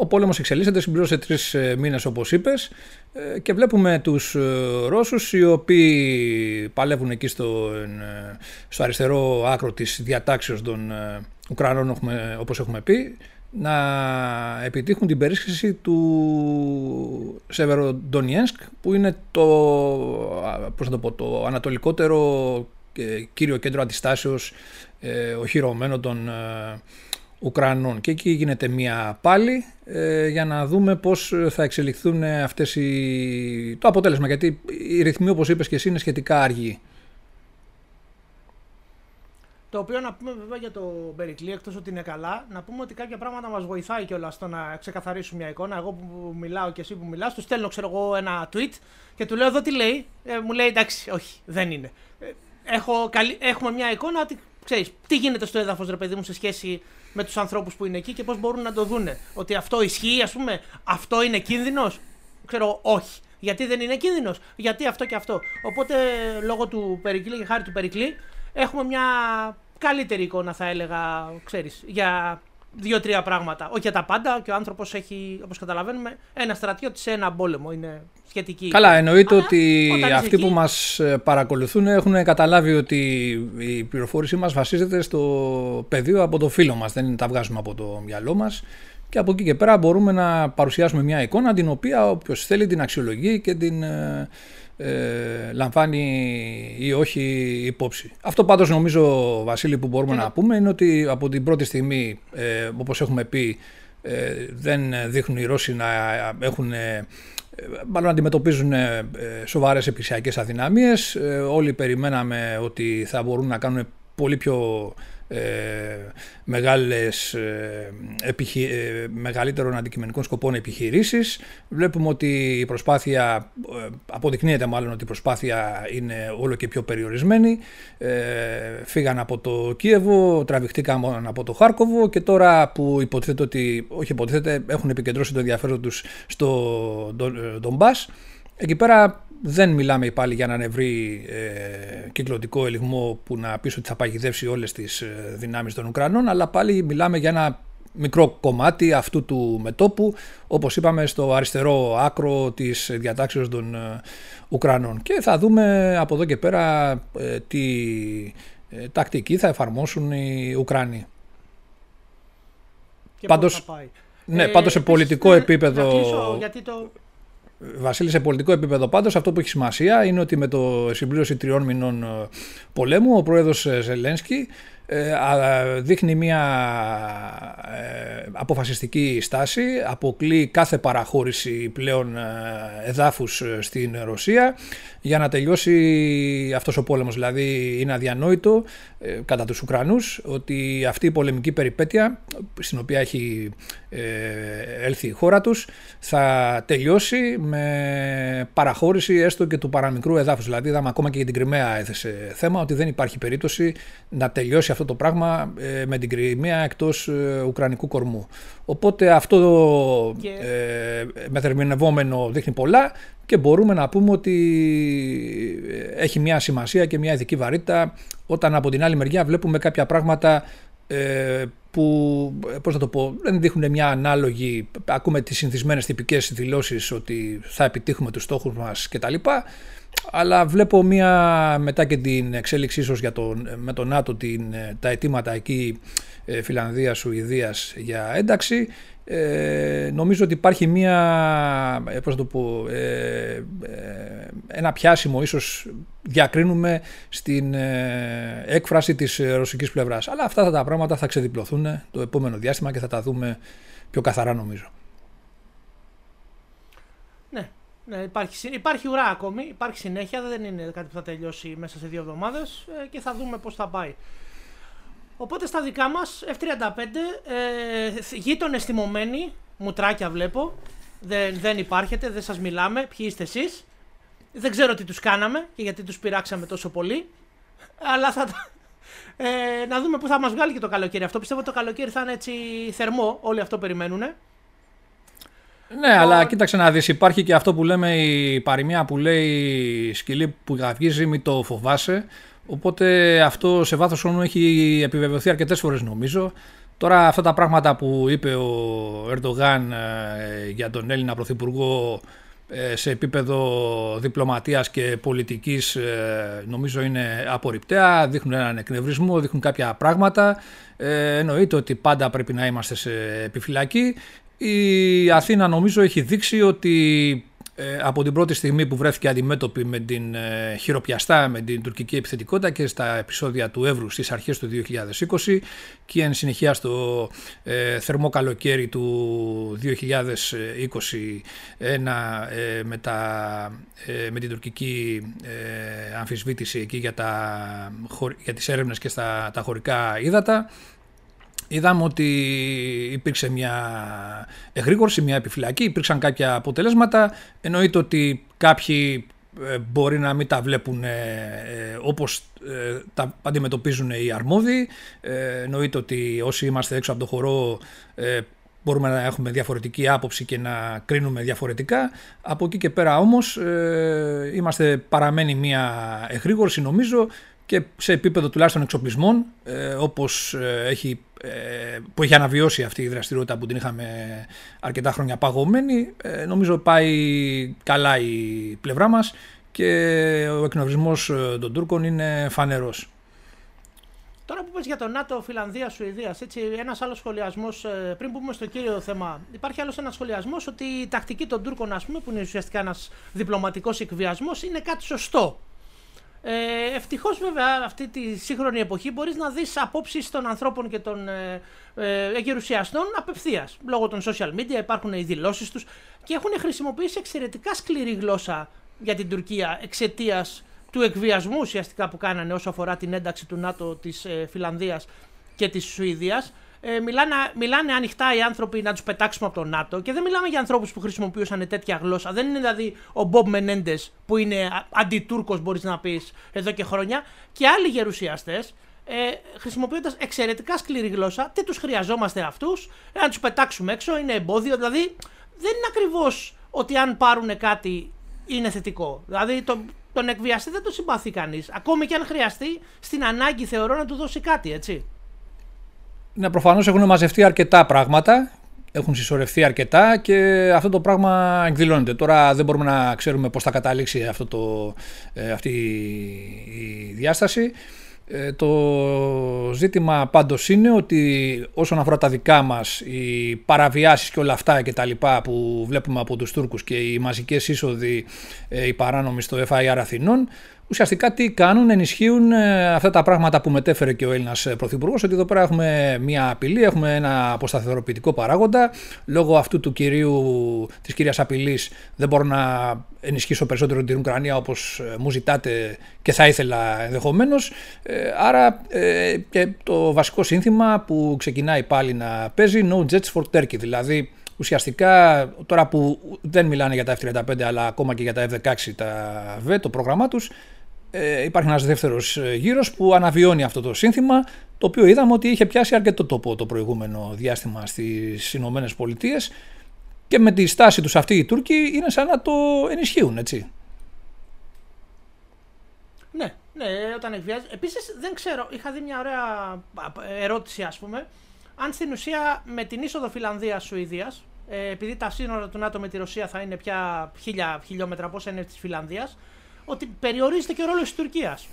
ο πόλεμος εξελίσσεται, συμπλήρωσε τρεις ε, μήνες όπως είπες ε, και βλέπουμε τους Ρώσους οι οποίοι παλεύουν εκεί στο, στο αριστερό άκρο της διατάξεως των Ουκρανών όπως έχουμε πει να επιτύχουν την περίσχυση του Σεβεροντονιένσκ που είναι το, πώς το, πω, το ανατολικότερο κύριο κέντρο αντιστάσεως οχυρωμένο των Ουκρανών και εκεί γίνεται μία πάλι ε, για να δούμε πώς θα εξελιχθούν αυτές οι... το αποτέλεσμα γιατί οι ρυθμοί όπως είπες και εσύ είναι σχετικά αργοί. Το οποίο να πούμε βέβαια για το Περικλή, εκτός ότι είναι καλά, να πούμε ότι κάποια πράγματα μας βοηθάει κιόλας στο να ξεκαθαρίσουμε μια εικόνα. Εγώ που μιλάω και εσύ που μιλάς, του στέλνω ξέρω εγώ ένα tweet και του λέω εδώ τι λέει. Ε, μου λέει εντάξει, όχι, δεν είναι. Ε, έχω, καλή, έχουμε μια εικόνα ότι ξέρεις τι γίνεται στο έδαφος, ρε παιδί μου, σε σχέση με τους ανθρώπους που είναι εκεί και πώς μπορούν να το δούνε. Ότι αυτό ισχύει, ας πούμε, αυτό είναι κίνδυνος; Ξέρω, όχι. Γιατί δεν είναι κίνδυνος, γιατί αυτό και αυτό; Οπότε λόγω του Περικλή και χάρη του Περικλή έχουμε μια καλύτερη εικόνα, θα έλεγα, ξέρεις, για δύο-τρία πράγματα. Όχι για τα πάντα και ο άνθρωπος έχει, όπως καταλαβαίνουμε, ένα στρατιώτης σε ένα πόλεμο. Είναι σχετική. Καλά, εννοείται ότι αυτοί που μας ε, παρακολουθούν έχουν καταλάβει ότι η πληροφόρησή μας βασίζεται στο πεδίο από το φίλο μας. Δεν τα βγάζουμε από το μυαλό μας. Και από εκεί και πέρα μπορούμε να παρουσιάσουμε μια εικόνα την οποία όποιος θέλει την αξιολογεί και την ε, ε, λαμβάνει ή όχι υπόψη. Αυτό πάντως νομίζω Βασίλη που μπορούμε να πούμε είναι ότι από την πρώτη στιγμή ε, όπως έχουμε πει ε, δεν δείχνουν οι Ρώσοι να έχουν ε, μάλλον αντιμετωπίζουν σοβαρές επισιακές αδυναμίες. Όλοι περιμέναμε ότι θα μπορούν να κάνουν πολύ πιο ε, μεγάλες, ε, επιχει... Ε, μεγαλύτερων αντικειμενικών σκοπών επιχειρήσεις. Βλέπουμε ότι η προσπάθεια, αποδεικνύεται μάλλον ότι η προσπάθεια είναι όλο και πιο περιορισμένη. Φύγαν από το Κίεβο, τραβηχτήκαν από το Χάρκοβο και τώρα που υποτίθεται ότι, όχι υποτίθεται, έχουν επικεντρώσει το ενδιαφέρον τους στο Ντομπάς, εκεί πέρα δεν μιλάμε πάλι για έναν ευρύ ε, κυκλωτικό ελιγμό που να πεις ότι θα παγιδεύσει όλες τις ε, δυνάμεις των Ουκρανών, αλλά πάλι μιλάμε για ένα μικρό κομμάτι αυτού του μετόπου, όπως είπαμε στο αριστερό άκρο της διατάξεως των ε, Ουκρανών. Και θα δούμε από εδώ και πέρα ε, τι τακτική θα εφαρμόσουν οι Ουκρανοί. Και πάντως, θα πάει. Ναι, πάντως σε πολιτικό επίπεδο... γιατί το, Βασίλη, σε πολιτικό επίπεδο πάντως αυτό που έχει σημασία είναι ότι με το συμπλήρωση τριών μηνών ε, πολέμου ο πρόεδρος ε, Ζελένσκι ε, δείχνει μια αποφασιστική στάση, αποκλεί κάθε παραχώρηση πλέον εδάφους στην Ρωσία για να τελειώσει αυτός ο πόλεμος. Δηλαδή είναι αδιανόητο κατά τους Ουκρανούς ότι αυτή η πολεμική περιπέτεια στην οποία έχει έλθει η χώρα τους θα τελειώσει με παραχώρηση έστω και του παραμικρού εδάφους. Δηλαδή είδαμε ακόμα και για την Κρυμαία έθεσε θέμα ότι δεν υπάρχει περίπτωση να τελειώσει αυτό το πράγμα ε, με την Κρυμαία εκτός ε, Ουκρανικού κορμού. Οπότε αυτό και... ε, μεθερμινευόμενο δείχνει πολλά και μπορούμε να πούμε ότι ε, έχει μια σημασία και μια ειδική βαρύτητα όταν από την άλλη μεριά βλέπουμε κάποια πράγματα ε, που πώς να το πω, δεν δείχνουν μια ανάλογη, ακούμε τις συνηθισμένες τυπικές δηλώσεις ότι θα επιτύχουμε τους στόχους μας κτλ. Αλλά βλέπω μια μετά και την εξέλιξη ίσως για το, με το ΝΑΤΟ την, τα αιτήματα εκεί ε, Φιλανδίας, Σουηδίας για ένταξη ε, νομίζω ότι υπάρχει μια, ε, πώς το πω, ε, ε, ένα πιάσιμο ίσως διακρίνουμε στην ε, έκφραση της ρωσικής πλευράς. Αλλά αυτά τα πράγματα θα ξεδιπλωθούν το επόμενο διάστημα και θα τα δούμε πιο καθαρά νομίζω. Ναι, ναι υπάρχει, υπάρχει ουρά ακόμη, υπάρχει συνέχεια, δεν είναι κάτι που θα τελειώσει μέσα σε δύο εβδομάδες και θα δούμε πώς θα πάει. Οπότε στα δικά μας, F35, ε, γείτονες θυμωμένοι, μουτράκια βλέπω. Δεν, δεν υπάρχετε, δεν σας μιλάμε. Ποιοι είστε εσείς. Δεν ξέρω τι τους κάναμε και γιατί τους πειράξαμε τόσο πολύ. Αλλά θα. Ε, να δούμε πού θα μας βγάλει και το καλοκαίρι αυτό. Πιστεύω ότι το καλοκαίρι θα είναι έτσι θερμό. Όλοι αυτό περιμένουν. Ναι, αλλά κοίταξε να δεις, υπάρχει και αυτό που λέμε η παροιμία που λέει σκυλί που γαυγίζει μη το φοβάσαι. Οπότε αυτό σε βάθος χρόνου έχει επιβεβαιωθεί αρκετές φορές νομίζω. Τώρα αυτά τα πράγματα που είπε ο Ερντογάν για τον Έλληνα Πρωθυπουργό σε επίπεδο διπλωματίας και πολιτικής νομίζω είναι απορριπταία, δείχνουν έναν εκνευρισμό, δείχνουν κάποια πράγματα. εννοείται ότι πάντα πρέπει να είμαστε σε επιφυλακή. Η Αθήνα νομίζω έχει δείξει ότι ε, από την πρώτη στιγμή που βρέθηκε αντιμέτωπη με την ε, χειροπιαστά, με την τουρκική επιθετικότητα και στα επεισόδια του Εύρου στις αρχές του 2020 και εν συνεχεία στο ε, θερμό καλοκαίρι του 2021 με, τα, με την τουρκική αμφισβήτηση εκεί για, τα, για τις έρευνες και στα τα χωρικά ύδατα είδαμε ότι υπήρξε μια εγρήγορση, μια επιφυλακή, υπήρξαν κάποια αποτελέσματα. Εννοείται ότι κάποιοι ε, μπορεί να μην τα βλέπουν ε, ε, όπως τα αντιμετωπίζουν οι αρμόδιοι. Εννοείται ότι όσοι είμαστε έξω από το χορό μπορούμε να έχουμε διαφορετική άποψη και να κρίνουμε διαφορετικά. Από εκεί και πέρα όμως είμαστε παραμένει μια εγρήγορση νομίζω και σε επίπεδο τουλάχιστον εξοπλισμών όπως έχει ε, που έχει αναβιώσει αυτή η δραστηριότητα που την είχαμε αρκετά χρόνια παγωμένη. Ε, νομίζω πάει καλά η πλευρά μας και ο εκνευρισμός ε, των Τούρκων είναι φανερός. Τώρα που πες για το ΝΑΤΟ, Φιλανδία, Σουηδία, έτσι, ένας άλλος σχολιασμός, πριν πούμε στο κύριο θέμα, υπάρχει άλλος ένας σχολιασμός ότι η τακτική των Τούρκων, ας πούμε, που είναι ουσιαστικά ένας διπλωματικός εκβιασμός, είναι κάτι σωστό. Ε, Ευτυχώς, βέβαια, αυτή τη σύγχρονη εποχή μπορείς να δεις απόψεις των ανθρώπων και των ε, ε, εγερουσιαστών απευθείας. Λόγω των social media υπάρχουν οι δηλώσεις τους και έχουν χρησιμοποιήσει εξαιρετικά σκληρή γλώσσα για την Τουρκία εξαιτίας του εκβιασμού ουσιαστικά που κάνανε όσο αφορά την ένταξη του ΝΑΤΟ της ε, Φιλανδίας και της Σουηδίας ε, μιλάνε, μιλάνε ανοιχτά οι άνθρωποι να τους πετάξουμε από το ΝΑΤΟ και δεν μιλάμε για ανθρώπους που χρησιμοποιούσαν τέτοια γλώσσα. Δεν είναι δηλαδή ο Μπομπ Μενέντες που είναι αντιτούρκος, μπορείς να πεις εδώ και χρόνια, και άλλοι γερουσιαστές. Ε, χρησιμοποιώντας εξαιρετικά σκληρή γλώσσα, τι τους χρειαζόμαστε αυτούς, να τους πετάξουμε έξω, είναι εμπόδιο. Δηλαδή δεν είναι ακριβώς ότι αν πάρουν κάτι είναι θετικό. Δηλαδή το, τον εκβιαστή δεν το συμπαθεί κανείς. Ακόμη και αν χρειαστεί, στην ανάγκη θεωρώ να του δώσει κάτι, έτσι. Ναι, προφανώς έχουν μαζευτεί αρκετά πράγματα, έχουν συσσωρευτεί αρκετά και αυτό το πράγμα εκδηλώνεται. Τώρα δεν μπορούμε να ξέρουμε πώς θα καταλήξει αυτό το, ε, αυτή η διάσταση. Ε, το ζήτημα πάντως είναι ότι όσον αφορά τα δικά μας οι παραβιάσεις και όλα αυτά και τα λοιπά που βλέπουμε από τους Τούρκους και οι μαζικές είσοδοι ε, οι παράνομοι στο FIR Αθηνών ουσιαστικά τι κάνουν, ενισχύουν ε, αυτά τα πράγματα που μετέφερε και ο Έλληνας ε, Πρωθυπουργός, ότι εδώ πέρα έχουμε μια απειλή, έχουμε ένα αποσταθεροποιητικό παράγοντα. Λόγω αυτού του κυρίου, της κυρίας απειλής, δεν μπορώ να ενισχύσω περισσότερο την Ουκρανία όπως ε, μου ζητάτε και θα ήθελα ενδεχομένως. Άρα και το βασικό σύνθημα που ξεκινάει πάλι να παίζει No Jets for Turkey, δηλαδή ουσιαστικά τώρα που δεν μιλάνε για τα F-35 αλλά ακόμα και για τα F-16 τα V, το πρόγραμμά τους, ε, υπάρχει ένας δεύτερος ε, γύρος που αναβιώνει αυτό το σύνθημα το οποίο είδαμε ότι είχε πιάσει αρκετό τόπο το προηγούμενο διάστημα στις Ηνωμένες Πολιτείες και με τη στάση τους αυτή οι Τούρκοι είναι σαν να το ενισχύουν έτσι. Ναι, ναι, όταν εκβιάζει. Επίσης δεν ξέρω, είχα δει μια ωραία ερώτηση ας πούμε αν στην ουσία με την είσοδο Φιλανδίας-Σουηδίας ε, επειδή τα σύνορα του ΝΑΤΟ με τη Ρωσία θα είναι πια χίλια χιλιόμετρα πόσα είναι της Φιλανδίας, ότι περιορίζεται και ο ρόλος της Τουρκίας.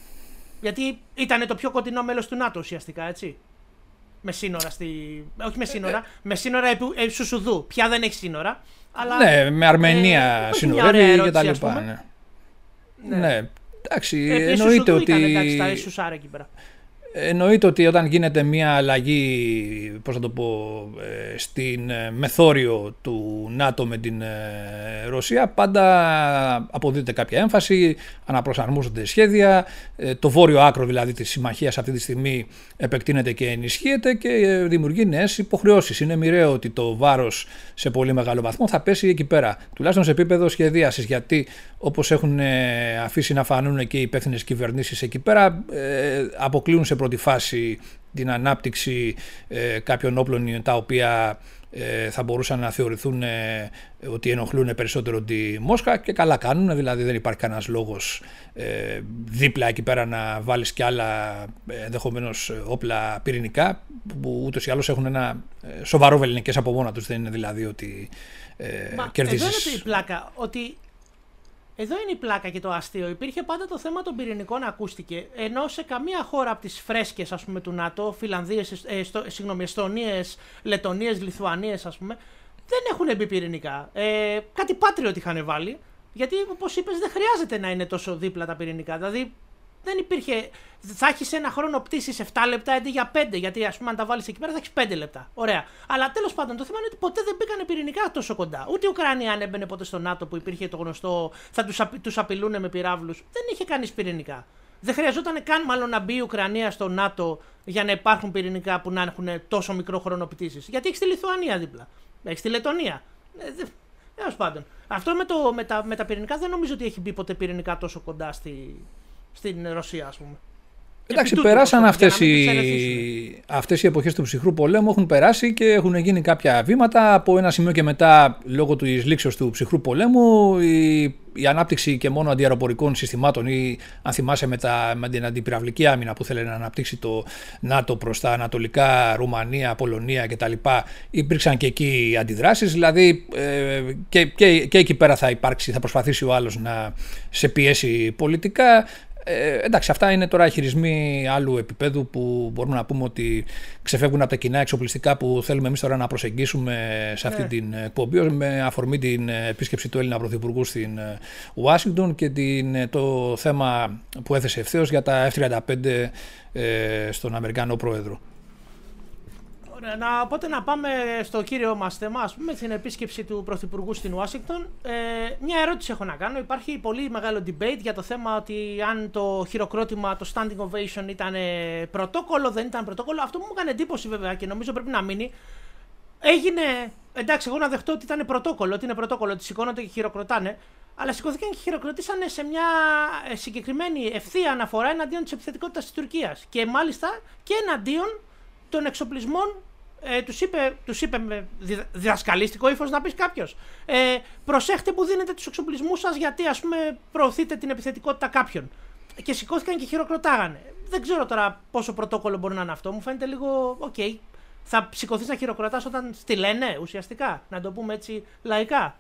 Γιατί ήταν το πιο κοντινό μέλος του ΝΑΤΟ ουσιαστικά, έτσι. Με σύνορα στη. Όχι με ε, σύνορα, ε. με σύνορα επί, επί Σουσουδού. Πια δεν έχει σύνορα. Αλλά, ναι, με Αρμενία ε, συνορεύει και τα λοιπά. Ναι. ναι. ναι. Εντάξει, ε, εννοείται ότι. Ήταν, εντάξει, τα Σουσάρα εκεί πέρα. Εννοείται ότι όταν γίνεται μια αλλαγή, πώς να το πω, ε, στην ε, μεθόριο του ΝΑΤΟ με την ε, Ρωσία, πάντα αποδίδεται κάποια έμφαση, αναπροσαρμόζονται σχέδια, το βόρειο άκρο δηλαδή της συμμαχίας αυτή τη στιγμή επεκτείνεται και ενισχύεται και δημιουργεί νέες υποχρεώσεις. Είναι μοιραίο ότι το βάρος σε πολύ μεγάλο βαθμό θα πέσει εκεί πέρα, τουλάχιστον σε επίπεδο σχεδίασης, γιατί όπως έχουν αφήσει να φανούν και οι υπεύθυνες κυβερνήσεις εκεί πέρα, αποκλείουν σε πρώτη φάση την ανάπτυξη ε, κάποιων όπλων τα οποία ε, θα μπορούσαν να θεωρηθούν ε, ότι ενοχλούν περισσότερο τη Μόσχα και καλά κάνουν, δηλαδή δεν υπάρχει κανένας λόγος ε, δίπλα εκεί πέρα να βάλεις και άλλα ενδεχομένως όπλα πυρηνικά που ούτως ή άλλως έχουν ένα σοβαρό βεληνικές από μόνα τους, δεν είναι δηλαδή ότι ε, Μα, κερδίζεις... Εδώ είναι η πλάκα, ότι εδώ είναι η πλάκα και το αστείο. Υπήρχε πάντα το θέμα των πυρηνικών, ακούστηκε. Ενώ σε καμία χώρα από τις φρέσκες του ΝΑΤΟ, Φιλανδίες, ε, συγγνώμη, Εστονίες, Λετωνίες, Λιθουανίες, ας πούμε, δεν έχουν μπει πυρηνικά. Ε, κάτι πάτριο είχαν βάλει. Γιατί, όπως είπες, δεν χρειάζεται να είναι τόσο δίπλα τα πυρηνικά. Δηλαδή, δεν υπήρχε. Θα έχεις ένα χρόνο πτήσης 7 λεπτά αντί για 5. Γιατί, ας πούμε, αν τα βάλεις εκεί πέρα θα έχεις 5 λεπτά. Ωραία. Αλλά τέλος πάντων το θέμα είναι ότι ποτέ δεν μπήκαν πυρηνικά τόσο κοντά. Ούτε η Ουκρανία αν έμπαινε ποτέ στο ΝΑΤΟ που υπήρχε το γνωστό θα τους τους απειλούν με πυράβλους. Δεν είχε κανείς πυρηνικά. Δεν χρειαζόταν καν μάλλον να μπει η Ουκρανία στο ΝΑΤΟ για να υπάρχουν πυρηνικά που να έχουν τόσο μικρό χρόνο πτήσης. Γιατί έχεις τη Λιθουανία δίπλα. Έχεις τη Λετωνία. Ε, Τέλος πάντων. Αυτό με, το, με, τα, με τα πυρηνικά δεν νομίζω ότι έχει μπει ποτέ πυρηνικά τόσο κοντά στη, στην Ρωσία, ας πούμε. Εντάξει, περάσαν αυτές οι, αυτές οι εποχές του ψυχρού πολέμου, έχουν περάσει και έχουν γίνει κάποια βήματα. Από ένα σημείο και μετά, λόγω του λήξεως του ψυχρού πολέμου, η, η ανάπτυξη και μόνο αντιαεροπορικών συστημάτων ή αν θυμάσαι με, τα, με την αντιπυραυλική άμυνα που θέλει να αναπτύξει το ΝΑΤΟ προς τα ανατολικά, Ρουμανία, Πολωνία κτλ. Υπήρξαν και εκεί αντιδράσεις, δηλαδή ε, και, και, και εκεί πέρα θα υπάρξει, θα προσπαθήσει ο άλλος να σε πιέσει πολιτικά. Ε, εντάξει, αυτά είναι τώρα χειρισμοί άλλου επίπεδου που μπορούμε να πούμε ότι ξεφεύγουν από τα κοινά εξοπλιστικά που θέλουμε εμείς τώρα να προσεγγίσουμε σε αυτή ναι. την εκπομπή με αφορμή την επίσκεψη του Έλληνα Πρωθυπουργού στην Ουάσιγκτον και την, το θέμα που έθεσε ευθέως για τα F-35 ε, στον Αμερικανό Πρόεδρο. Να, οπότε να πάμε στο κύριο μας θέμα, ας πούμε, την επίσκεψη του Πρωθυπουργού στην Ουάσιγκτον. Ε, μια ερώτηση έχω να κάνω. Υπάρχει πολύ μεγάλο debate για το θέμα ότι αν το χειροκρότημα, το standing ovation ήταν πρωτόκολλο, δεν ήταν πρωτόκολλο. Αυτό που μου έκανε εντύπωση βέβαια και νομίζω πρέπει να μείνει. Έγινε. Εντάξει, εγώ να δεχτώ ότι ήταν πρωτόκολλο, ότι είναι πρωτόκολλο, ότι σηκώνονται και χειροκροτάνε. Αλλά σηκωθήκαν και χειροκροτήσανε σε μια ε, συγκεκριμένη ευθεία αναφορά εναντίον της επιθετικότητας της Τουρκίας. Και μάλιστα και εναντίον των εξοπλισμών ε, τους είπε, τους είπε με διδασκαλίστικο ύφος να πεις κάποιος. Ε, προσέχτε που δίνετε τους εξοπλισμούς σας γιατί ας πούμε προωθείτε την επιθετικότητα κάποιων. Και σηκώθηκαν και χειροκροτάγανε. Δεν ξέρω τώρα πόσο πρωτόκολλο μπορεί να είναι αυτό. Μου φαίνεται λίγο. OK. Okay. Θα σηκωθείς να χειροκροτάς όταν στη λένε ουσιαστικά. Να το πούμε έτσι λαϊκά.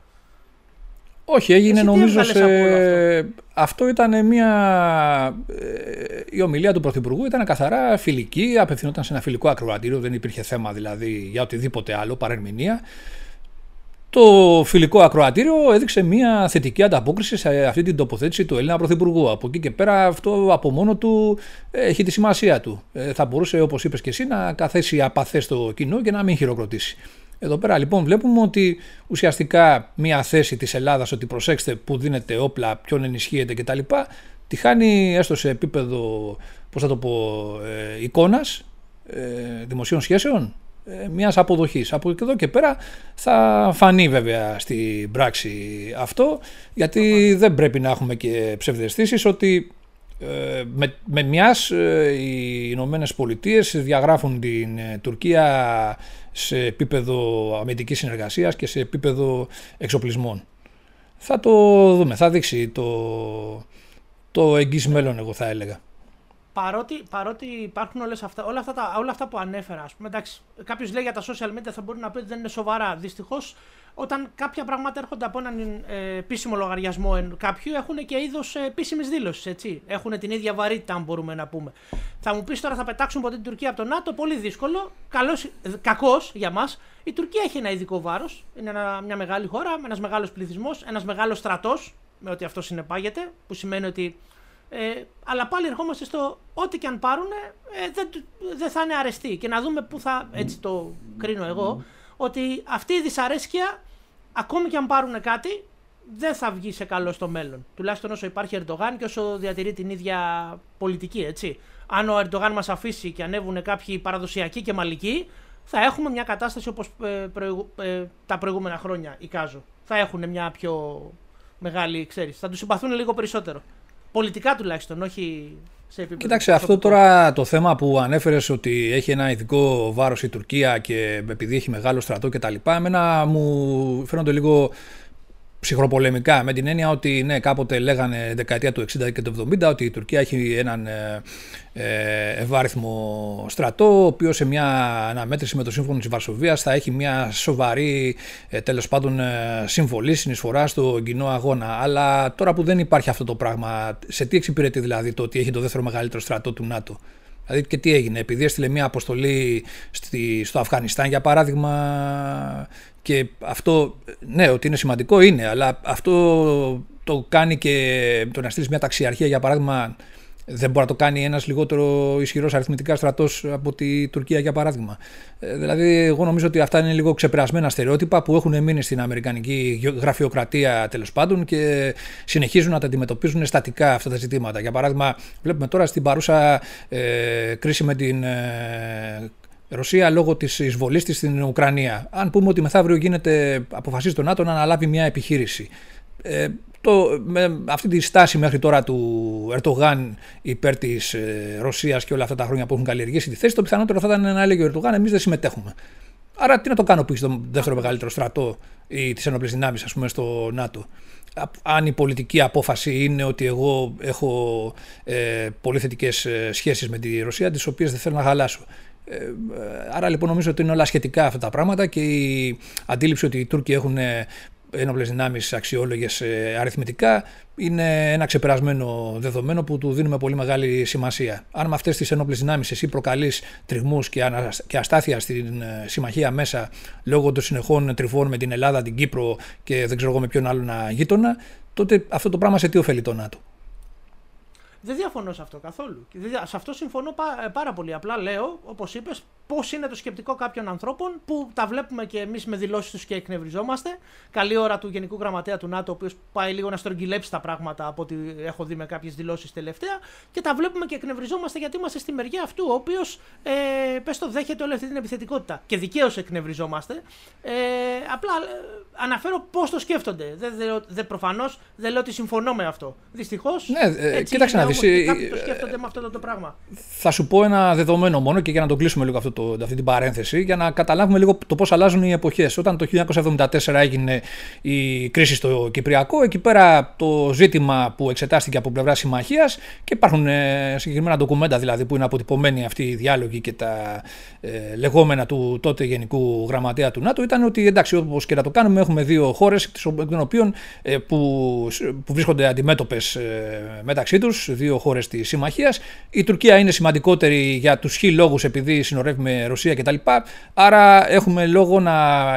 Όχι, έγινε νομίζω σε... Αυτό; αυτό ήταν μια... Ε, η ομιλία του Πρωθυπουργού ήταν καθαρά φιλική, απευθυνόταν σε ένα φιλικό ακροατήριο, δεν υπήρχε θέμα δηλαδή για οτιδήποτε άλλο, παρερμηνία. Το φιλικό ακροατήριο έδειξε μια θετική ανταπόκριση σε αυτή την τοποθέτηση του Έλληνα Πρωθυπουργού. Από εκεί και πέρα αυτό από μόνο του έχει τη σημασία του. Ε, θα μπορούσε όπως είπες και εσύ να καθέσει απαθές στο κοινό και να μην χειροκροτήσει. Εδώ πέρα λοιπόν βλέπουμε ότι ουσιαστικά μια θέση της Ελλάδας ότι προσέξτε που δίνετε όπλα, ποιον ενισχύεται κτλ. Τη χάνει έστω σε επίπεδο, πώς θα το πω, ε, εικόνας, ε, δημοσίων σχέσεων, ε, μιας αποδοχής. Από εδώ και πέρα θα φανεί βέβαια στην πράξη αυτό, γιατί δεν πρέπει να έχουμε και ψευδεστήσεις ότι ε, με, με μιας ε, οι Ηνωμένες Πολιτείες διαγράφουν την ε, Τουρκία σε επίπεδο αμυντικής συνεργασίας και σε επίπεδο εξοπλισμών. Θα το δούμε, θα δείξει το, το εγγύς μέλλον εγώ θα έλεγα. Παρότι, παρότι υπάρχουν όλες αυτά, όλα, αυτά τα, όλα αυτά που ανέφερα, ας πούμε, εντάξει, κάποιος λέει για τα social media θα μπορεί να πει ότι δεν είναι σοβαρά. Δυστυχώς όταν κάποια πράγματα έρχονται από έναν ε, επίσημο λογαριασμό κάποιου, έχουν και είδος ε, επίσημης δήλωσης. Έχουν την ίδια βαρύτητα, αν μπορούμε να πούμε. Θα μου πεις τώρα θα πετάξουν ποτέ την Τουρκία από το ΝΑΤΟ, πολύ δύσκολο. Κακός για μας. Η Τουρκία έχει ένα ειδικό βάρος. Είναι ένα, μια μεγάλη χώρα, με ένας μεγάλος πληθυσμός, ένας μεγάλος στρατός, με ό,τι αυτό συνεπάγεται, που σημαίνει ότι. Ε, αλλά πάλι ερχόμαστε στο ό,τι και αν πάρουν, ε, δεν, δεν θα είναι αρεστοί. Και να δούμε πού θα, έτσι το κρίνω εγώ, ότι αυτή η δυσαρέσκεια ακόμη και αν πάρουν κάτι, δεν θα βγει σε καλό στο μέλλον. Τουλάχιστον όσο υπάρχει Ερντογάν και όσο διατηρεί την ίδια πολιτική, έτσι. Αν ο Ερντογάν μας αφήσει και ανέβουν κάποιοι παραδοσιακοί και μαλλικοί, θα έχουμε μια κατάσταση όπως ε, ε, τα προηγούμενα χρόνια, εικάζω. Θα έχουν μια πιο μεγάλη, ξέρεις. Θα τους συμπαθούν λίγο περισσότερο. Πολιτικά τουλάχιστον, όχι σε επίπεδο. Κοίταξε, αυτό τώρα το θέμα που ανέφερες ότι έχει ένα ειδικό βάρος η Τουρκία και επειδή έχει μεγάλο στρατό κτλ. Εμένα μου φαίνονται λίγο ψυχροπολεμικά με την έννοια ότι ναι, κάποτε λέγανε δεκαετία του 60 και του 70 ότι η Τουρκία έχει έναν ε, ε, ευάριθμο στρατό, ο οποίος σε μια αναμέτρηση με το Σύμφωνο της Βαρσοβίας θα έχει μια σοβαρή ε, τέλος πάντων ε, συμβολή, συνεισφορά στο κοινό αγώνα. Αλλά τώρα που δεν υπάρχει αυτό το πράγμα, σε τι εξυπηρετεί δηλαδή το ότι έχει το δεύτερο μεγαλύτερο στρατό του ΝΑΤΟ; Δηλαδή και τι έγινε, επειδή έστειλε μια αποστολή στη, στο Αφγανιστάν για παράδειγμα και αυτό, ναι, ότι είναι σημαντικό είναι, αλλά αυτό το κάνει και το να στείλεις μια ταξιαρχία για παράδειγμα δεν μπορεί να το κάνει ένας λιγότερο ισχυρός αριθμητικά στρατός από τη Τουρκία, για παράδειγμα. Ε, δηλαδή, εγώ νομίζω ότι αυτά είναι λίγο ξεπερασμένα στερεότυπα που έχουν μείνει στην Αμερικανική γραφειοκρατία τέλος πάντων και συνεχίζουν να τα αντιμετωπίζουν στατικά αυτά τα ζητήματα. Για παράδειγμα, βλέπουμε τώρα στην παρούσα ε, κρίση με την ε, Ρωσία λόγω της εισβολής της στην Ουκρανία. Αν πούμε ότι μεθαύριο γίνεται, αποφασίζει το ΝΑΤΟ να αναλάβει μια επιχείρηση. Ε, το, με αυτή τη στάση μέχρι τώρα του Ερτογάν υπέρ της ε, Ρωσίας και όλα αυτά τα χρόνια που έχουν καλλιεργήσει τη θέση, το πιθανότερο θα ήταν να έλεγε ο Ερτογάν: Εμείς δεν συμμετέχουμε. Άρα τι να το κάνω που έχει τον δεύτερο μεγαλύτερο στρατό ή τις ενόπλες δυνάμεις, ας πούμε, στο ΝΑΤΟ. Αν η πολιτική απόφαση είναι ότι εγώ έχω ε, πολύ θετικές ε, σχέσεις με τη Ρωσία, τις οποίες δεν θέλω να χαλάσω. Ε, ε, άρα λοιπόν νομίζω ότι είναι όλα σχετικά αυτά τα πράγματα και η αντίληψη ότι οι Τούρκοι έχουν ένοπλες δυνάμεις αξιόλογες ε, αριθμητικά είναι ένα ξεπερασμένο δεδομένο που του δίνουμε πολύ μεγάλη σημασία. Αν με αυτές τις ένοπλες δυνάμεις εσύ προκαλείς τριγμούς και αστάθεια στην ε, συμμαχία μέσα λόγω των συνεχών τριβών με την Ελλάδα, την Κύπρο και δεν ξέρω εγώ με ποιον άλλον γείτονα, τότε αυτό το πράγμα σε τι ωφελεί το ΝΑΤΟ; Δεν διαφωνώ σε αυτό καθόλου. Σε αυτό συμφωνώ ε, πάρα πολύ. Απλά λέω, όπως είπες, πώς είναι το σκεπτικό κάποιων ανθρώπων που τα βλέπουμε και εμείς με δηλώσεις τους και εκνευριζόμαστε. Καλή ώρα του Γενικού Γραμματέα του ΝΑΤΟ, ο οποίος πάει λίγο να στρογγυλέψει τα πράγματα από ό,τι έχω δει με κάποιες δηλώσεις τελευταία. Και τα βλέπουμε και εκνευριζόμαστε γιατί είμαστε στη μεριά αυτού, ο οποίος ε, πες το δέχεται όλη αυτή την επιθετικότητα. Και δικαίως εκνευριζόμαστε. Ε, απλά ε, αναφέρω πώς το σκέφτονται. Δεν, δεν, δεν προφανώς δεν λέω ότι συμφωνώ με αυτό. Δυστυχώς. Ναι, ε, κοίταξε να δεις. Κάποιοι το σκέφτονται με αυτό το, πράγμα. Θα σου πω ένα δεδομένο μόνο και για να το κλείσουμε λίγο αυτό το, αυτή την παρένθεση, για να καταλάβουμε λίγο το πώς αλλάζουν οι εποχές. Όταν το 1974 έγινε η κρίση στο Κυπριακό, εκεί πέρα το ζήτημα που εξετάστηκε από πλευρά συμμαχίας και υπάρχουν ε, συγκεκριμένα ντοκουμέντα δηλαδή που είναι αποτυπωμένοι αυτοί οι διάλογοι και τα ε, λεγόμενα του τότε Γενικού Γραμματέα του ΝΑΤΟ ήταν ότι εντάξει, όπως και να το κάνουμε, έχουμε δύο χώρες, των οποίων ε, που, που βρίσκονται αντιμέτωπες ε, μεταξύ τους, δύο χώρες της συμμαχίας. Η Τουρκία είναι σημαντικότερη για τους χι λόγους επειδή συνορεύει με Ρωσία κτλ. Άρα έχουμε λόγο να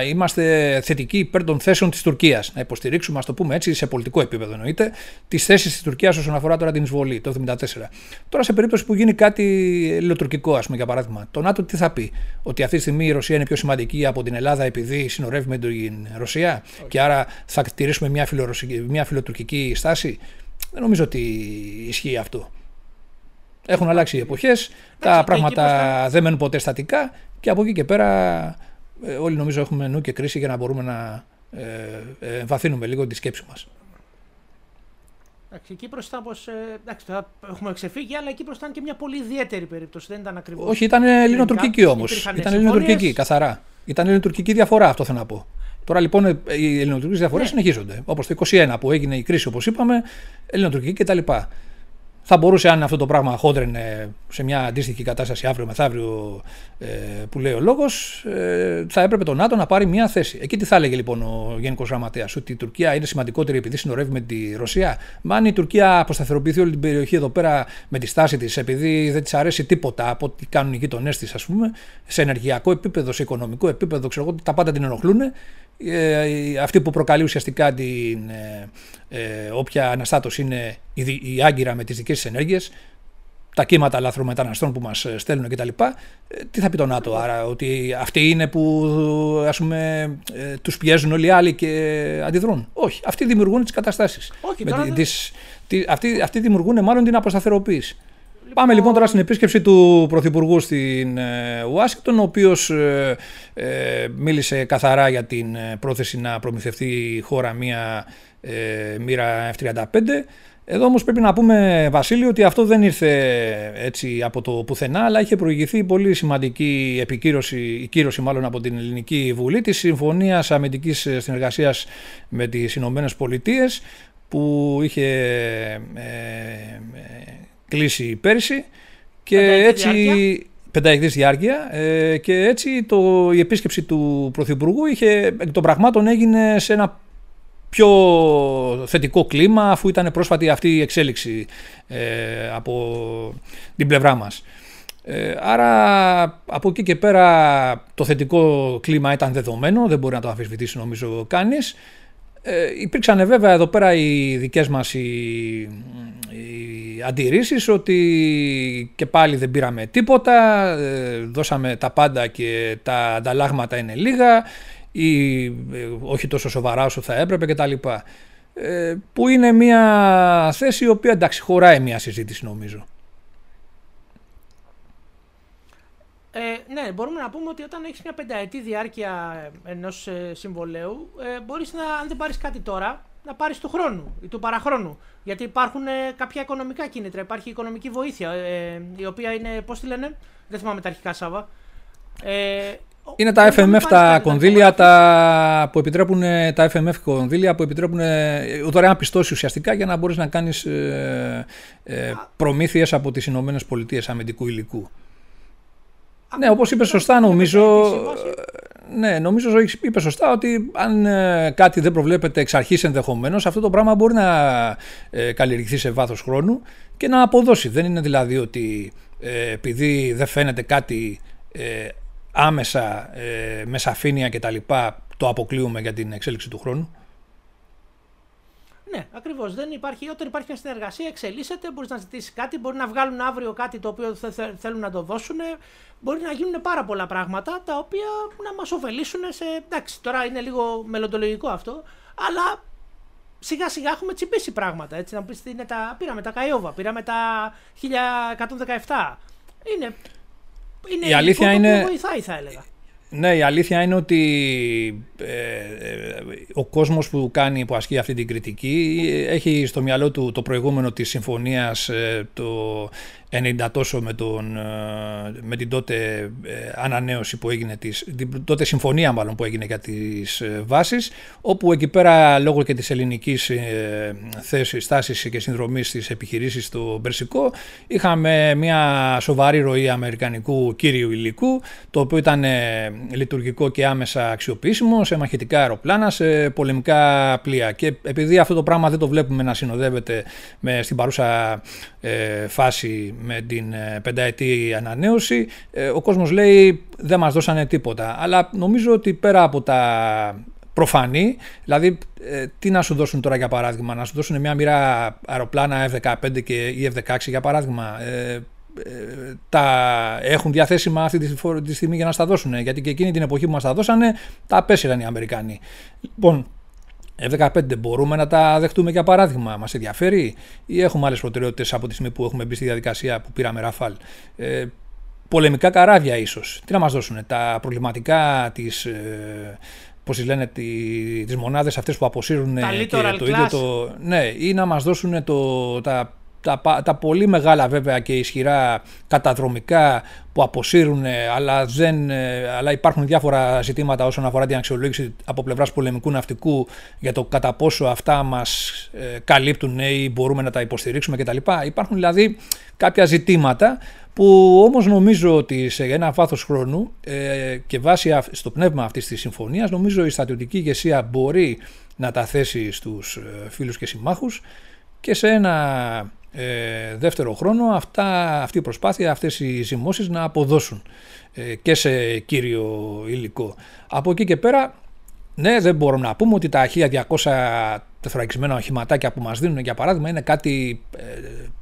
είμαστε θετικοί υπέρ των θέσεων της Τουρκίας. Να υποστηρίξουμε, ας το πούμε έτσι, σε πολιτικό επίπεδο εννοείται, τις θέσεις της Τουρκίας όσον αφορά τώρα την εισβολή το 1974. Τώρα, σε περίπτωση που γίνει κάτι ελληνοτουρκικό, ας πούμε για παράδειγμα, το ΝΑΤΟ τι θα πει, Ότι αυτή τη στιγμή η Ρωσία είναι πιο σημαντική από την Ελλάδα επειδή συνορεύει με την Ρωσία και άρα θα τηρήσουμε μια, μια φιλοτουρκική στάση; Δεν νομίζω ότι ισχύει αυτό. Έχουν αλλάξει οι εποχές, τα πράγματα δεν μένουν ποτέ στατικά και από εκεί και πέρα ε, όλοι νομίζω έχουμε νου και κρίση για να μπορούμε να ε, ε, εμβαθύνουμε λίγο τη σκέψη μας. Εντάξει, η Κύπρος ήταν πως, εντάξει, τώρα έχουμε ξεφύγει, αλλά η Κύπρος ήταν και μια πολύ ιδιαίτερη περίπτωση, δεν ήταν ακριβώς. Όχι, ήταν ελληνοτουρκική όμως, ήταν ελληνοτουρκική, καθαρά. Ήταν ελληνοτουρκική διαφορά, αυτό θέλω να πω. Τώρα λοιπόν οι ελληνοτουρκικές διαφορές ναι. συνεχίζονται. Όπως το 2021 που έγινε η κρίση, όπως είπαμε, ελληνοτουρκική κτλ. Θα μπορούσε, αν αυτό το πράγμα χόντρενε σε μια αντίστοιχη κατάσταση αύριο μεθαύριο ε, που λέει ο λόγος, ε, θα έπρεπε το ΝΑΤΟ να πάρει μια θέση. Εκεί τι θα έλεγε λοιπόν ο Γενικός Γραμματέας, ότι η Τουρκία είναι σημαντικότερη επειδή συνορεύει με τη Ρωσία; Μα αν η Τουρκία αποσταθεροποιηθεί όλη την περιοχή εδώ πέρα με τη στάση της, επειδή δεν της αρέσει τίποτα από ό,τι κάνουν οι γείτονές της, ας πούμε, σε ενεργειακό επίπεδο, σε οικονομικό επίπεδο, ξέρω εγώ, τα πάντα την ενοχλούν, ε, αυτή που προκαλεί ουσιαστικά την ε, ε, όποια αναστάτωση είναι η, η άγκυρα με τις δικές της ενέργειες, τα κύματα λαθρομεταναστών που μας στέλνουν κτλ. Ε, τι θα πει το ΝΑΤΟ, άρα ότι αυτοί είναι που ας πούμε, ε, τους πιέζουν όλοι οι άλλοι και αντιδρούν; Όχι, αυτοί δημιουργούν τις καταστάσεις. Όχι, τώρα τις, αυτοί, αυτοί δημιουργούν μάλλον την αποσταθεροποίηση. Πάμε λοιπόν τώρα στην επίσκεψη του Πρωθυπουργού στην ε, Ουάσιγκτον, ο οποίος ε, ε, μίλησε καθαρά για την πρόθεση να προμηθευτεί η χώρα μία ε, μοίρα F-35. Εδώ όμως πρέπει να πούμε Βασίλη ότι αυτό δεν ήρθε έτσι από το πουθενά αλλά είχε προηγηθεί πολύ σημαντική επικύρωση, η κύρωση μάλλον από την Ελληνική Βουλή της Συμφωνίας Αμυντικής Συνεργασίας με τις Ηνωμένες Πολιτείες που είχε ε, ε, κλείσει πέρυσι και έτσι πενταετής διάρκεια ε, και έτσι το, η επίσκεψη του Πρωθυπουργού είχε εκ των πραγμάτων έγινε σε ένα πιο θετικό κλίμα αφού ήταν πρόσφατη αυτή η εξέλιξη ε, από την πλευρά μας. Ε, άρα από εκεί και πέρα το θετικό κλίμα ήταν δεδομένο, δεν μπορεί να το αμφισβητήσει νομίζω κανείς. Ε, υπήρξαν βέβαια εδώ πέρα οι δικές μας οι, οι αντιρρήσεις ότι και πάλι δεν πήραμε τίποτα, ε, δώσαμε τα πάντα και τα ανταλλάγματα είναι λίγα ή ε, όχι τόσο σοβαρά όσο θα έπρεπε κτλ. Ε, που είναι μια θέση η οποία εντάξει χωράει μια συζήτηση νομίζω. Ε, ναι, μπορούμε να πούμε ότι όταν έχεις μια πενταετή διάρκεια ενός ε, συμβολέου, ε, μπορείς να, αν δεν πάρεις κάτι τώρα, να πάρεις του χρόνου ή του παραχρόνου. Γιατί υπάρχουν ε, κάποια οικονομικά κίνητρα. Υπάρχει οικονομική βοήθεια, ε, η οποία είναι, πώς τη λένε, δεν θυμάμαι τα αρχικά Σάβα. Ε, είναι τα FMF τα κονδύλια τα που επιτρέπουν τα FMF κονδύλια που επιτρέπουν δωρεάν πιστώσεις ουσιαστικά για να μπορείς να κάνεις ε, ε, προμήθειες από τις Ηνωμένες Πολιτείες αμυντικού υλικού. Ναι, όπως είπε σωστά νομίζω, ναι, νομίζω ότι είπε σωστά ότι αν ε, κάτι δεν προβλέπεται εξ αρχής ενδεχομένως αυτό το πράγμα μπορεί να ε, καλλιεργηθεί σε βάθος χρόνου και να αποδώσει. Δεν είναι δηλαδή ότι ε, επειδή δεν φαίνεται κάτι άμεσα ε, με σαφήνεια και τα λοιπά το αποκλείουμε για την εξέλιξη του χρόνου. Ναι, ακριβώς. Δεν υπάρχει, όταν υπάρχει μια συνεργασία, εξελίσσεται, μπορείς να ζητήσεις κάτι, μπορεί να βγάλουν αύριο κάτι το οποίο θέλουν να το δώσουν. Μπορεί να γίνουν πάρα πολλά πράγματα τα οποία να μας ωφελήσουν σε. Εντάξει, τώρα είναι λίγο μελλοντολογικό αυτό, αλλά σιγά σιγά έχουμε τσιμπήσει πράγματα. Έτσι, να πεις, είναι τα, πήραμε τα Καϊόβα, πήραμε τα 1117. Είναι είναι η αλήθεια είναι. Βοηθάει, θα έλεγα. Ναι, η αλήθεια είναι ότι ε, ε, ο κόσμος που κάνει, που ασκεί αυτή την κριτική έχει στο μυαλό του το προηγούμενο της συμφωνίας ε, το 90 τόσο με, τον, ε, με την τότε ε, ανανέωση που έγινε, της, την τότε συμφωνία μάλλον που έγινε για τις ε, βάσεις, όπου εκεί πέρα λόγω και της ελληνικής θέσης, στάσης και συνδρομής στις επιχειρήσεις στο Περσικό είχαμε μια σοβαρή ροή αμερικανικού κύριου υλικού, το οποίο ήταν λειτουργικό και άμεσα αξιοποιήσιμο σε μαχητικά αεροπλάνα, σε πολεμικά πλοία. Και επειδή αυτό το πράγμα δεν το βλέπουμε να συνοδεύεται με, στην παρούσα φάση με την ε, πενταετή ανανέωση. Ε, ο κόσμος λέει δεν μας δώσανε τίποτα. Αλλά νομίζω ότι πέρα από τα προφανή, δηλαδή ε, τι να σου δώσουν τώρα για παράδειγμα, να σου δώσουν μια μοίρα αεροπλάνα F-15 και ή F-16 για παράδειγμα, τα έχουν διαθέσιμα αυτή τη στιγμή για να στα δώσουν. Γιατί και εκείνη την εποχή που μας τα δώσανε, τα απέσυραν οι Αμερικάνοι. Λοιπόν, F-15 μπορούμε να τα δεχτούμε για παράδειγμα, μας ενδιαφέρει ή έχουμε άλλες προτεραιότητες από τη στιγμή που έχουμε μπει στη διαδικασία που πήραμε Ραφάλ; Ε, πολεμικά καράβια ίσως. Τι να μας δώσουν, τα προβληματικά της... Ε, πώς λένε, τις μονάδες αυτές που αποσύρουν και το ίδιο το... Ναι, ή να μας δώσουν το, τα τα, τα πολύ μεγάλα βέβαια και ισχυρά καταδρομικά που αποσύρουν αλλά, δεν, αλλά υπάρχουν διάφορα ζητήματα όσον αφορά την αξιολόγηση από πλευράς πολεμικού ναυτικού για το κατά πόσο αυτά μας ε, καλύπτουν ή μπορούμε να τα υποστηρίξουμε κτλ. Υπάρχουν δηλαδή κάποια ζητήματα που όμως νομίζω ότι σε ένα βάθος χρόνου ε, και βάσει στο πνεύμα αυτής της συμφωνίας νομίζω η στρατιωτική ηγεσία μπορεί να τα θέσει στους ε, φίλους και συμμάχους και σε ένα ε, δεύτερο χρόνο αυτά, αυτή η προσπάθεια, αυτές οι ζυμώσεις να αποδώσουν ε, και σε κύριο υλικό. Από εκεί και πέρα, ναι, δεν μπορούμε να πούμε ότι τα 1200 τεθωρακισμένα οχηματάκια που μας δίνουν για παράδειγμα είναι κάτι ε,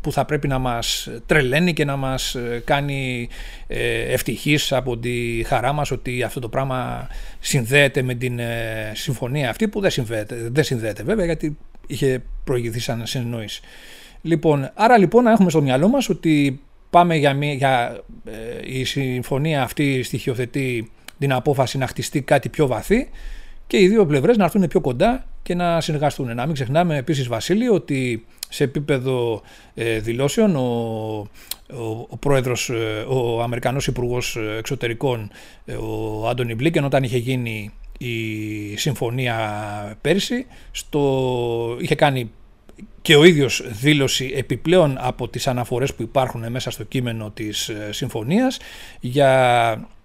που θα πρέπει να μας τρελαίνει και να μας ε, κάνει ευτυχείς από τη χαρά μας ότι αυτό το πράγμα συνδέεται με την συμφωνία αυτή που δεν συνδέεται, δεν συνδέεται βέβαια γιατί είχε προηγηθεί σαν συνεννόηση. Λοιπόν, άρα λοιπόν να έχουμε στο μυαλό μας ότι πάμε για, για ε, η συμφωνία αυτή στοιχειοθετεί την απόφαση να χτιστεί κάτι πιο βαθύ και οι δύο πλευρές να έρθουν πιο κοντά και να συνεργαστούν. Να μην ξεχνάμε επίσης Βασίλη ότι σε επίπεδο ε, δηλώσεων. Ο, ο, ο πρόεδρος, ε, ο Αμερικανός Υπουργός Εξωτερικών, ο Άντωνι Μπλίκεν, όταν είχε γίνει η συμφωνία πέρσι, στο, είχε κάνει και ο ίδιος δήλωση επιπλέον από τις αναφορές που υπάρχουν μέσα στο κείμενο της συμφωνίας για ε,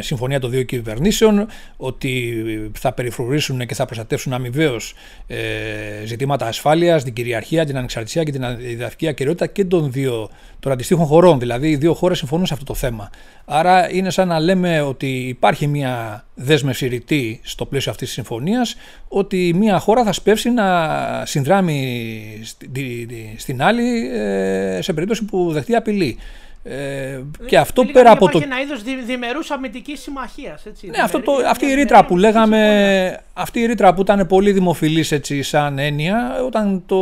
συμφωνία των δύο κυβερνήσεων ότι θα περιφρουρήσουν και θα προστατεύσουν αμοιβαίως ε, ζητήματα ασφάλειας, την κυριαρχία, την ανεξαρτησία και την εδαφική ακαιρεότητα και των δύο των αντιστοίχων χωρών. Δηλαδή, οι δύο χώρες συμφωνούν σε αυτό το θέμα. Άρα, είναι σαν να λέμε ότι υπάρχει μια δέσμευση ρητή στο πλαίσιο αυτής της συμφωνίας ότι μια χώρα θα σπεύσει να συνδράμει στην άλλη ε, σε περίπτωση που δεχτεί απειλή. Ε, και αυτό πέρα από το. ένα είδος διμερούς αμυντικής συμμαχίας. Ναι, αυτό το, αυτή η ρήτρα που λέγαμε. Αυτή η ρήτρα που ήταν πολύ δημοφιλής έτσι σαν έννοια όταν το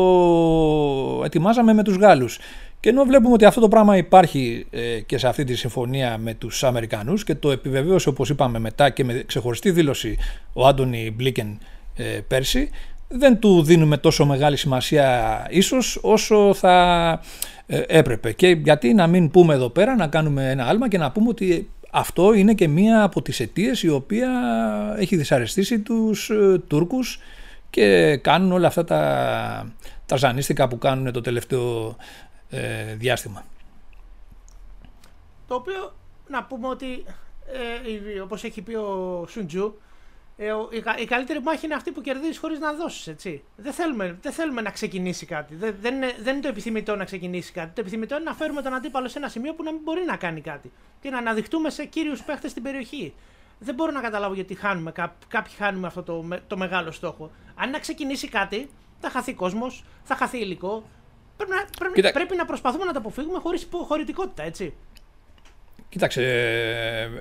ετοιμάζαμε με τους Γάλλους. Και ενώ βλέπουμε ότι αυτό το πράγμα υπάρχει ε, και σε αυτή τη συμφωνία με τους Αμερικανούς και το επιβεβαίωσε όπως είπαμε μετά και με ξεχωριστή δήλωση ο Άντωνι Μπλίκεν ε, πέρσι, δεν του δίνουμε τόσο μεγάλη σημασία ίσως όσο θα ε, έπρεπε. Και γιατί να μην πούμε εδώ πέρα, να κάνουμε ένα άλμα και να πούμε ότι αυτό είναι και μία από τις αιτίες η οποία έχει δυσαρεστήσει τους ε, Τούρκους και κάνουν όλα αυτά τα, τα ζανίστικα που κάνουν το τελευταίο ε, διάστημα. Το οποίο να πούμε ότι ε, όπως έχει πει ο Σουντζού ε, η, καλύτερη μάχη είναι αυτή που κερδίζεις χωρίς να δώσεις. Δεν θέλουμε, δεν θέλουμε να ξεκινήσει κάτι. Δεν, δεν, είναι, δεν είναι το επιθυμητό να ξεκινήσει κάτι. Το επιθυμητό είναι να φέρουμε τον αντίπαλο σε ένα σημείο που να μην μπορεί να κάνει κάτι. Και να αναδειχτούμε σε κύριους παίχτες στην περιοχή. Δεν μπορώ να καταλάβω γιατί χάνουμε, κάποιοι χάνουμε αυτό το, το μεγάλο στόχο. Αν να ξεκινήσει κάτι, θα χαθεί κόσμος, θα χαθεί υλικό. Πρέπει να, πρέπει, πρέπει να προσπαθούμε να το αποφύγουμε χωρίς χωρητικότητα, έτσι. Κοίταξε,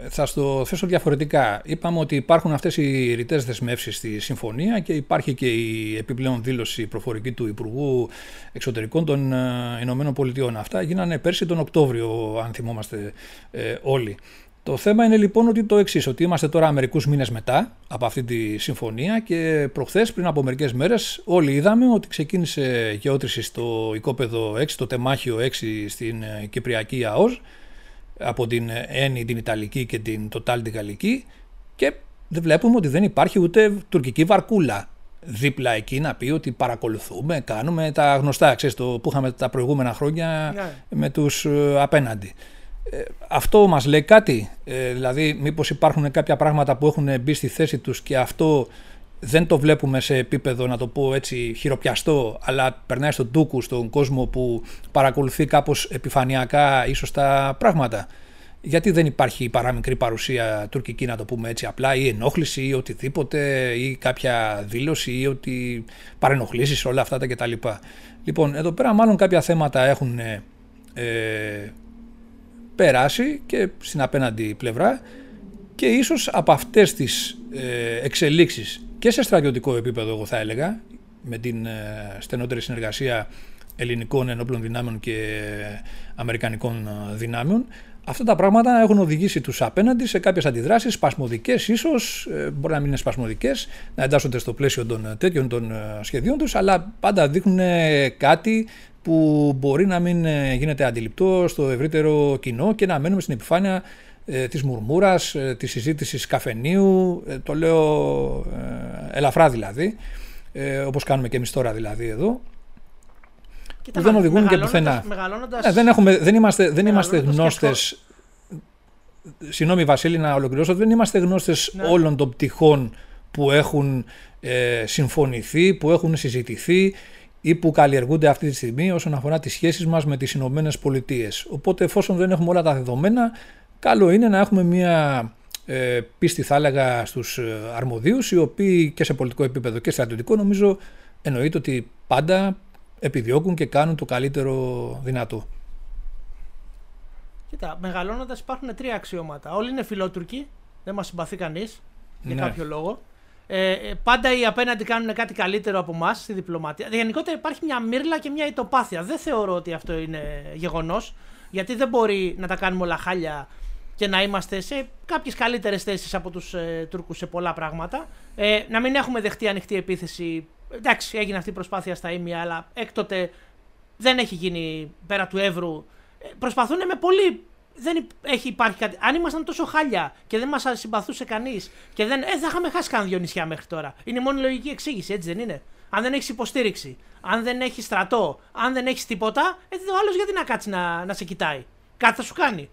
θα στο θέσω διαφορετικά. Είπαμε ότι υπάρχουν αυτές οι ρητές δεσμεύσεις στη συμφωνία και υπάρχει και η επιπλέον δήλωση προφορική του Υπουργού Εξωτερικών των ε, Ηνωμένων Πολιτειών. Αυτά γίνανε πέρσι τον Οκτώβριο, αν θυμόμαστε ε, όλοι. Το θέμα είναι λοιπόν ότι το εξής, ότι είμαστε τώρα μερικούς μήνες μετά από αυτή τη συμφωνία και προχθές, πριν από μερικές μέρες, όλοι είδαμε ότι ξεκίνησε γεώτρηση στο οικόπεδο 6, το τεμάχιο 6 στην ε, Κυπριακή ΑΟΣ από την Έννη την Ιταλική και την Total την Γαλλική και δεν βλέπουμε ότι δεν υπάρχει ούτε τουρκική βαρκούλα δίπλα εκεί να πει ότι παρακολουθούμε, κάνουμε τα γνωστά, ξέρεις, το που είχαμε τα προηγούμενα χρόνια ναι. με τους ε, απέναντι. Ε, αυτό μας λέει κάτι, ε, δηλαδή μήπως υπάρχουν κάποια πράγματα που έχουν μπει στη θέση τους και αυτό δεν το βλέπουμε σε επίπεδο, να το πω έτσι, χειροπιαστό, αλλά περνάει στον τούκου, στον κόσμο που παρακολουθεί κάπως επιφανειακά ίσως τα πράγματα. Γιατί δεν υπάρχει παράμικρη παρουσία τουρκική, να το πούμε έτσι απλά, ή ενόχληση ή οτιδήποτε, ή κάποια δήλωση ή ότι παρενοχλήσεις, όλα αυτά τα κτλ. Λοιπόν, εδώ πέρα μάλλον κάποια θέματα έχουν ε, περάσει και στην απέναντι πλευρά και ίσως από αυτές τις ε, εξελίξεις και σε στρατιωτικό επίπεδο, εγώ θα έλεγα, με την ε, στενότερη συνεργασία ελληνικών ενόπλων δυνάμεων και αμερικανικών ε, δυνάμεων, αυτά τα πράγματα έχουν οδηγήσει τους απέναντι σε κάποιες αντιδράσεις, σπασμωδικές ίσως, ε, μπορεί να μην είναι σπασμωδικές, να εντάσσονται στο πλαίσιο των τέτοιων των σχεδίων τους, αλλά πάντα δείχνουν κάτι που μπορεί να μην γίνεται αντιληπτό στο ευρύτερο κοινό και να μένουμε στην επιφάνεια ε, της μουρμούρας, ε, της συζήτησης καφενείου, ε, το λέω ελαφρά δηλαδή, όπως κάνουμε και εμείς τώρα δηλαδή εδώ, που δεν οδηγούν και πουθενά. δεν, έχουμε, δεν είμαστε, δεν είμαστε γνώστες, συγγνώμη Βασίλη να ολοκληρώσω, δεν είμαστε γνώστες ναι. όλων των πτυχών που έχουν συμφωνηθεί, που έχουν συζητηθεί ή που καλλιεργούνται αυτή τη στιγμή όσον αφορά τις σχέσεις μας με τις Ηνωμένες Πολιτείες. Οπότε εφόσον δεν έχουμε όλα τα δεδομένα, καλό είναι να έχουμε μια ε, πίστη θα έλεγα στους ε, αρμοδίους οι οποίοι και σε πολιτικό επίπεδο και στρατιωτικό νομίζω εννοείται ότι πάντα επιδιώκουν και κάνουν το καλύτερο δυνατό. Κοίτα, μεγαλώνοντας υπάρχουν τρία αξιώματα. Όλοι είναι φιλότουρκοι, δεν μας συμπαθεί κανείς για ναι. κάποιο λόγο. Ε, ε, πάντα οι απέναντι κάνουν κάτι καλύτερο από εμάς στη διπλωματία. Γενικότερα υπάρχει μια μύρλα και μια ητοπάθεια. Δεν θεωρώ ότι αυτό είναι γεγονός. Γιατί δεν μπορεί να τα κάνουμε όλα χάλια και να είμαστε σε κάποιες καλύτερες θέσεις από τους ε, Τούρκους σε πολλά πράγματα. Ε, να μην έχουμε δεχτεί ανοιχτή επίθεση εντάξει, έγινε αυτή η προσπάθεια στα ίμια, αλλά έκτοτε δεν έχει γίνει πέρα του Εύρου. Ε, προσπαθούν με πολύ. Δεν έχει υπάρχει κάτι. Αν ήμασταν τόσο χάλια και δεν μας συμπαθούσε κανείς και δεν. Ε, θα είχαμε χάσει κανένα δύο νησιά μέχρι τώρα. Είναι η μόνη λογική εξήγηση, έτσι δεν είναι; Αν δεν έχεις υποστήριξη, αν δεν έχεις στρατό, αν δεν έχεις τίποτα, ε, ο άλλος γιατί να κάτσει να, να σε κοιτάει; Κάτι θα σου κάνει.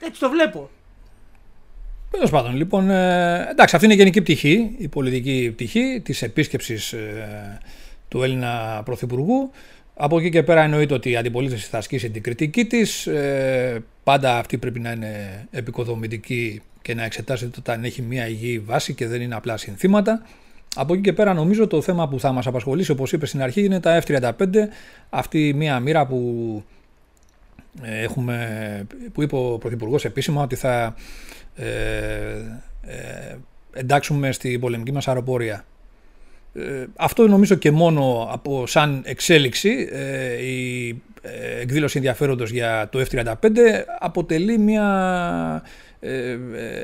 Έτσι το βλέπω. Τέλος πάντων, λοιπόν, ε, εντάξει, αυτή είναι η γενική πτυχή, η πολιτική πτυχή της επίσκεψης ε, του Έλληνα Πρωθυπουργού. Από εκεί και πέρα εννοείται ότι η αντιπολίτευση θα ασκήσει την κριτική της. Ε, πάντα αυτή πρέπει να είναι επικοδομητική και να εξετάζεται όταν έχει μια υγιή βάση και δεν είναι απλά συνθήματα. Από εκεί και πέρα νομίζω το θέμα που θα μας απασχολήσει όπως είπες στην αρχή είναι τα F-35 αυτή μια μοίρα που ε, έχουμε, που είπε ο Πρωθυπουργός επίσημα ότι θα ε, ε, εντάξουμε στην πολεμική μας αεροπορία. Ε, αυτό νομίζω και μόνο από σαν εξέλιξη ε, η εκδήλωση ενδιαφέροντος για το F-35 αποτελεί μια,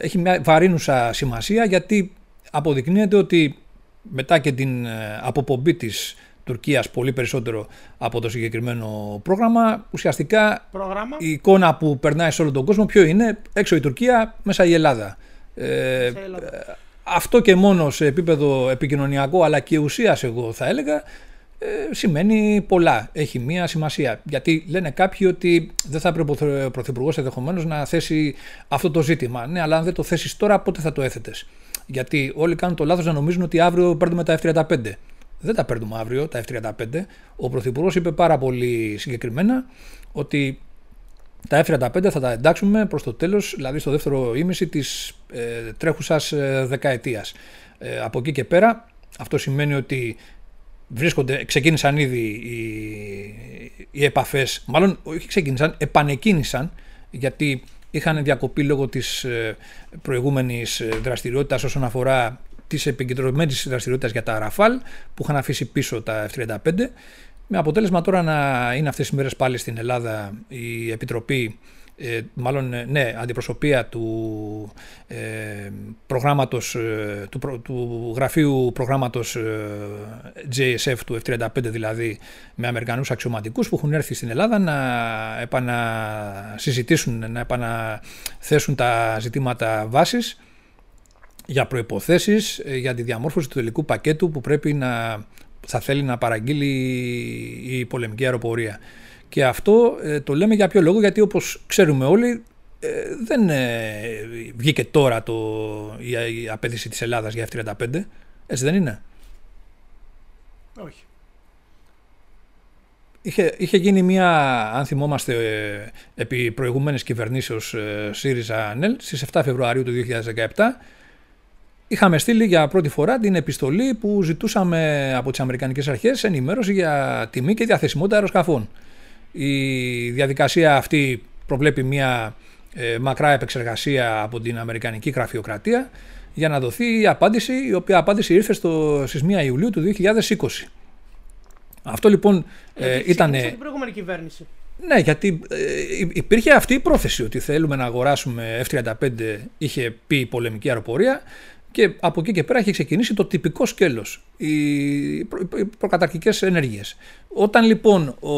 έχει μια βαρύνουσα σημασία γιατί αποδεικνύεται ότι μετά και την αποπομπή της Τουρκίας πολύ περισσότερο από το συγκεκριμένο πρόγραμμα ουσιαστικά πρόγραμμα. η εικόνα που περνάει σε όλο τον κόσμο ποιο είναι έξω η Τουρκία μέσα η Ελλάδα. Ε, αυτό και μόνο σε επίπεδο επικοινωνιακό αλλά και ουσίας εγώ θα έλεγα ε, σημαίνει πολλά. Έχει μία σημασία. Γιατί λένε κάποιοι ότι δεν θα έπρεπε ο Πρωθυπουργός ενδεχομένως να θέσει αυτό το ζήτημα. Ναι, αλλά αν δεν το θέσεις τώρα, πότε θα το έθετες; Γιατί όλοι κάνουν το λάθος να νομίζουν ότι αύριο παίρνουμε τα F-35. Δεν τα παίρνουμε αύριο, τα F-35. Ο Πρωθυπουργός είπε πάρα πολύ συγκεκριμένα ότι τα F-35 θα τα εντάξουμε προς το τέλος, δηλαδή στο δεύτερο ήμιση της ε, τρέχουσας ε, δεκαετίας. Ε, από εκεί και πέρα, αυτό σημαίνει ότι βρίσκονται, ξεκίνησαν ήδη οι, οι επαφές, μάλλον όχι ξεκίνησαν, επανεκκίνησαν, γιατί είχαν διακοπεί λόγω της ε, προηγούμενης δραστηριότητας όσον αφορά της επικεντρωμένης δραστηριότητας για τα Ραφάλ που είχαν αφήσει πίσω τα F-35. Με αποτέλεσμα τώρα να είναι αυτές τις μέρες πάλι στην Ελλάδα η Επιτροπή ε, μάλλον ε, ναι, αντιπροσωπεία του ε, προγράμματος, ε, του, του γραφείου προγράμματος JSF του F-35 δηλαδή με Αμερικανούς αξιωματικούς που έχουν έρθει στην Ελλάδα να επανασυζητήσουν, να επαναθέσουν τα ζητήματα βάσης για προϋποθέσεις για τη διαμόρφωση του τελικού πακέτου που πρέπει να θα θέλει να παραγγείλει η πολεμική αεροπορία. Και αυτό ε, το λέμε για ποιο λόγο, γιατί όπως ξέρουμε όλοι ε, δεν ε, βγήκε τώρα το, η, η απέτηση της Ελλάδας για F-35, έτσι δεν είναι; Όχι. Είχε, είχε γίνει μια, αν θυμόμαστε, επί προηγούμενης κυβερνήσεως ΣΥΡΙΖΑ-ΝΕΛ στις 7 Φεβρουαρίου του 2017 είχαμε στείλει για πρώτη φορά την επιστολή που ζητούσαμε από τις Αμερικανικές Αρχές ενημέρωση για τιμή και διαθεσιμότητα αεροσκαφών. Η διαδικασία αυτή προβλέπει μια ε, μακρά επεξεργασία από την Αμερικανική γραφειοκρατία για να δοθεί η απάντηση, η οποία απάντηση ήρθε στο, στις 1 Ιουλίου του 2020. Αυτό λοιπόν ε, ήταν... την προηγούμενη κυβέρνηση; Ναι, γιατί ε, υπήρχε αυτή η πρόθεση ότι θέλουμε να αγοράσουμε F-35, είχε πει η πολεμική αεροπορία, και από εκεί και πέρα έχει ξεκινήσει το τυπικό σκέλος, οι, προ, οι προκαταρκτικές ενέργειες. Όταν λοιπόν ο,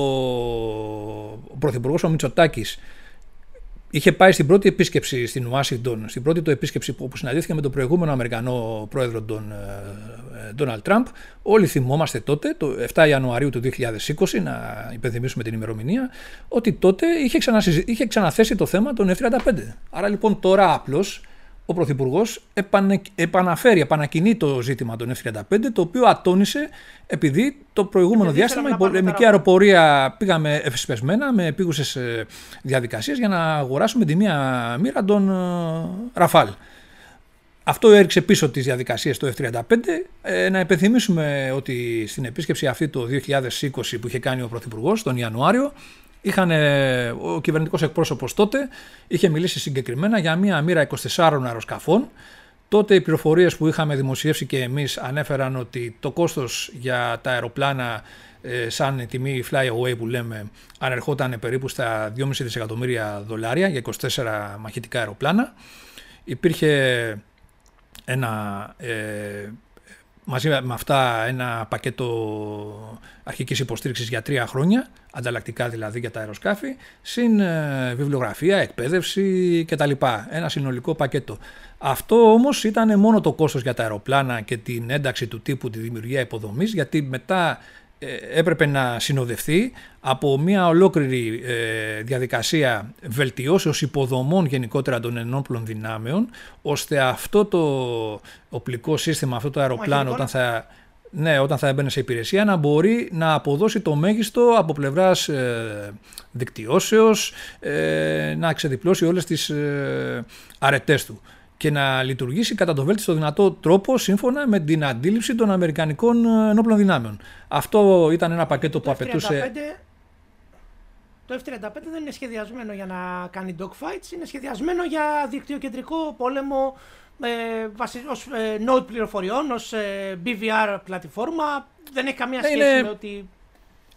ο Πρωθυπουργός ο Μητσοτάκης είχε πάει στην πρώτη επίσκεψη στην Ουάσιγκτον, στην πρώτη του επίσκεψη που συναντήθηκε με τον προηγούμενο Αμερικανό πρόεδρο τον Ντόναλτ Τραμπ, όλοι θυμόμαστε τότε, το 7 Ιανουαρίου του 2020, να υπενθυμίσουμε την ημερομηνία, ότι τότε είχε, είχε ξαναθέσει το θέμα των F-35. Άρα λοιπόν τώρα απλώς ο Πρωθυπουργός επαναφέρει, επανακινεί το ζήτημα των F-35, το οποίο ατόνισε επειδή το προηγούμενο διάστημα η πολεμική αεροπορία πήγαμε ευσπεσμένα με επίγουσες διαδικασίες για να αγοράσουμε τη μία μοίρα των ε, Ραφάλ. Αυτό έριξε πίσω τις διαδικασίες το F-35. Ε, να υπενθυμίσουμε ότι στην επίσκεψη αυτή το 2020 που είχε κάνει ο Πρωθυπουργός τον Ιανουάριο Είχαν, ο κυβερνητικός εκπρόσωπος τότε είχε μιλήσει συγκεκριμένα για μία μοίρα 24 αεροσκαφών. Τότε οι πληροφορίες που είχαμε δημοσιεύσει και εμείς ανέφεραν ότι το κόστος για τα αεροπλάνα ε, σαν τιμή fly away που λέμε ανερχόταν περίπου στα 2,5 δισεκατομμύρια δολάρια για 24 μαχητικά αεροπλάνα. Υπήρχε ένα ε, μαζί με αυτά ένα πακέτο αρχικής υποστήριξης για τρία χρόνια, ανταλλακτικά δηλαδή για τα αεροσκάφη, συν ε, βιβλιογραφία, εκπαίδευση κτλ. Ένα συνολικό πακέτο. Αυτό όμως ήταν μόνο το κόστος για τα αεροπλάνα και την ένταξη του τύπου, τη δημιουργία υποδομής, γιατί μετά ε, έπρεπε να συνοδευτεί από μια ολόκληρη ε, διαδικασία βελτιώσεως υποδομών γενικότερα των ενόπλων δυνάμεων ώστε αυτό το οπλικό σύστημα, αυτό το αεροπλάνο όταν θα, ναι, όταν θα έμπαινε σε υπηρεσία να μπορεί να αποδώσει το μέγιστο από πλευράς ε, δικτυώσεως να ξεδιπλώσει όλες τις ε, αρετές του και να λειτουργήσει κατά το βέλτιστο δυνατό τρόπο σύμφωνα με την αντίληψη των Αμερικανικών ε, ενόπλων δυνάμεων. Αυτό ήταν ένα πακέτο που απαιτούσε. Το F-35 δεν είναι σχεδιασμένο για να κάνει dogfights, είναι σχεδιασμένο για δικτυοκεντρικό πόλεμο ε, ως ε, node πληροφοριών, ως ε, BVR πλατφόρμα. Δεν έχει καμία σχέση με ότι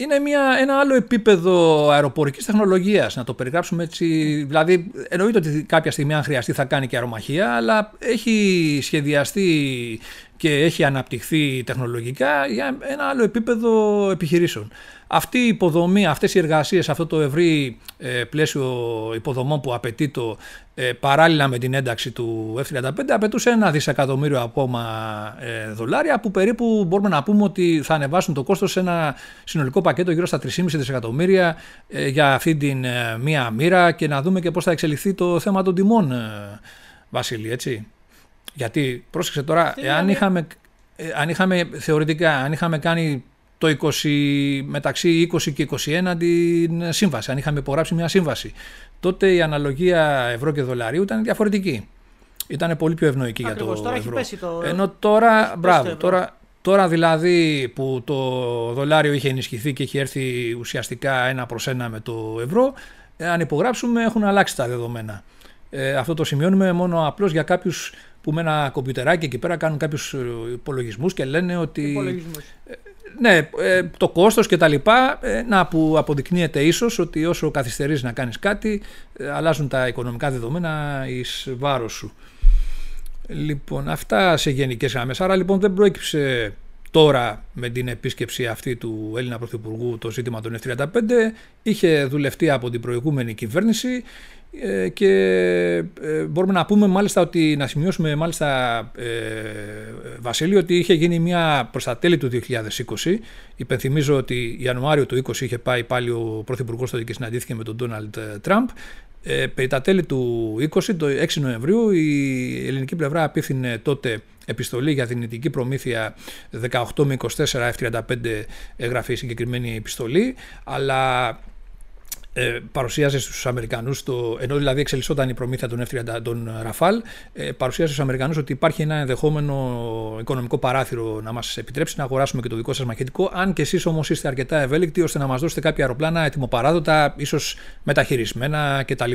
είναι μια, ένα άλλο επίπεδο αεροπορικής τεχνολογίας, να το περιγράψουμε έτσι. Δηλαδή, εννοείται ότι κάποια στιγμή αν χρειαστεί θα κάνει και αερομαχία, αλλά έχει σχεδιαστεί και έχει αναπτυχθεί τεχνολογικά για ένα άλλο επίπεδο επιχειρήσεων. Αυτή η υποδομή, αυτές οι εργασίες, αυτό το ευρύ ε, πλαίσιο υποδομών που απαιτεί το ε, παράλληλα με την ένταξη του F-35 απαιτούσε ένα δισεκατομμύριο ακόμα ε, δολάρια που περίπου μπορούμε να πούμε ότι θα ανεβάσουν το κόστος σε ένα συνολικό πακέτο γύρω στα 3,5 δισεκατομμύρια για αυτή την μία μοίρα και να δούμε και πώς θα εξελιχθεί το θέμα των τιμών Βασίλη, έτσι. Γιατί πρόσεξε τώρα, εάν είχαμε, αν είχαμε θεωρητικά, αν είχαμε κάνει το 20, μεταξύ 20 και 21 την σύμβαση, αν είχαμε υπογράψει μια σύμβαση. Τότε η αναλογία ευρώ και δολαρίου ήταν διαφορετική. Ήταν πολύ πιο ευνοϊκή για το τώρα ευρώ. Έχει πέσει το... Ενώ τώρα, μπράβο, τώρα, τώρα δηλαδή που το δολάριο είχε ενισχυθεί και έχει έρθει ουσιαστικά ένα προς ένα με το ευρώ, αν υπογράψουμε έχουν αλλάξει τα δεδομένα. Ε, αυτό το σημειώνουμε μόνο απλώς για κάποιους που με ένα κομπιουτεράκι εκεί πέρα κάνουν κάποιους υπολογισμούς και λένε ότι ναι, ε, το κόστος και τα λοιπά, ε, να που αποδεικνύεται ίσως ότι όσο καθυστερείς να κάνεις κάτι, ε, αλλάζουν τα οικονομικά δεδομένα εις βάρος σου. Λοιπόν, αυτά σε γενικές γραμμές. Άρα λοιπόν δεν προέκυψε τώρα με την επίσκεψη αυτή του Έλληνα Πρωθυπουργού το ζήτημα των F-35, είχε δουλευτεί από την προηγούμενη κυβέρνηση ε, και ε, μπορούμε να πούμε μάλιστα ότι να σημειώσουμε μάλιστα ε, Βασίλη ότι είχε γίνει μια προς τα τέλη του 2020 υπενθυμίζω ότι Ιανουάριο του 2020 είχε πάει πάλι ο Πρωθυπουργός τότε και συναντήθηκε με τον Ντόναλντ Τραμπ. Ε, περί τα τέλη του 20, το 6 Νοεμβρίου, η ελληνική πλευρά απίθυνε τότε επιστολή για δυνητική προμήθεια 18 με 24 F-35 έγραφε η συγκεκριμένη επιστολή, αλλά ε, παρουσίαζε στους Αμερικανούς, το, ενώ δηλαδή εξελισσόταν η προμήθεια των F-30 των Ραφάλ, ε, παρουσίαζε στους Αμερικανούς ότι υπάρχει ένα ενδεχόμενο οικονομικό παράθυρο να μας επιτρέψει να αγοράσουμε και το δικό σας μαχητικό, αν και εσείς όμως είστε αρκετά ευέλικτοι ώστε να μας δώσετε κάποια αεροπλάνα ετοιμοπαράδοτα, ίσως μεταχειρισμένα κτλ.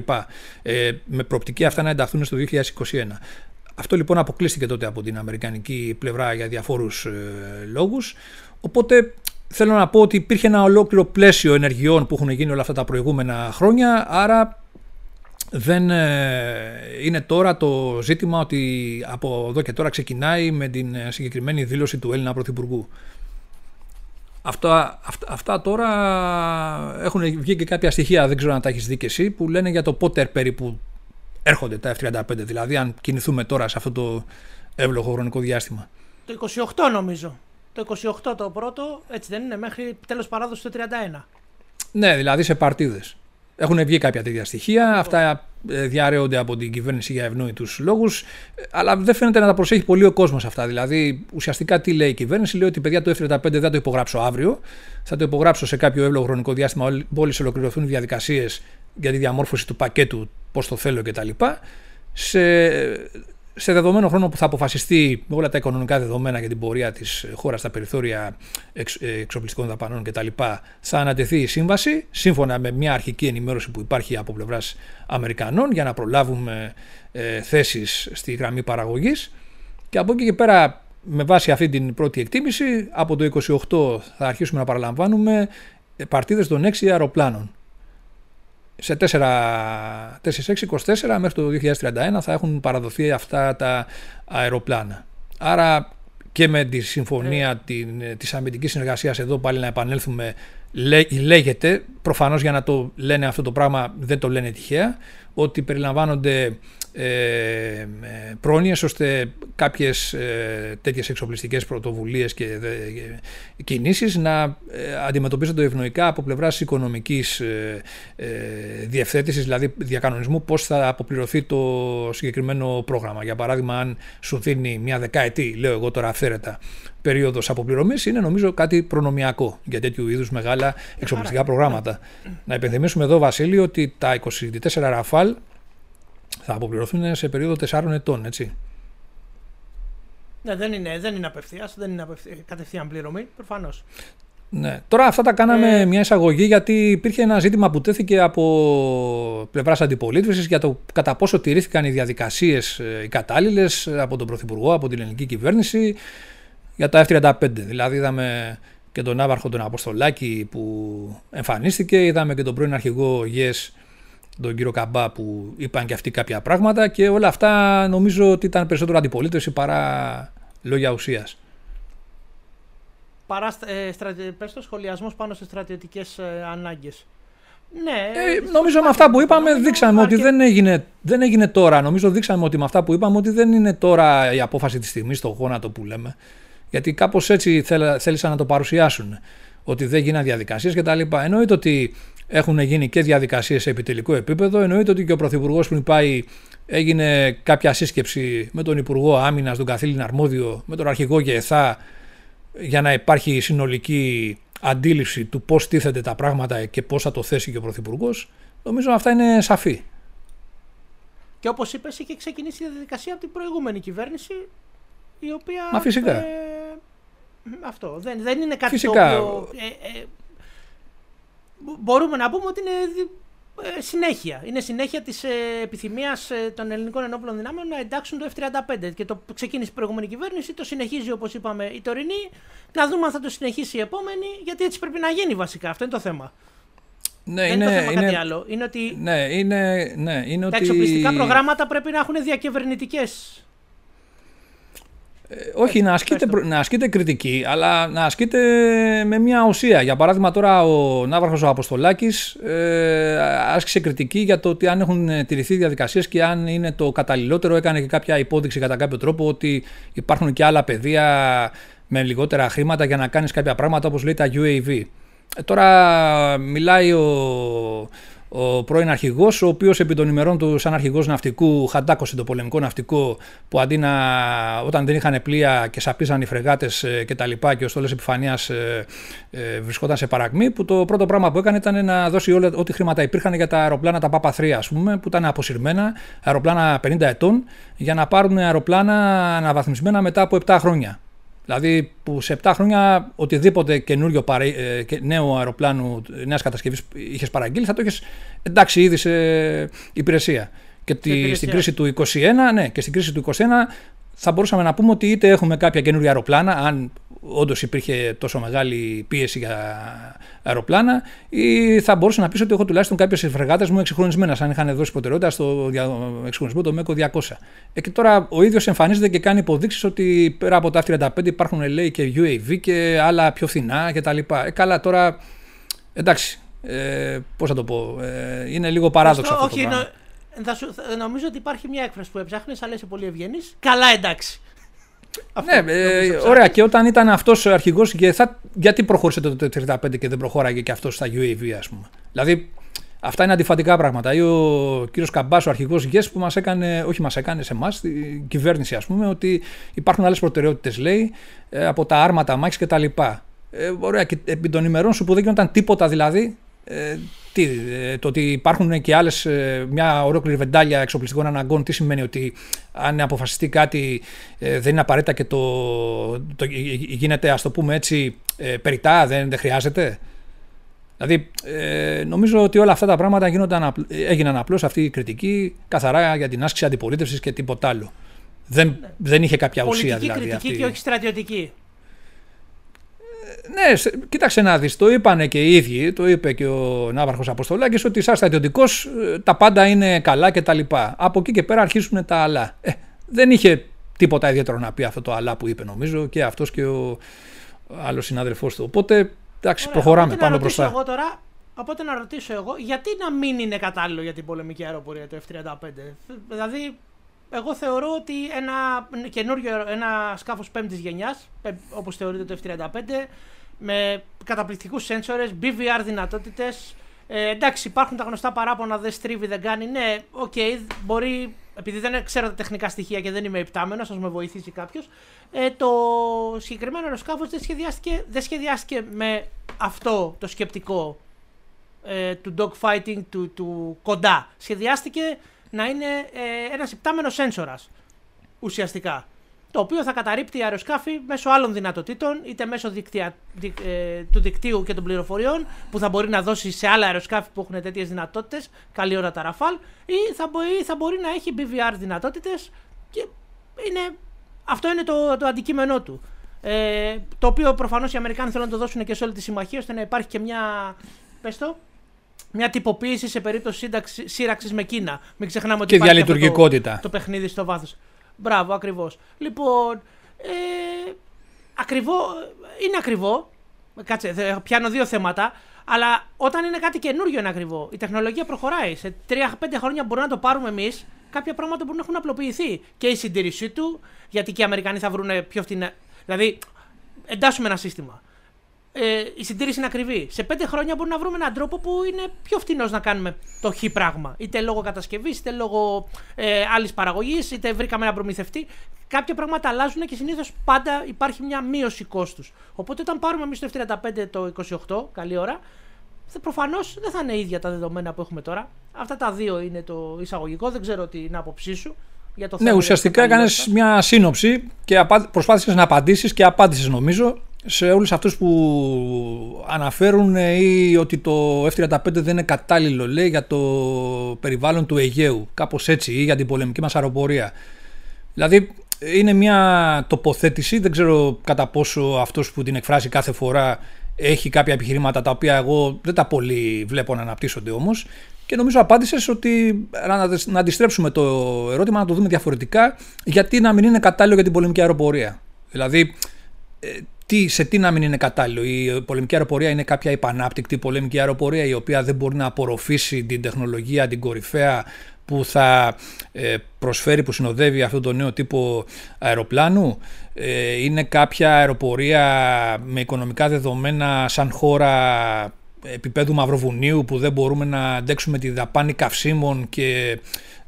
Ε, με προοπτική αυτά να ενταχθούν στο 2021. Αυτό λοιπόν αποκλείστηκε τότε από την Αμερικανική πλευρά για διαφόρους ε, λόγους. Οπότε θέλω να πω ότι υπήρχε ένα ολόκληρο πλαίσιο ενεργειών που έχουν γίνει όλα αυτά τα προηγούμενα χρόνια, άρα δεν ε, είναι τώρα το ζήτημα ότι από εδώ και τώρα ξεκινάει με την συγκεκριμένη δήλωση του Έλληνα Πρωθυπουργού. Αυτά, αυτά, τώρα έχουν βγει και κάποια στοιχεία, δεν ξέρω αν τα έχεις δει και εσύ, που λένε για το πότε περίπου έρχονται τα F-35, δηλαδή αν κινηθούμε τώρα σε αυτό το εύλογο χρονικό διάστημα. Το 28 νομίζω. Το 28 το πρώτο, έτσι δεν είναι, μέχρι τέλος παράδοσης το 31. Ναι, δηλαδή σε παρτίδες. Έχουν βγει κάποια τέτοια στοιχεία. Αυτά ε, διαρρέονται από την κυβέρνηση για ευνόητους λόγους. Αλλά δεν φαίνεται να τα προσέχει πολύ ο κόσμος αυτά. Δηλαδή, ουσιαστικά τι λέει η κυβέρνηση, λέει ότι παιδιά το F35 δεν θα το υπογράψω αύριο. Θα το υπογράψω σε κάποιο εύλογο χρονικό διάστημα, μόλις ολοκληρωθούν οι διαδικασίες για τη διαμόρφωση του πακέτου, πώς το θέλω κτλ. Σε σε δεδομένο χρόνο που θα αποφασιστεί όλα τα οικονομικά δεδομένα για την πορεία της χώρας στα περιθώρια εξ, ε, εξοπλιστικών δαπανών κτλ., θα ανατεθεί η σύμβαση σύμφωνα με μια αρχική ενημέρωση που υπάρχει από πλευράς Αμερικανών για να προλάβουμε ε, θέσεις στη γραμμή παραγωγής. Και από εκεί και πέρα, με βάση αυτή την πρώτη εκτίμηση, από το 28 θα αρχίσουμε να παραλαμβάνουμε παρτίδες των 6 αεροπλάνων σε 4, 4-6-24 μέχρι το 2031 θα έχουν παραδοθεί αυτά τα αεροπλάνα. Άρα και με τη συμφωνία ε. την, της αμυντικής συνεργασίας εδώ πάλι να επανέλθουμε λέ, λέγεται, προφανώς για να το λένε αυτό το πράγμα δεν το λένε τυχαία, ότι περιλαμβάνονται ε, πρόνοιες ώστε κάποιες ε, τέτοιες εξοπλιστικές πρωτοβουλίες και ε, κινήσεις να ε, αντιμετωπίζονται ευνοϊκά από πλευράς οικονομικής ε, ε, διευθέτησης, δηλαδή διακανονισμού πώς θα αποπληρωθεί το συγκεκριμένο πρόγραμμα. Για παράδειγμα, αν σου δίνει μια δεκαετή, λέω εγώ τώρα αυθαίρετα, περίοδος αποπληρωμής είναι νομίζω κάτι προνομιακό για τέτοιου είδους μεγάλα εξοπλιστικά προγράμματα. Να υπενθυμίσουμε εδώ, Βασίλειο, ότι τα 24 Ραφάλ θα αποπληρωθούν σε περίοδο 4 ετών, έτσι. Ναι, δεν είναι, δεν είναι απευθείας, δεν είναι απευθεία, κατευθείαν πληρωμή, προφανώς. Ναι. Τώρα αυτά τα κάναμε ε... μια εισαγωγή γιατί υπήρχε ένα ζήτημα που τέθηκε από πλευράς αντιπολίτευσης για το κατά πόσο τηρήθηκαν οι διαδικασίες ε, οι κατάλληλες από τον Πρωθυπουργό, από την ελληνική κυβέρνηση για τα F-35. Δηλαδή είδαμε και τον Άβαρχο τον Αποστολάκη που εμφανίστηκε, είδαμε και τον πρώην αρχηγό ΓΕΣ τον κύριο Καμπά που είπαν και αυτοί κάποια πράγματα και όλα αυτά νομίζω ότι ήταν περισσότερο αντιπολίτευση παρά λόγια ουσίας. Παρά ε, στρατε, πες το σχολιασμός πάνω σε στρατιωτικές ε, ανάγκες. Ναι, ε, νομίζω με αυτά που είπαμε δείξαμε ότι δεν έγινε, δεν έγινε τώρα. Νομίζω δείξαμε ότι με αυτά που είπαμε ότι δεν είναι τώρα η απόφαση της στιγμής στο γόνατο που λέμε. Γιατί κάπως έτσι θέλησαν να το παρουσιάσουν. Ότι δεν γίνανε διαδικασίες κτλ. Εννοείται ότι έχουν γίνει και διαδικασίες σε επιτελικό επίπεδο. Εννοείται ότι και ο Πρωθυπουργός πριν πάει έγινε κάποια σύσκεψη με τον Υπουργό Άμυνας, τον καθήλυνα αρμόδιο, με τον αρχηγό ΓΕΘΑ για να υπάρχει συνολική αντίληψη του πώς τίθενται τα πράγματα και πώς θα το θέσει και ο Πρωθυπουργός. Νομίζω αυτά είναι σαφή. Και όπως είπες, είχε ξεκινήσει η διαδικασία από την προηγούμενη κυβέρνηση, η οποία. Μα φυσικά. Ε, αυτό. Δεν, δεν είναι κάτι φυσικά. το οποίο. Ε, ε, μπορούμε να πούμε ότι είναι ε, συνέχεια. Είναι συνέχεια της ε, επιθυμίας ε, των ελληνικών ενόπλων δυνάμεων να εντάξουν το F-35. Και το ξεκίνησε η προηγούμενη κυβέρνηση, το συνεχίζει όπως είπαμε η τωρινή. Να δούμε αν θα το συνεχίσει η επόμενη, γιατί έτσι πρέπει να γίνει βασικά. Αυτό είναι το θέμα. Ναι, Δεν είναι, είναι το θέμα είναι, κάτι άλλο. Είναι ότι ναι, είναι, ναι, είναι τα ότι... εξοπλιστικά προγράμματα πρέπει να έχουν διακυβερνητικές ε, όχι, να ασκείτε, να ασκείτε κριτική, αλλά να ασκείτε με μια ουσία. Για παράδειγμα, τώρα ο Ναύαρχος ο Αποστολάκης ε, άσκησε κριτική για το ότι αν έχουν τηρηθεί διαδικασίες και αν είναι το καταλληλότερο, έκανε και κάποια υπόδειξη κατά κάποιο τρόπο ότι υπάρχουν και άλλα πεδία με λιγότερα χρήματα για να κάνεις κάποια πράγματα όπως λέει τα UAV. Ε, τώρα μιλάει ο, ο πρώην αρχηγός, ο οποίος επί των ημερών του, σαν αρχηγός ναυτικού, χαντάκωσε το πολεμικό ναυτικό που αντί να, όταν δεν είχαν πλοία και σαπίζαν οι φρεγάτες και τα λοιπά και ο στόλος επιφανεία ε, ε, βρισκόταν σε παρακμή, που το πρώτο πράγμα που έκανε ήταν να δώσει όλα ό,τι χρήματα υπήρχαν για τα αεροπλάνα τα ΠΑΠΑ3, ας πούμε, που ήταν αποσυρμένα, αεροπλάνα 50 ετών, για να πάρουν αεροπλάνα αναβαθμισμένα μετά από 7 χρόνια. Δηλαδή που σε 7 χρόνια οτιδήποτε καινούριο παρε, ε, νέο αεροπλάνο νέας κατασκευής είχες παραγγείλει θα το έχει εντάξει ήδη σε υπηρεσία. Και τη, στην κρίση του 21, ναι, και στην κρίση του 21 θα μπορούσαμε να πούμε ότι είτε έχουμε κάποια καινούργια αεροπλάνα, αν όντως υπήρχε τόσο μεγάλη πίεση για αεροπλάνα, ή θα μπορούσε να πεις ότι έχω τουλάχιστον κάποιες φρεγάτες μου εξυγχρονισμένες, αν είχαν δώσει προτεραιότητα στο εξυγχρονισμό του ΜΕΚΟ 200. Ε, και τώρα ο ίδιος εμφανίζεται και κάνει υποδείξεις ότι πέρα από τα F-35 υπάρχουν λέει και UAV και άλλα πιο φθηνά κτλ. Ε, καλά, τώρα εντάξει. Ε, Πώς θα το πω, ε, είναι λίγο παράδοξο αυτό. Όχι, το πράγμα. Θα σου, θα, νομίζω ότι υπάρχει μια έκφραση που έψαχνες, αλλά είσαι πολύ ευγενής. Καλά, εντάξει. Ναι, ε, ωραία. Και όταν ήταν αυτός ο αρχηγός, γιατί προχώρησε το 35 και δεν προχώραγε και αυτός στα UAV, ας πούμε; Δηλαδή, αυτά είναι αντιφατικά πράγματα. Ή ο κύριος Καμπάς, ο αρχηγός ΓΕΣ, που μας έκανε, όχι μας έκανε σε εμάς, την κυβέρνηση, ας πούμε, ότι υπάρχουν άλλες προτεραιότητες, λέει, ε, από τα άρματα μάχης κτλ. Ε, ωραία, και επί των ημερών σου που δεν γινόταν τίποτα δηλαδή, ε, τι, ε, το ότι υπάρχουν και άλλες, ε, μια ολόκληρη βεντάλια εξοπλιστικών αναγκών, τι σημαίνει ότι αν αποφασιστεί κάτι δεν είναι απαραίτητα και το, το γίνεται, ας το πούμε έτσι, περιτά, δεν, δεν χρειάζεται; Δηλαδή, ε, νομίζω ότι όλα αυτά τα πράγματα γίνονταν, έγιναν απλώς αυτή η κριτική καθαρά για την άσκηση αντιπολίτευσης και τίποτα άλλο. Δεν, ναι. δεν είχε κάποια Πολιτική ουσία δηλαδή. Πολιτική κριτική και όχι στρατιωτική ναι, κοίταξε να δεις. Το είπανε και οι ίδιοι, το είπε και ο Ναύαρχος Αποστολάκης, ότι σαν στρατιωτικό ε, τα πάντα είναι καλά κτλ. Από εκεί και πέρα αρχίσουν τα άλλα. Ε, δεν είχε τίποτα ιδιαίτερο να πει αυτό το αλλά που είπε νομίζω και αυτός και ο άλλος συνάδελφός του. Οπότε εντάξει Ωραία, προχωράμε, πάμε μπροστά. Εγώ τώρα, οπότε να ρωτήσω εγώ, γιατί να μην είναι κατάλληλο για την πολεμική αεροπορία το F-35; Δηλαδή, εγώ θεωρώ ότι ένα καινούριο, ένα σκάφος πέμπτης γενιάς, όπως θεωρείται το F-35, με καταπληκτικούς σένσορες, BVR δυνατότητες, ε, εντάξει, υπάρχουν τα γνωστά παράπονα, δεν στρίβει, δεν κάνει. Ναι, OK, okay, μπορεί, επειδή δεν ξέρω τα τεχνικά στοιχεία και δεν είμαι ιπτάμενος, ας με βοηθήσει κάποιος. Ε, το συγκεκριμένο αεροσκάφος δεν σχεδιάστηκε, δεν σχεδιάστηκε με αυτό το σκεπτικό ε, του dogfighting, του, του κοντά. Σχεδιάστηκε να είναι ε, ένας υπτάμενο σένσορα ουσιαστικά το οποίο θα καταρρύπτει αεροσκάφη μέσω άλλων δυνατοτήτων, είτε μέσω δικτυα, ε, του δικτύου και των πληροφοριών που θα μπορεί να δώσει σε άλλα αεροσκάφη που έχουν τέτοιες δυνατότητες, καλή ώρα τα Ραφάλ, ή θα μπορεί, θα μπορεί να έχει BVR δυνατότητες και είναι, αυτό είναι το, το αντικείμενό του. Ε, το οποίο προφανώς οι Αμερικάνοι θέλουν να το δώσουν και σε όλη τη συμμαχία ώστε να υπάρχει και μια. Πες το, μια τυποποίηση σε περίπτωση σύραξης με Κίνα. Μην ξεχνάμε ότι και διαλειτουργικότητα. Το, το παιχνίδι στο βάθος. Μπράβο, ακριβώς. Λοιπόν, ε, ακριβό, είναι ακριβό. Κάτσε, πιάνω δύο θέματα. Αλλά όταν είναι κάτι καινούριο είναι ακριβό. Η τεχνολογία προχωράει. Σε 3-5 χρόνια μπορούμε να το πάρουμε εμείς. Κάποια πράγματα μπορούν να έχουν απλοποιηθεί. Και η συντήρησή του, γιατί και οι Αμερικανοί θα βρουν πιο φθηνά. Δηλαδή, εντάσσουμε ένα σύστημα ε, η συντήρηση είναι ακριβή. Σε πέντε χρόνια μπορούμε να βρούμε έναν τρόπο που είναι πιο φτηνός να κάνουμε το χ πράγμα. Είτε λόγω κατασκευής, είτε λόγω ε, άλλης παραγωγής, είτε βρήκαμε ένα προμηθευτή. Κάποια πράγματα αλλάζουν και συνήθως πάντα υπάρχει μια μείωση κόστους. Οπότε όταν πάρουμε εμείς το F35 το 28, καλή ώρα, προφανώς δεν θα είναι ίδια τα δεδομένα που έχουμε τώρα. Αυτά τα δύο είναι το εισαγωγικό. Δεν ξέρω την άποψή σου. Για το ναι, ουσιαστικά έκανε μια σύνοψη και προσπάθησες να απαντήσεις και απάντησες νομίζω σε όλους αυτούς που αναφέρουν ε, ή ότι το F-35 δεν είναι κατάλληλο λέει για το περιβάλλον του Αιγαίου. Κάπως έτσι ή για την πολεμική μας αεροπορία. Δηλαδή είναι μια τοποθέτηση δεν ξέρω κατά πόσο αυτός που την εκφράσει κάθε φορά έχει κάποια επιχειρήματα τα οποία εγώ δεν τα πολύ βλέπω να αναπτύσσονται όμως. Και νομίζω απάντησες ότι να αντιστρέψουμε το ερώτημα να το δούμε διαφορετικά γιατί να μην είναι κατάλληλο για την πολεμική αεροπορία. Δηλαδή ε, τι, σε τι να μην είναι κατάλληλο. Η πολεμική αεροπορία είναι κάποια επανάπτυκτη πολεμική αεροπορία η οποία δεν μπορεί να απορροφήσει την τεχνολογία, την κορυφαία που θα ε, προσφέρει, που συνοδεύει αυτό το νέο τύπο αεροπλάνου. Ε, είναι κάποια αεροπορία με οικονομικά δεδομένα σαν χώρα επίπεδου Μαυροβουνίου που δεν μπορούμε να αντέξουμε τη δαπάνη καυσίμων και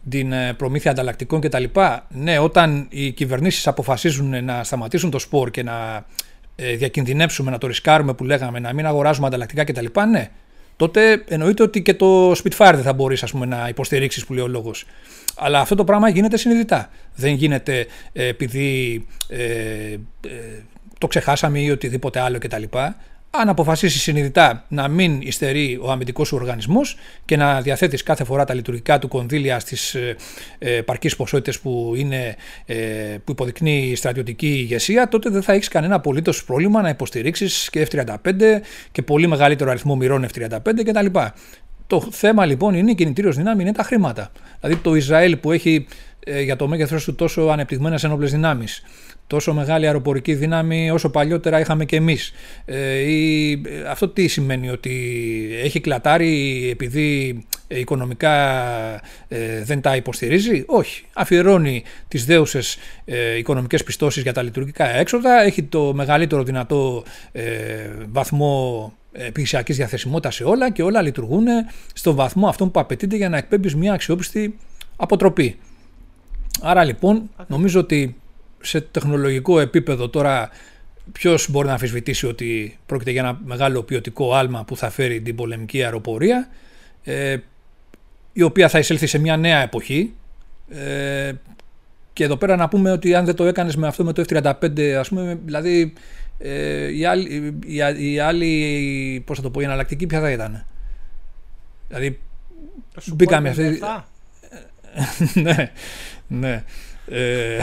την ε, προμήθεια ανταλλακτικών κτλ. Ναι, όταν οι κυβερνήσεις αποφασίζουν να σταματήσουν το σπορ και να ε, διακινδυνεύσουμε, να το ρισκάρουμε που λέγαμε, να μην αγοράζουμε ανταλλακτικά κτλ. Ναι, τότε εννοείται ότι και το Spitfire δεν θα μπορείς να υποστηρίξεις που λέει ο λόγος. Αλλά αυτό το πράγμα γίνεται συνειδητά. Δεν γίνεται ε, επειδή ε, ε, το ξεχάσαμε ή οτιδήποτε άλλο κτλ αν αποφασίσεις συνειδητά να μην υστερεί ο αμυντικός σου οργανισμός και να διαθέτεις κάθε φορά τα λειτουργικά του κονδύλια στις ε, ε παρκεί ποσότητες που, είναι, ε, που υποδεικνύει η στρατιωτική ηγεσία, τότε δεν θα έχεις κανένα απολύτως πρόβλημα να υποστηρίξεις και F-35 και πολύ μεγαλύτερο αριθμό μοιρών F-35 κτλ. Το θέμα λοιπόν είναι η κινητήριος δύναμη, είναι τα χρήματα. Δηλαδή το Ισραήλ που έχει ε, για το μέγεθο του τόσο ανεπτυγμένες ένοπλες δυνάμεις, τόσο μεγάλη αεροπορική δύναμη όσο παλιότερα είχαμε και εμείς. Ε, αυτό τι σημαίνει, ότι έχει κλατάρει επειδή οικονομικά ε, δεν τα υποστηρίζει; Όχι. Αφιερώνει τις δέουσες ε, οικονομικές πιστώσεις για τα λειτουργικά έξοδα, έχει το μεγαλύτερο δυνατό ε, βαθμό επιχειρησιακής διαθεσιμότητας σε όλα και όλα λειτουργούν στο βαθμό αυτό που απαιτείται για να εκπέμπεις μια αξιόπιστη αποτροπή. Άρα λοιπόν νομίζω ότι σε τεχνολογικό επίπεδο τώρα ποιος μπορεί να αμφισβητήσει ότι πρόκειται για ένα μεγάλο ποιοτικό άλμα που θα φέρει την πολεμική αεροπορία ε, η οποία θα εισέλθει σε μια νέα εποχή. Ε, και εδώ πέρα να πούμε ότι αν δεν το έκανες με αυτό με το F-35 ας πούμε δηλαδή ε, η, άλλη, η, η άλλη πώς θα το πω η εναλλακτική ποια θα ήταν; Δηλαδή μπήκαμε αυτή ναι ναι ε,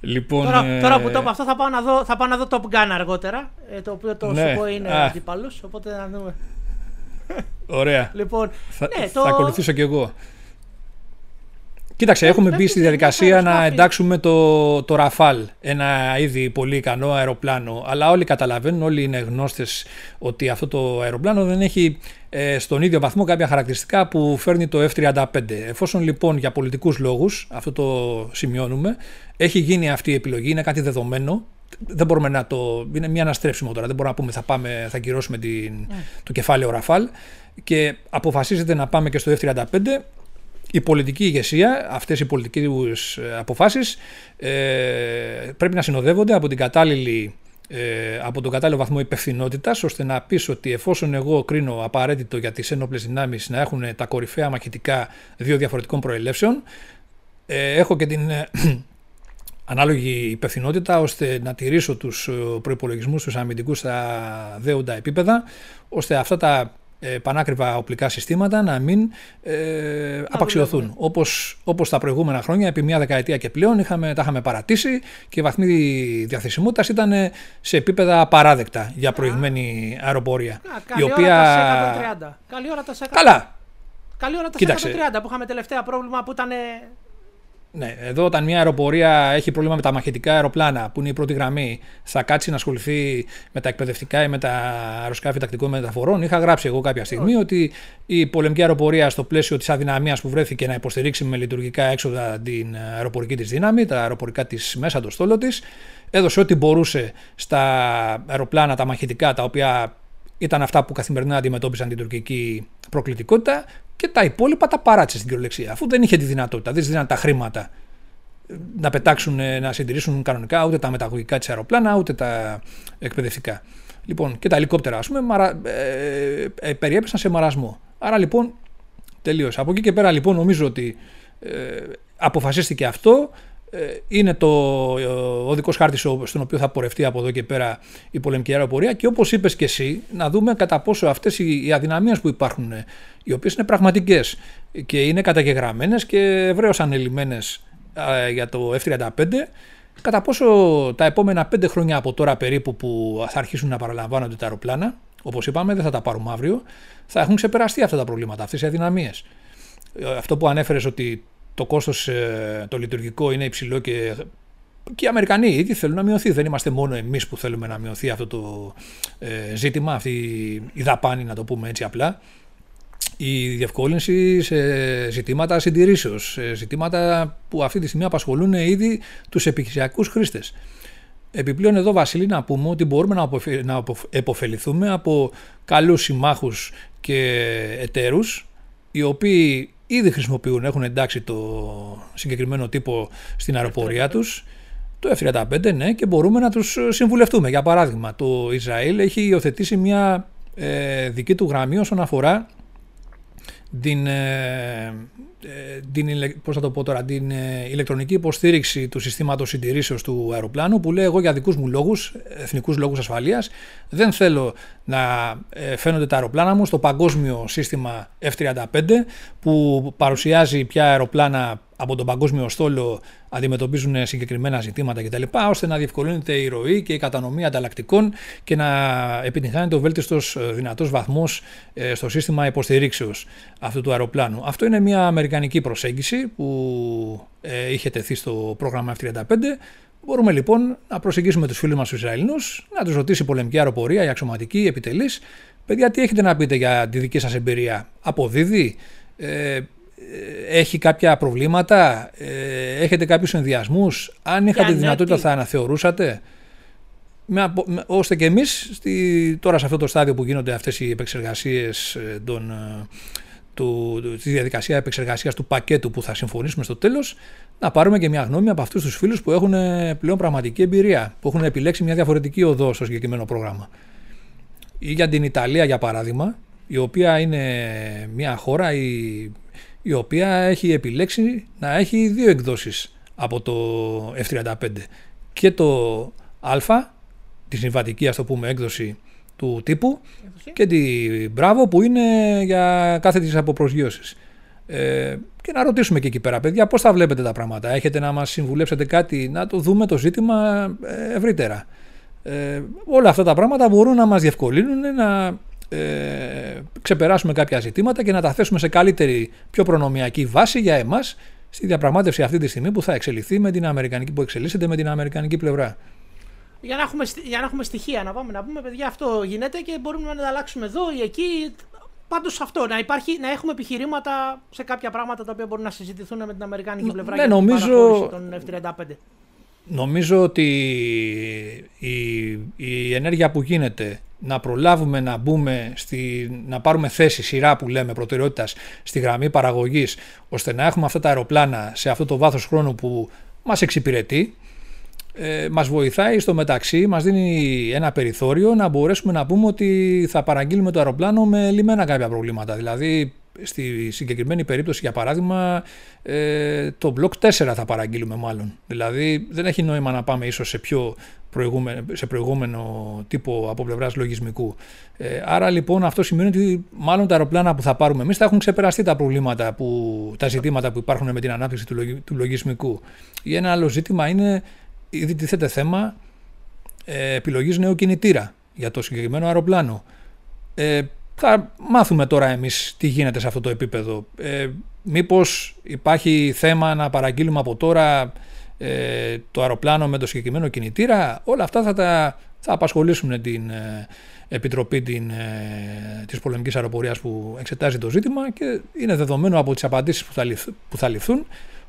λοιπόν, τώρα, ε, τώρα που το είπα αυτό θα πάω να δω, θα πάω να δω Top Gun αργότερα. Ε, το οποίο το ναι, σου πω είναι αντίπαλο. Οπότε να δούμε. Ωραία. λοιπόν, θα, ναι, το... θα ακολουθήσω κι εγώ. Κοίταξε, έχουμε μπει στη διαδικασία να εντάξουμε το, το Ραφάλ, ένα ήδη πολύ ικανό αεροπλάνο. Αλλά όλοι καταλαβαίνουν, όλοι είναι γνώστε ότι αυτό το αεροπλάνο δεν έχει ε, στον ίδιο βαθμό κάποια χαρακτηριστικά που φέρνει το F-35. Εφόσον λοιπόν για πολιτικούς λόγους, αυτό το σημειώνουμε, έχει γίνει αυτή η επιλογή, είναι κάτι δεδομένο. Δεν μπορούμε να το. Είναι μια αναστρέψιμο τώρα. Δεν μπορούμε να πούμε θα, πάμε, θα κυρώσουμε την, ναι. το κεφάλαιο Ραφάλ. Και αποφασίζεται να πάμε και στο F-35 η πολιτική ηγεσία, αυτές οι πολιτικές ε, αποφάσεις ε, πρέπει να συνοδεύονται από, την κατάλληλη, ε, από τον κατάλληλο βαθμό υπευθυνότητας, ώστε να πεις ότι εφόσον εγώ κρίνω απαραίτητο για τις ένοπλες δυνάμεις να έχουν τα κορυφαία μαχητικά δύο διαφορετικών προελεύσεων, ε, έχω και την ε, ανάλογη υπευθυνότητα ώστε να τηρήσω τους προϋπολογισμούς τους αμυντικούς στα δέοντα επίπεδα, ώστε αυτά τα ε, πανάκριβα οπλικά συστήματα να μην ε, απαξιωθούν. Όπως, όπως τα προηγούμενα χρόνια, επί μια δεκαετία και πλέον, είχαμε, τα είχαμε παρατήσει και η βαθμή διαθεσιμότητας ήταν σε επίπεδα απαράδεκτα για προηγμένη αεροπορία. καλή η οποία... ώρα τα Καλή ώρα τα Καλά. Καλή ώρα τα 130 που είχαμε τελευταία πρόβλημα που ήταν ναι, εδώ όταν μια αεροπορία έχει πρόβλημα με τα μαχητικά αεροπλάνα, που είναι η πρώτη γραμμή, θα κάτσει να ασχοληθεί με τα εκπαιδευτικά ή με τα αεροσκάφη τακτικών μεταφορών. Είχα γράψει εγώ κάποια στιγμή ότι η πολεμική αεροπορία στο πλαίσιο της αδυναμίας που βρέθηκε να υποστηρίξει με λειτουργικά έξοδα την αεροπορική της δύναμη, τα αεροπορικά της μέσα, το στόλο της, έδωσε ό,τι μπορούσε στα αεροπλάνα, τα μαχητικά, τα οποία ήταν αυτά που καθημερινά αντιμετώπιζαν την τουρκική προκλητικότητα και τα υπόλοιπα τα παράτησε στην κυριολεξία. Αφού δεν είχε τη δυνατότητα, δεν δίναν τα χρήματα να πετάξουν, να συντηρήσουν κανονικά ούτε τα μεταγωγικά της αεροπλάνα, ούτε τα εκπαιδευτικά. Λοιπόν, και τα ελικόπτερα, ας πούμε, μαρα, ε, ε, περιέπεσαν σε μαρασμό. Άρα λοιπόν, τελείωσε. Από εκεί και πέρα, λοιπόν, νομίζω ότι ε, αποφασίστηκε αυτό. Ε, είναι το, ο οδικό χάρτης στον οποίο θα πορευτεί από εδώ και πέρα η πολεμική αεροπορία και όπως είπες και εσύ να δούμε κατά πόσο αυτές οι, οι αδυναμίες που υπάρχουν οι οποίες είναι πραγματικές και είναι καταγεγραμμένες και ευρέως ανελημμένες για το F-35 κατά πόσο τα επόμενα πέντε χρόνια από τώρα περίπου που θα αρχίσουν να παραλαμβάνονται τα αεροπλάνα όπως είπαμε δεν θα τα πάρουμε αύριο θα έχουν ξεπεραστεί αυτά τα προβλήματα, αυτές οι αδυναμίες. Ε, αυτό που ανέφερες ότι το κόστος ε, το λειτουργικό είναι υψηλό και, και οι Αμερικανοί ήδη θέλουν να μειωθεί. Δεν είμαστε μόνο εμείς που θέλουμε να μειωθεί αυτό το ε, ζήτημα, αυτή η δαπάνη να το πούμε έτσι απλά. Η διευκόλυνση σε ζητήματα συντηρήσεως, σε ζητήματα που αυτή τη στιγμή απασχολούν ήδη τους επιχειρησιακούς χρήστες. Επιπλέον εδώ Βασίλη να πούμε ότι μπορούμε να επωφεληθούμε από καλούς συμμάχους και εταίρους οι οποίοι ήδη χρησιμοποιούν, έχουν εντάξει το συγκεκριμένο τύπο στην αεροπορία τους, το F-35, ναι, και μπορούμε να τους συμβουλευτούμε. Για παράδειγμα, το Ισραήλ έχει υιοθετήσει μια ε, δική του γραμμή όσον αφορά την, ε, ε, την, πώς θα το πω τώρα, την ε, ηλεκτρονική υποστήριξη του συστήματος συντηρήσεως του αεροπλάνου που λέει εγώ για δικούς μου λόγους, εθνικούς λόγους ασφαλείας δεν θέλω να φαίνονται τα αεροπλάνα μου στο παγκόσμιο σύστημα F-35 που παρουσιάζει πια αεροπλάνα από τον παγκόσμιο στόλο αντιμετωπίζουν συγκεκριμένα ζητήματα κτλ. ώστε να διευκολύνεται η ροή και η κατανομή ανταλλακτικών και να επιτυγχάνεται ο βέλτιστος δυνατός βαθμός στο σύστημα υποστηρίξεως αυτού του αεροπλάνου. Αυτό είναι μια αμερικανική προσέγγιση που ε, είχε τεθεί στο πρόγραμμα F-35. Μπορούμε λοιπόν να προσεγγίσουμε τους φίλους μας τους Ισραηλινούς, να τους ρωτήσει η πολεμική αεροπορία, η αξιωματική, η επιτελής. Παιδιά, τι έχετε να πείτε για τη δική σας εμπειρία, Αποδίδει, ε, έχει κάποια προβλήματα, ε, έχετε κάποιους ενδιασμούς, αν είχατε τη δυνατότητα θα αναθεωρούσατε; Με, με, ώστε και εμείς στη, τώρα σε αυτό το στάδιο που γίνονται αυτές οι επεξεργασίες ε, των, ε, του, της διαδικασίας επεξεργασίας του πακέτου που θα συμφωνήσουμε στο τέλος να πάρουμε και μια γνώμη από αυτούς τους φίλους που έχουν πλέον πραγματική εμπειρία που έχουν επιλέξει μια διαφορετική οδό στο συγκεκριμένο πρόγραμμα. Ή για την Ιταλία για παράδειγμα η οποία είναι μια χώρα η η οποία έχει επιλέξει να έχει δύο εκδόσεις από το F-35. Και το Α, τη συμβατική ας το πούμε έκδοση του τύπου και τη Μπράβο που είναι για κάθε της αποπροσγείωσης. Ε, και να ρωτήσουμε και εκεί πέρα παιδιά πώς θα βλέπετε τα πράγματα. Έχετε να μας συμβουλέψετε κάτι να το δούμε το ζήτημα ε, ευρύτερα. Ε, όλα αυτά τα πράγματα μπορούν να μας διευκολύνουν να ε, ξεπεράσουμε κάποια ζητήματα και να τα θέσουμε σε καλύτερη, πιο προνομιακή βάση για εμάς στη διαπραγμάτευση αυτή τη στιγμή που θα εξελιχθεί με την Αμερικανική, που εξελίσσεται με την Αμερικανική πλευρά. Για να, έχουμε, για να έχουμε στοιχεία να πάμε να πούμε, παιδιά, αυτό γίνεται και μπορούμε να τα αλλάξουμε εδώ ή εκεί. Πάντως αυτό, να, υπάρχει, να έχουμε επιχειρήματα σε κάποια πράγματα τα οποία μπορούν να συζητηθούν με την Αμερικάνικη πλευρά ναι, για νομίζω... των F-35. Νομίζω ότι η, η ενέργεια που γίνεται να προλάβουμε να μπούμε, στη, να πάρουμε θέση, σειρά που λέμε προτεραιότητας στη γραμμή παραγωγής ώστε να έχουμε αυτά τα αεροπλάνα σε αυτό το βάθος χρόνου που μας εξυπηρετεί ε, μας βοηθάει στο μεταξύ, μας δίνει ένα περιθώριο να μπορέσουμε να πούμε ότι θα παραγγείλουμε το αεροπλάνο με λιμένα κάποια προβλήματα. Δηλαδή στη συγκεκριμένη περίπτωση για παράδειγμα ε, το μπλοκ 4 θα παραγγείλουμε μάλλον. Δηλαδή δεν έχει νόημα να πάμε ίσως σε πιο προηγούμενο, σε προηγούμενο τύπο από πλευράς λογισμικού. Ε, άρα λοιπόν αυτό σημαίνει ότι μάλλον τα αεροπλάνα που θα πάρουμε εμείς θα έχουν ξεπεραστεί τα προβλήματα, που, τα ζητήματα που υπάρχουν με την ανάπτυξη του, του λογισμικού. Ή ένα άλλο ζήτημα είναι ήδη τίθεται θέμα ε, επιλογής νέου κινητήρα για το συγκεκριμένο αεροπλάνο. Ε, θα μάθουμε τώρα εμείς τι γίνεται σε αυτό το επίπεδο. Ε, μήπως υπάρχει θέμα να παραγγείλουμε από τώρα ε, το αεροπλάνο με το συγκεκριμένο κινητήρα; Όλα αυτά θα, τα, θα απασχολήσουν την ε, Επιτροπή την, ε, της Πολεμικής Αεροπορίας που εξετάζει το ζήτημα και είναι δεδομένο από τις απαντήσεις που θα, που θα ληφθούν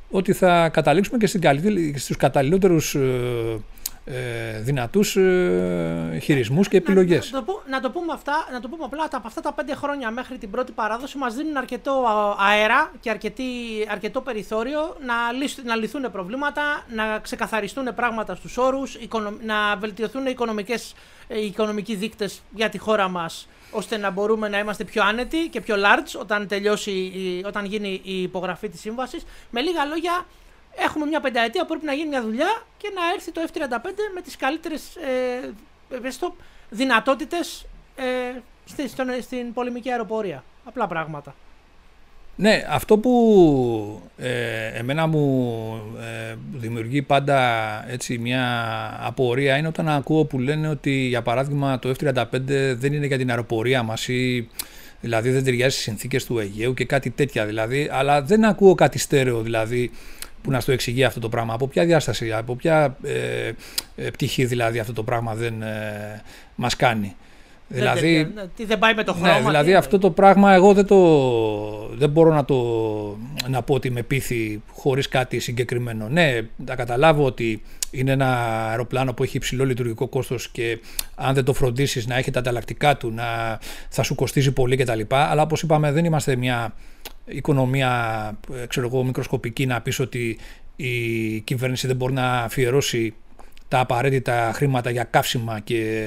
ότι θα καταλήξουμε και στους καταλληλότερους ε, ε, δυνατούς ε, χειρισμούς και επιλογές. Να, να, το, πούμε αυτά, να το πούμε απλά, από αυτά τα πέντε χρόνια μέχρι την πρώτη παράδοση μας δίνουν αρκετό αέρα και αρκετή, αρκετό περιθώριο να, να λυθούν προβλήματα, να ξεκαθαριστούν πράγματα στους όρους, να βελτιωθούν οι, οικονομικές, οι οικονομικοί δείκτες για τη χώρα μας ώστε να μπορούμε να είμαστε πιο άνετοι και πιο large όταν, τελειώσει, όταν γίνει η υπογραφή της σύμβασης. Με λίγα λόγια, έχουμε μια πενταετία που πρέπει να γίνει μια δουλειά και να έρθει το F-35 με τις καλύτερες ε, δυνατότητες ε, στη, στην πολεμική αεροπορία. Απλά πράγματα. Ναι, αυτό που ε, εμένα μου ε, δημιουργεί πάντα έτσι μια απορία είναι όταν ακούω που λένε ότι για παράδειγμα το F-35 δεν είναι για την αεροπορία μας ή δηλαδή δεν ταιριάζει στις συνθήκες του Αιγαίου και κάτι τέτοια δηλαδή, αλλά δεν ακούω κάτι στέρεο δηλαδή που να στο εξηγεί αυτό το πράγμα. Από ποια διάσταση, από ποια ε, ε πτυχή δηλαδή αυτό το πράγμα δεν ε, μας κάνει. Δηλαδή, δεν, τι δεν πάει με το ναι, χρώμα. Ναι, δηλαδή αυτό το πράγμα εγώ δεν, το, δεν μπορώ να, το, να πω ότι με πείθει χωρίς κάτι συγκεκριμένο. Ναι, θα καταλάβω ότι είναι ένα αεροπλάνο που έχει υψηλό λειτουργικό κόστος και αν δεν το φροντίσεις να έχει τα ανταλλακτικά του να θα σου κοστίζει πολύ κτλ. Αλλά όπως είπαμε δεν είμαστε μια οικονομία ξέρω εγώ, μικροσκοπική να πεις ότι η κυβέρνηση δεν μπορεί να αφιερώσει τα απαραίτητα χρήματα για καύσιμα και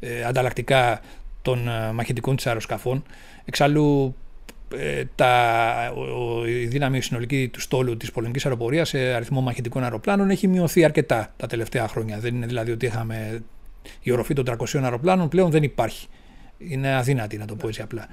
ε, ανταλλακτικά των ε, μαχητικών της αεροσκαφών. Εξάλλου ε, τα, ο, η δύναμη συνολική του στόλου της πολεμικής αεροπορίας σε αριθμό μαχητικών αεροπλάνων έχει μειωθεί αρκετά τα τελευταία χρόνια. Δεν είναι δηλαδή ότι είχαμε η οροφή των 300 αεροπλάνων πλέον δεν υπάρχει. Είναι αδύνατη να το πω έτσι απλά.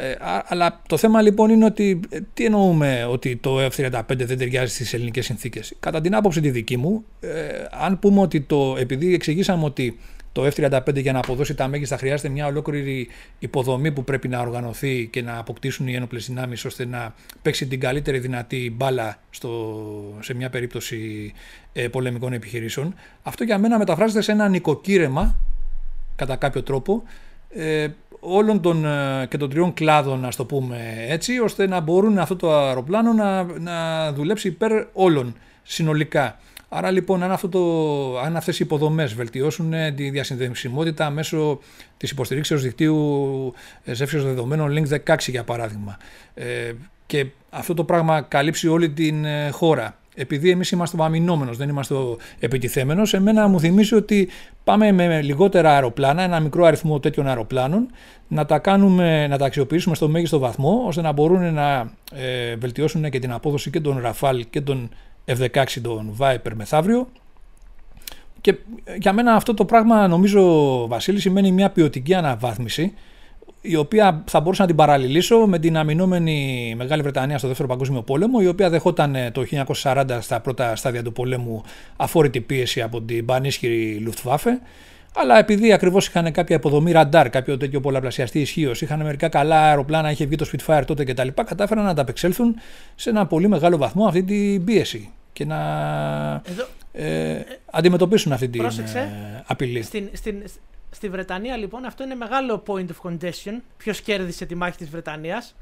Ε, αλλά το θέμα λοιπόν είναι ότι ε, τι εννοούμε ότι το F-35 δεν ταιριάζει στις ελληνικές συνθήκες. Κατά την άποψη τη δική μου, ε, αν πούμε ότι το, επειδή εξηγήσαμε ότι το F-35 για να αποδώσει τα μέγιστα χρειάζεται μια ολόκληρη υποδομή που πρέπει να οργανωθεί και να αποκτήσουν οι ένοπλες δυνάμεις ώστε να παίξει την καλύτερη δυνατή μπάλα στο, σε μια περίπτωση ε, πολεμικών επιχειρήσεων. Αυτό για μένα μεταφράζεται σε ένα νοικοκύρεμα κατά κάποιο τρόπο ε, όλων των ε, και των τριών κλάδων, να το πούμε έτσι, ώστε να μπορούν αυτό το αεροπλάνο να, να δουλέψει υπέρ όλων συνολικά. Άρα λοιπόν αν, αυτό το, αν αυτές οι υποδομές βελτιώσουν ε, τη διασυνδεσιμότητα μέσω της υποστηρίξεως δικτύου ζεύσεως δεδομένων Link 16 για παράδειγμα ε, και αυτό το πράγμα καλύψει όλη την χώρα επειδή εμείς είμαστε ο αμυνόμενος, δεν είμαστε ο επιτιθέμενος, εμένα μου θυμίζει ότι πάμε με λιγότερα αεροπλάνα, ένα μικρό αριθμό τέτοιων αεροπλάνων, να τα, κάνουμε, να τα αξιοποιήσουμε στο μέγιστο βαθμό, ώστε να μπορούν να ε, βελτιώσουν και την απόδοση και των Rafale και των F-16 των Viper μεθαύριο. Και για μένα αυτό το πράγμα νομίζω, Βασίλη, σημαίνει μια ποιοτική αναβάθμιση η οποία θα μπορούσα να την παραλληλήσω με την αμυνόμενη Μεγάλη Βρετανία στο Δεύτερο Παγκόσμιο Πόλεμο, η οποία δεχόταν ε, το 1940 στα πρώτα στάδια του πολέμου αφόρητη πίεση από την πανίσχυρη Luftwaffe, Αλλά επειδή ακριβώς είχαν κάποια υποδομή ραντάρ, κάποιο τέτοιο πολλαπλασιαστή ισχύω, είχαν μερικά καλά αεροπλάνα, είχε βγει το Spitfire τότε κτλ., κατάφεραν να ανταπεξέλθουν σε ένα πολύ μεγάλο βαθμό αυτή την πίεση και να Εδώ... ε, αντιμετωπίσουν αυτή την ε, απειλή. Στην, στην, στη Βρετανία λοιπόν αυτό είναι μεγάλο point of contention. Ποιος κέρδισε τη μάχη της Βρετανίας.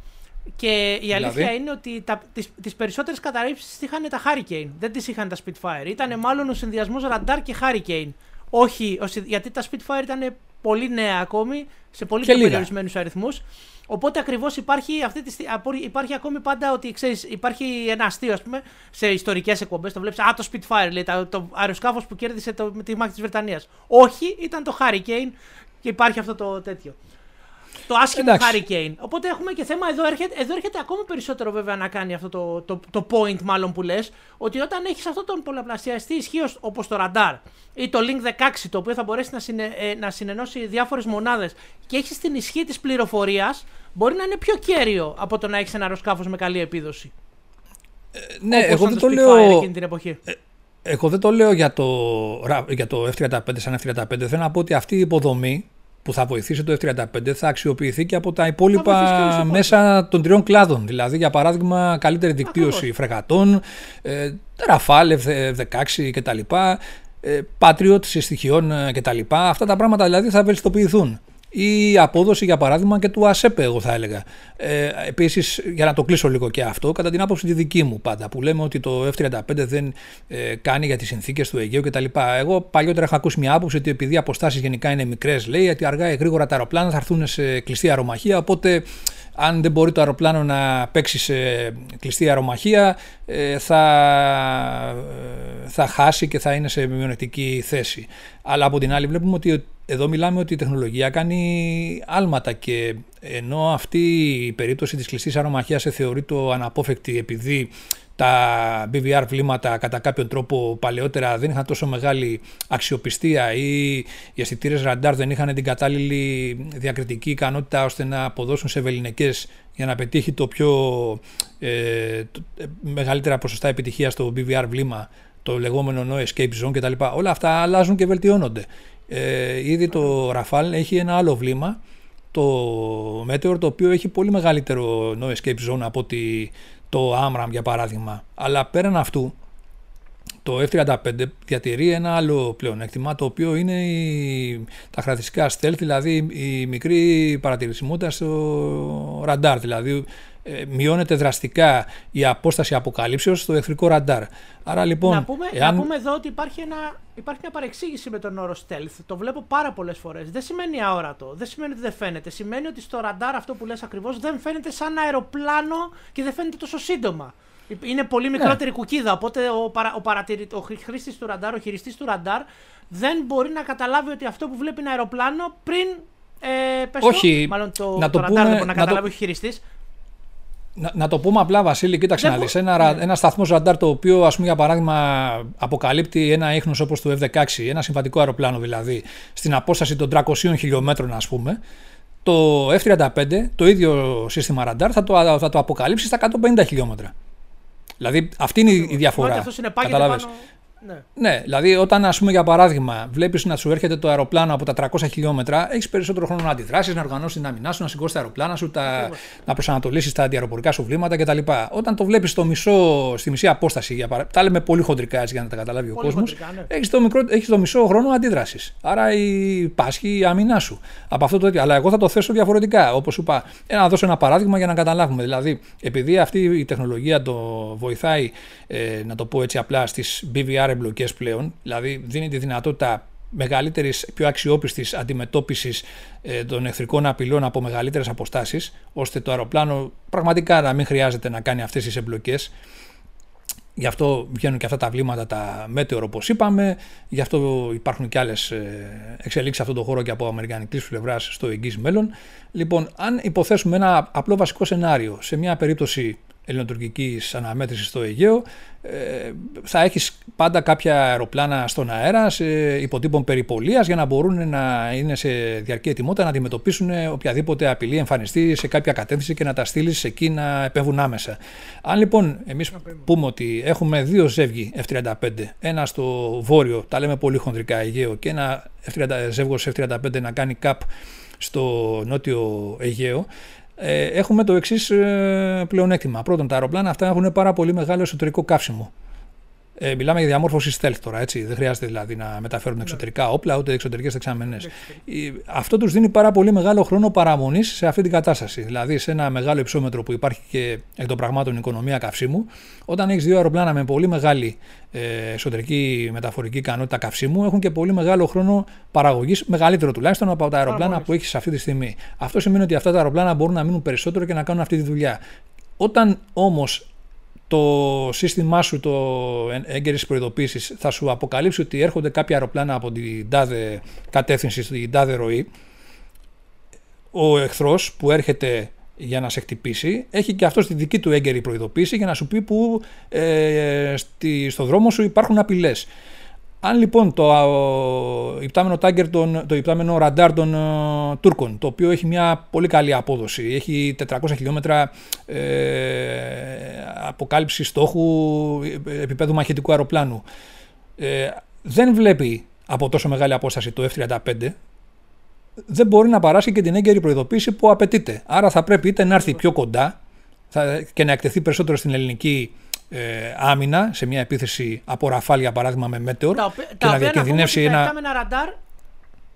Και η αλήθεια δηλαδή; είναι ότι τα, τις, τις περισσότερες καταρρύψεις είχαν τα Hurricane, δεν τις είχαν τα Spitfire. Ήταν μάλλον ο συνδυασμός Radar και Hurricane. Όχι, γιατί τα Spitfire ήταν πολύ νέα ακόμη, σε πολύ πιο περιορισμένους αριθμούς. Οπότε ακριβώς υπάρχει, αυτή τη, υπάρχει ακόμη πάντα ότι ξέρεις, υπάρχει ένα αστείο ας πούμε, σε ιστορικές εκπομπές. Το βλέπεις. Α, το Spitfire, λέει, το, το αεροσκάφο που κέρδισε το, τη μάχη της Βρετανίας. Όχι, ήταν το Hurricane και υπάρχει αυτό το τέτοιο. Το άσχημο Hurricane. Οπότε έχουμε και θέμα. Εδώ έρχεται, εδώ έρχεται ακόμα περισσότερο βέβαια να κάνει αυτό το, το, το point, μάλλον που λες. Ότι όταν έχεις αυτό τον πολλαπλασιαστή ισχύως όπως το Radar ή το Link 16, το οποίο θα μπορέσει να, συνε, ε, να συνενώσει διάφορες μονάδες και έχεις την ισχύ της πληροφορίας, μπορεί να είναι πιο κέριο από το να έχεις ένα αεροσκάφος με καλή επίδοση. Ε, ναι, εγώ δεν το λέω. την εποχή. Ε, εγώ δεν το λέω για το, για το F-35 σαν F-35. Θέλω να πω ότι αυτή η υποδομή που θα βοηθήσει το F-35 θα αξιοποιηθεί και από τα υπόλοιπα μέσα των τριών κλάδων. Δηλαδή, για παράδειγμα, καλύτερη δικτύωση φρεγατών, ε, Rafale, F-16 κτλ. Ε, Patriot στοιχειών ε, κτλ. Αυτά τα πράγματα δηλαδή θα βελτιστοποιηθούν ή απόδοση για παράδειγμα και του ΑΣΕΠ εγώ θα έλεγα. Ε, επίσης για να το κλείσω λίγο και αυτό κατά την άποψη τη δική μου πάντα που λέμε ότι το F-35 δεν ε, κάνει για τις συνθήκες του Αιγαίου κτλ. Εγώ παλιότερα είχα ακούσει μια άποψη ότι επειδή οι αποστάσεις γενικά είναι μικρές λέει ότι αργά ή γρήγορα τα αεροπλάνα θα έρθουν σε κλειστή αερομαχία οπότε αν δεν μπορεί το αεροπλάνο να παίξει σε κλειστή αερομαχία ε, θα, ε, θα χάσει και θα είναι σε μειονεκτική θέση. Αλλά από την άλλη βλέπουμε ότι εδώ μιλάμε ότι η τεχνολογία κάνει άλματα και ενώ αυτή η περίπτωση της κλειστής αερομαχίας θεωρεί το αναπόφευκτη επειδή τα BVR βλήματα κατά κάποιον τρόπο παλαιότερα δεν είχαν τόσο μεγάλη αξιοπιστία ή οι αισθητήρες ραντάρ δεν είχαν την κατάλληλη διακριτική ικανότητα ώστε να αποδώσουν σε βεληνικές για να πετύχει το πιο ε, το, ε, μεγαλύτερα ποσοστά επιτυχία στο BVR βλήμα το λεγόμενο no escape zone κτλ. Όλα αυτά αλλάζουν και βελτιώνονται. Ε, ήδη το Rafale έχει ένα άλλο βλήμα, το Meteor, το οποίο έχει πολύ μεγαλύτερο no escape zone από το Amram για παράδειγμα. Αλλά πέραν αυτού, το F-35 διατηρεί ένα άλλο πλεονέκτημα το οποίο είναι η, τα χαρακτηριστικά stealth, δηλαδή η μικρή παρατηρησιμότητα στο ραντάρ, δηλαδή ε, μειώνεται δραστικά η απόσταση αποκαλύψεως στο εχθρικό ραντάρ. Άρα λοιπόν. Να πούμε, εάν... να πούμε εδώ ότι υπάρχει, ένα, υπάρχει μια παρεξήγηση με τον όρο stealth. Το βλέπω πάρα πολλές φορές. Δεν σημαίνει αόρατο. Δεν σημαίνει ότι δεν φαίνεται. Σημαίνει ότι στο ραντάρ αυτό που λες ακριβώς δεν φαίνεται σαν αεροπλάνο και δεν φαίνεται τόσο σύντομα. Είναι πολύ ναι. μικρότερη κουκίδα. Οπότε ο, παρα, ο, παρατηρη, ο χρήστης του ραντάρ, ο χειριστής του ραντάρ, δεν μπορεί να καταλάβει ότι αυτό που βλέπει είναι αεροπλάνο πριν. Ε, πες Όχι, το, μάλλον το, να το, το ραντάρ δεν μπορεί να, καταλάβει το... ο χειριστής. Να, να, το πούμε απλά, Βασίλη, κοίταξε να δεις. Ένα, ναι. ένα σταθμό ραντάρ το οποίο, ας πούμε, για παράδειγμα, αποκαλύπτει ένα ίχνος όπως το F-16, ένα συμβατικό αεροπλάνο δηλαδή, στην απόσταση των 300 χιλιόμετρων, ας πούμε, το F-35, το ίδιο σύστημα ραντάρ, θα το, θα το αποκαλύψει στα 150 χιλιόμετρα. Δηλαδή αυτή είναι η διαφορά. Αυτός είναι πάνω... Ναι. ναι, δηλαδή όταν ας πούμε για παράδειγμα βλέπεις να σου έρχεται το αεροπλάνο από τα 300 χιλιόμετρα, έχεις περισσότερο χρόνο να αντιδράσεις, να οργανώσεις την άμυνά σου, να σηκώσεις τα αεροπλάνα σου, τα... να προσανατολίσεις τα αντιαεροπορικά σου βλήματα κτλ. Όταν το βλέπεις στη μισή απόσταση, για παρα... τα λέμε πολύ χοντρικά έτσι για να τα καταλάβει πολύ ο κόσμο, ναι. έχεις το, μικρό... έχεις το μισό χρόνο αντίδρασης. Άρα η... πάσχει η άμυνά σου από αυτό το τέτοιο. Αλλά εγώ θα το θέσω διαφορετικά. Όπως σου είπα, να δώσω ένα παράδειγμα για να καταλάβουμε. Δηλαδή, επειδή αυτή η τεχνολογία το βοηθάει, ε, να το πω έτσι απλά, στις BVR εμπλοκέ πλέον, δηλαδή δίνει τη δυνατότητα μεγαλύτερης, πιο αξιόπιστης αντιμετώπισης ε, των εχθρικών απειλών από μεγαλύτερες αποστάσεις, ώστε το αεροπλάνο πραγματικά να μην χρειάζεται να κάνει αυτές τις εμπλοκές. Γι' αυτό βγαίνουν και αυτά τα βλήματα τα μέτεωρο όπως είπαμε, γι' αυτό υπάρχουν και άλλες εξελίξεις σε αυτόν τον χώρο και από αμερικανικής πλευράς στο εγγύς μέλλον. Λοιπόν, αν υποθέσουμε ένα απλό βασικό σενάριο σε μια περίπτωση ελληνοτουρκική αναμέτρηση στο Αιγαίο. Ε, θα έχεις πάντα κάποια αεροπλάνα στον αέρα σε υποτύπων περιπολίας για να μπορούν να είναι σε διαρκή ετοιμότητα να αντιμετωπίσουν οποιαδήποτε απειλή εμφανιστεί σε κάποια κατεύθυνση και να τα στείλεις εκεί να επέμβουν άμεσα. Αν λοιπόν εμείς πούμε ότι έχουμε δύο ζεύγοι F-35, ένα στο βόρειο, τα λέμε πολύ χονδρικά Αιγαίο, και ένα F-30, ζεύγος F-35 να κάνει καπ στο νότιο Αιγαίο, ε, έχουμε το εξής ε, πλεονέκτημα. Πρώτον, τα αεροπλάνα αυτά έχουν πάρα πολύ μεγάλο εσωτερικό καύσιμο. Ε, μιλάμε για διαμόρφωση stealth τώρα, έτσι. Δεν χρειάζεται δηλαδή να μεταφέρουν ναι. εξωτερικά όπλα ούτε εξωτερικές δεξαμενέ. Αυτό τους δίνει πάρα πολύ μεγάλο χρόνο παραμονής σε αυτή την κατάσταση. Δηλαδή, σε ένα μεγάλο υψόμετρο που υπάρχει και εκ των πραγμάτων οικονομία καυσίμου, όταν έχεις δύο αεροπλάνα με πολύ μεγάλη ε, εσωτερική μεταφορική ικανότητα καυσίμου, έχουν και πολύ μεγάλο χρόνο παραγωγής, μεγαλύτερο τουλάχιστον από τα αεροπλάνα που έχεις αυτή τη στιγμή. Αυτό σημαίνει ότι αυτά τα αεροπλάνα μπορούν να μείνουν περισσότερο και να κάνουν αυτή τη δουλειά. Όταν όμως το σύστημά σου το έγκαιρης προειδοποίησης θα σου αποκαλύψει ότι έρχονται κάποια αεροπλάνα από την τάδε κατεύθυνση, στην τάδε ροή, ο εχθρός που έρχεται για να σε χτυπήσει, έχει και αυτό τη δική του έγκαιρη προειδοποίηση για να σου πει που ε, στη, στο δρόμο σου υπάρχουν απειλές. Αν λοιπόν το υπτάμενο τάγκερ, το υπτάμενο ραντάρ των uh, Τούρκων, το οποίο έχει μια πολύ καλή απόδοση, έχει 400 χιλιόμετρα ε, αποκάλυψη στόχου ε, επίπεδου μαχητικού αεροπλάνου, ε, δεν βλέπει από τόσο μεγάλη απόσταση το F-35, δεν μπορεί να παράσχει και την έγκαιρη προειδοποίηση που απαιτείται. Άρα θα πρέπει είτε να έρθει πιο κοντά θα, και να εκτεθεί περισσότερο στην ελληνική ε, άμυνα σε μια επίθεση από ραφάλ για παράδειγμα με μέτεορ και να διακινδυνεύσει ένα. Τα επτάμενα ραντάρ,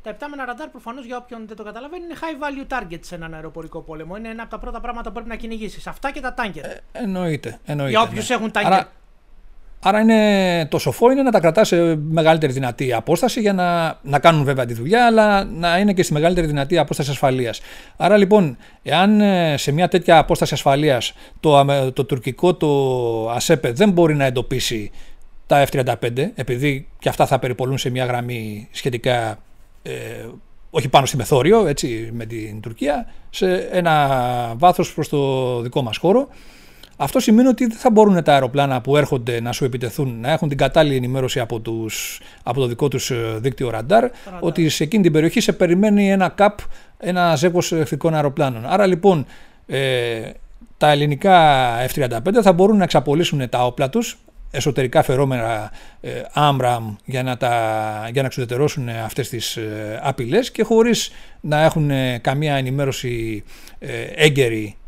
τα επτάμενα ραντάρ προφανώς για όποιον δεν το καταλαβαίνει είναι high value target σε έναν αεροπορικό πόλεμο. Είναι ένα από τα πρώτα πράγματα που πρέπει να κυνηγήσεις. Αυτά και τα τάγκερ. Ε, εννοείται, εννοείται. Για όποιους ναι. έχουν τάγκερ. Άρα είναι, το σοφό είναι να τα κρατάς σε μεγαλύτερη δυνατή απόσταση για να, να κάνουν βέβαια τη δουλειά, αλλά να είναι και στη μεγαλύτερη δυνατή απόσταση ασφαλείας. Άρα λοιπόν, εάν ε, σε μια τέτοια απόσταση ασφαλείας το, το τουρκικό το ΑΣΕΠΕ δεν μπορεί να εντοπίσει τα F-35, επειδή και αυτά θα περιπολούν σε μια γραμμή σχετικά ε, όχι πάνω στη μεθόριο, έτσι, με την Τουρκία, σε ένα βάθος προς το δικό μας χώρο, αυτό σημαίνει ότι δεν θα μπορούν τα αεροπλάνα που έρχονται να σου επιτεθούν να έχουν την κατάλληλη ενημέρωση από, τους, από το δικό τους ε, δίκτυο ραντάρ, ότι σε εκείνη την περιοχή σε περιμένει ένα ΚΑΠ, ένα ζεύγος εχθρικών αεροπλάνων. Άρα λοιπόν ε, τα ελληνικά F-35 θα μπορούν να εξαπολύσουν τα όπλα τους, εσωτερικά φερόμενα ε, Άμραμ για να, τα, για να εξουδετερώσουν αυτές τις ε, απειλές και χωρίς να έχουν καμία ενημέρωση ε, έγκαιρη ε,